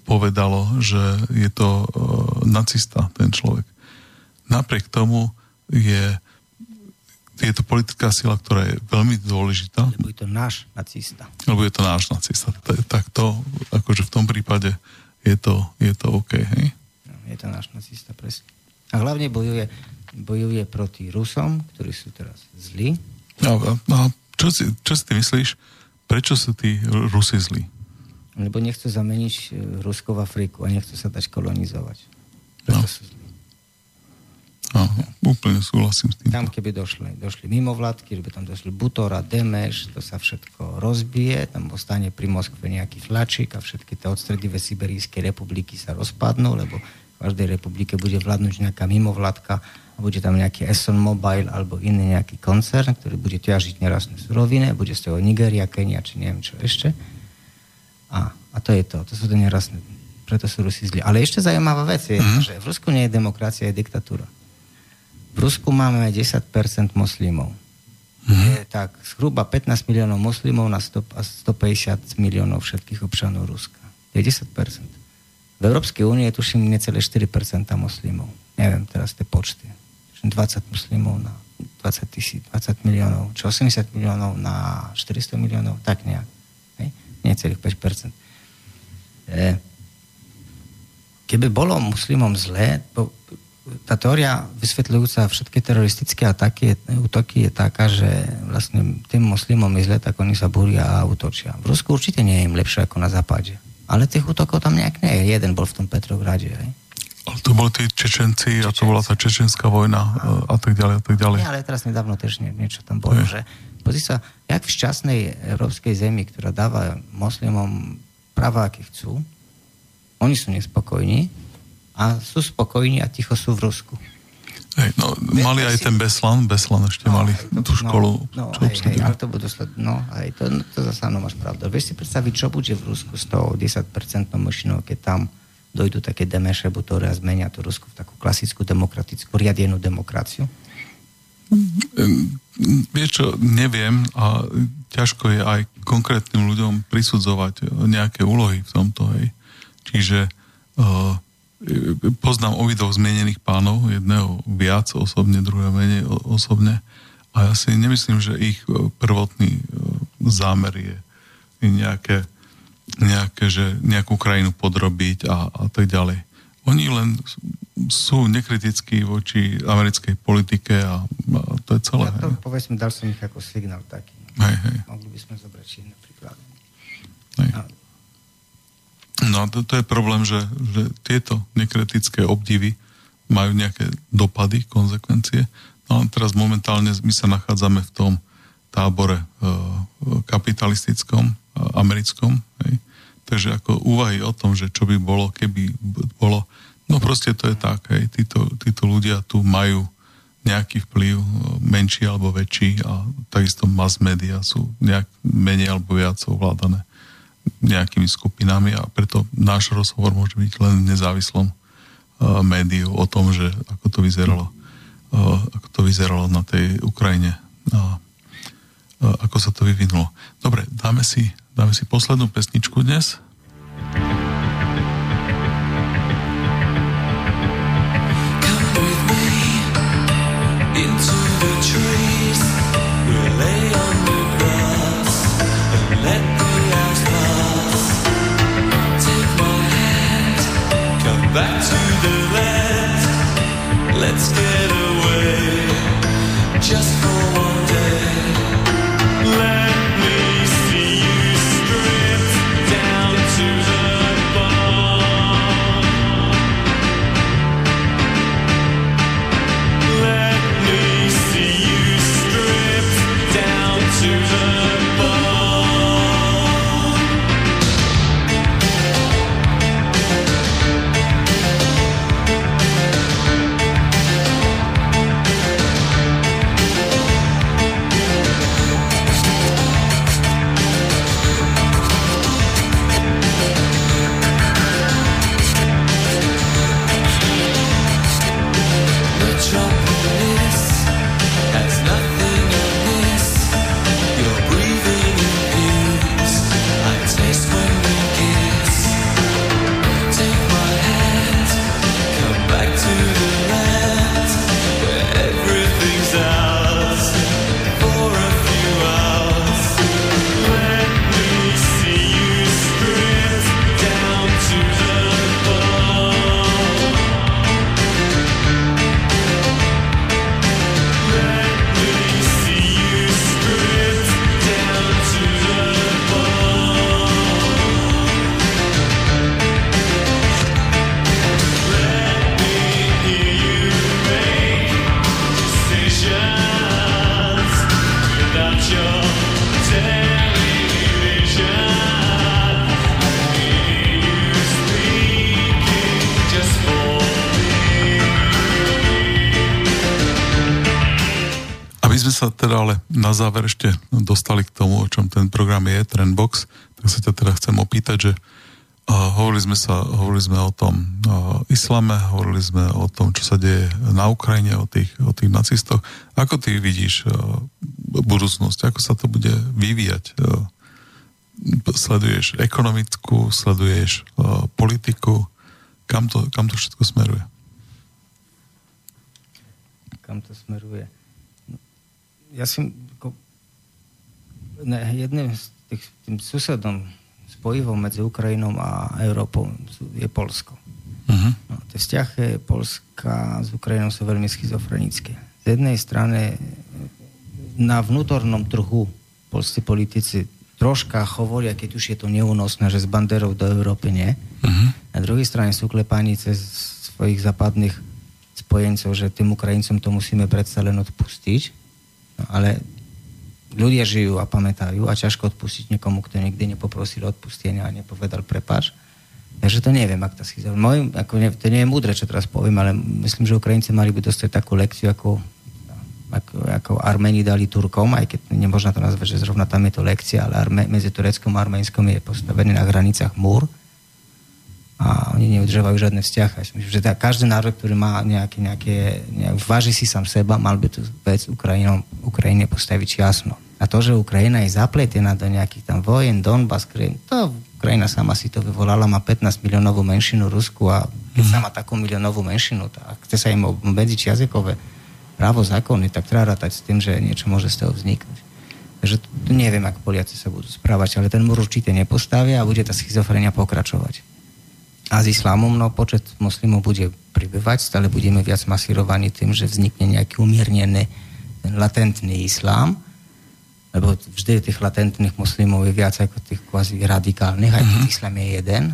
povedalo, že je to e, nacista, ten človek. Napriek tomu je je to politická sila, ktorá je veľmi dôležitá. Lebo je to náš nacista. Lebo je to náš nacista. Tak to, akože v tom prípade je to, je to OK, hej? je to náš nacista, presne. A hlavne bojuje, bojuje proti Rusom, ktorí sú teraz zlí. No, no čo, si, čo si ty myslíš? Prečo sú tí Rusi zlí? Lebo nechcú zameniť e, Rusko v Afriku a nechcú sa dať kolonizovať. Preto no. sú zlí. No, úplne súhlasím s tým. Tam, keby došli, došli mimovládky, keby tam došli Butora, Demeš, to sa všetko rozbije, tam ostane pri Moskve nejaký flačik a všetky tie odstredivé Siberijské republiky sa rozpadnú, lebo v každej republike bude vládnuť nejaká mimovládka a bude tam nejaký Esson Mobile alebo iný nejaký koncern, ktorý bude ťažiť nerastné suroviny, bude z toho Nigeria, Kenia, či neviem čo ešte. A, a to je to, to sú to nerastné, preto sú Rusi zli. Ale ešte zaujímavá vec je, mm-hmm. že v Rusku nie je demokracia, je diktatúra. V Rusku máme 10% moslimov. Mm-hmm. Je tak zhruba 15 miliónov moslimov na 100, 150 miliónov všetkých občanov Ruska. Je 10%. V Európskej únie je tuším necelé 4% moslimov. Neviem teraz tie počty. 20 muslimov na 20, tisíc, 20 miliónov, či 80 miliónov na 400 miliónov, tak nejak. Hej? Necelých 5%. E, keby bolo muslimom zlé, bo, tá teória vysvetľujúca všetky teroristické ataky, útoky je taká, že vlastne tým muslimom je zle, tak oni sa búria a útočia. V Rusku určite nie je im lepšie ako na západe. Ale tých útokov tam nejak nie je. Jeden bol v tom Petrograde. Hej. Ale to boli tí Čečenci Čečenci. a to bola tá čečenská vojna a, a tak ďalej a tak ďalej. Nie, ale teraz nedávno tiež nie, niečo tam bolo, je. že pozri sa, jak v šťastnej európskej zemi, ktorá dáva moslimom práva, aké chcú, oni sú nespokojní a sú spokojní a ticho sú v Rusku. Hej, no, mali aj ten Beslan, Beslan ešte no, mali to, tú no, školu. No, čo hej, hej, ale to budú sled... No, hej, to, to zase áno, máš pravdu. Vieš si predstaviť, čo bude v Rusku s tou 10% mašinou, keď tam dojdú také demeše, ktoré zmenia to Rusku v takú klasickú demokratickú, riadenú demokraciu? Vieš čo, neviem a ťažko je aj konkrétnym ľuďom prisudzovať nejaké úlohy v tomto, hej. Čiže uh, poznám obidvoch zmienených pánov, jedného viac osobne, druhého menej osobne a ja si nemyslím, že ich e, prvotný e, zámer je nejaké, nejaké že nejakú krajinu podrobiť a, a tak ďalej. Oni len sú nekritickí voči americkej politike a, a to je celé. Ja to povedzme, dal som ich ako signál taký. Hej, hej. Mohli by sme zobrať iné príklady. Hej. A No a to, to je problém, že, že tieto nekritické obdivy majú nejaké dopady, konsekvencie. No a teraz momentálne my sa nachádzame v tom tábore e, kapitalistickom, e, americkom. Hej. Takže ako úvahy o tom, že čo by bolo, keby bolo, no proste to je tak. Hej. Títo, títo ľudia tu majú nejaký vplyv, e, menší alebo väčší a takisto mass media sú nejak menej alebo viac ovládané nejakými skupinami a preto náš rozhovor môže byť len v nezávislom uh, médiu o tom, že ako to vyzeralo, uh, ako to vyzeralo na tej Ukrajine a uh, ako sa to vyvinulo. Dobre, dáme si, dáme si poslednú pesničku dnes. into back to the land. Let's sa teda ale na záver ešte dostali k tomu, o čom ten program je, Trendbox, tak sa ťa teda chcem opýtať, že uh, hovorili, sme sa, hovorili sme o tom uh, islame, hovorili sme o tom, čo sa deje na Ukrajine, o tých, o tých nacistoch. Ako ty vidíš uh, budúcnosť? Ako sa to bude vyvíjať? Uh, sleduješ ekonomickú, sleduješ uh, politiku? Kam to, kam to všetko smeruje? Kam to smeruje? Ja si ako, ne, jedným z tých, tým susedom spojivom medzi Ukrajinou a Európou je Polsko. Uh-huh. No, tie vzťahy Polska s Ukrajinou sú veľmi schizofrenické. Z jednej strany na vnútornom trhu polskí politici troška hovoria, keď už je to neúnosné, že z banderov do Európy nie. Uh-huh. Na druhej strane sú klepani cez svojich západných spojencov, že tým Ukrajincom to musíme predsa len odpustiť No, ale ľudia žijú a pamätajú a ťažko odpustiť niekomu, kto nikdy nepoprosil odpustenia a nepovedal prepáč. Takže to neviem, ak to si Môj, ako ne, to nie je múdre, čo teraz poviem, ale myslím, že Ukrajinci mali by dostať takú lekciu, ako, ako, ako Armeni dali Turkom, aj keď nemôžno to nazvať, že zrovna tam je to lekcia, ale Arme, medzi Tureckom a Arménskom je postavený na hranicách múr a oni neudržovajú žiadne vzťah. Myslím, že tá, každý národ, ktorý má nejaké, nejaké nejak, váži si sám seba, mal by tú vec Ukrajinom, Ukrajine postaviť jasno. A to, že Ukrajina je zapletená do nejakých tam vojen, Donbass, Krym, to Ukrajina sama si to vyvolala, má 15 miliónovú menšinu Rusku a keď mm. sa má takú miliónovú menšinu, tak chce sa im obmedziť jazykové právo zákony, tak treba rátať s tým, že niečo môže z toho vzniknúť. Takže tu neviem, ako Poliaci sa budú správať, ale ten múr určite nepostavia a bude tá schizofrenia pokračovať a s islámom, no počet moslimov bude pribývať, stále budeme viac masírovaní tým, že vznikne nejaký umiernený ten latentný islám, lebo vždy tých latentných moslimov je viac ako tých kvázi radikálnych, aj mm-hmm. islám je jeden,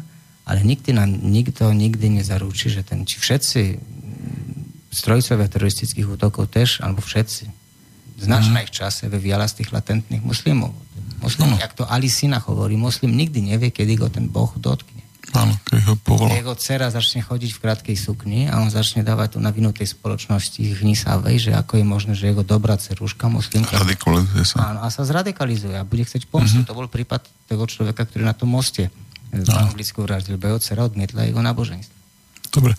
ale nikdy nám nikto nikdy nezaručí, že ten, či všetci strojcovia teroristických útokov tež, alebo všetci, značná mm-hmm. ich čase vyvíjala z tých latentných muslimov. Muslim, mm-hmm. jak to Ali Sina hovorí, muslim nikdy nevie, kedy ho ten Boh dotkne. Áno, keď ho povolá. Jeho dcera začne chodiť v krátkej sukni a on začne dávať tu na vinu tej spoločnosti hnisavej, že ako je možné, že jeho dobrá cerúška muslimka... Radikalizuje sa. Áno, a sa zradikalizuje a bude chcieť pomstu. Mm-hmm. To bol prípad toho človeka, ktorý na tom moste v Anglicku vraždil, lebo jeho dcera odmietla jeho náboženstvo. Dobre.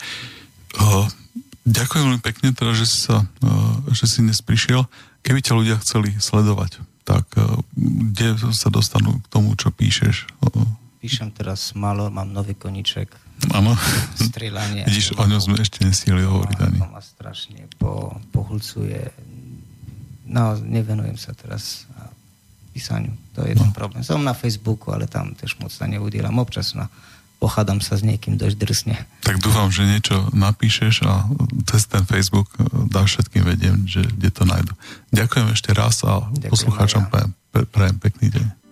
Uh, ďakujem veľmi pekne, teda, že si, sa, uh, že si dnes prišiel. Keby ťa ľudia chceli sledovať, tak uh, kde sa dostanú k tomu, čo píšeš? Uh, píšem teraz malo, mám nový koniček. Áno. Strieľanie. Vidíš, o ňom sme ešte nestihli hovoriť ani. To ma strašne po, pohulcuje. No, nevenujem sa teraz písaniu. To je no. ten problém. Som na Facebooku, ale tam tiež moc sa neudielam. Občas na pochádam sa s niekým dosť drsne. Tak dúfam, že niečo napíšeš a cez ten Facebook dá všetkým vedieť, že kde to nájdu. Ďakujem ešte raz a Ďakujem poslucháčom ja. prajem, prajem pekný deň.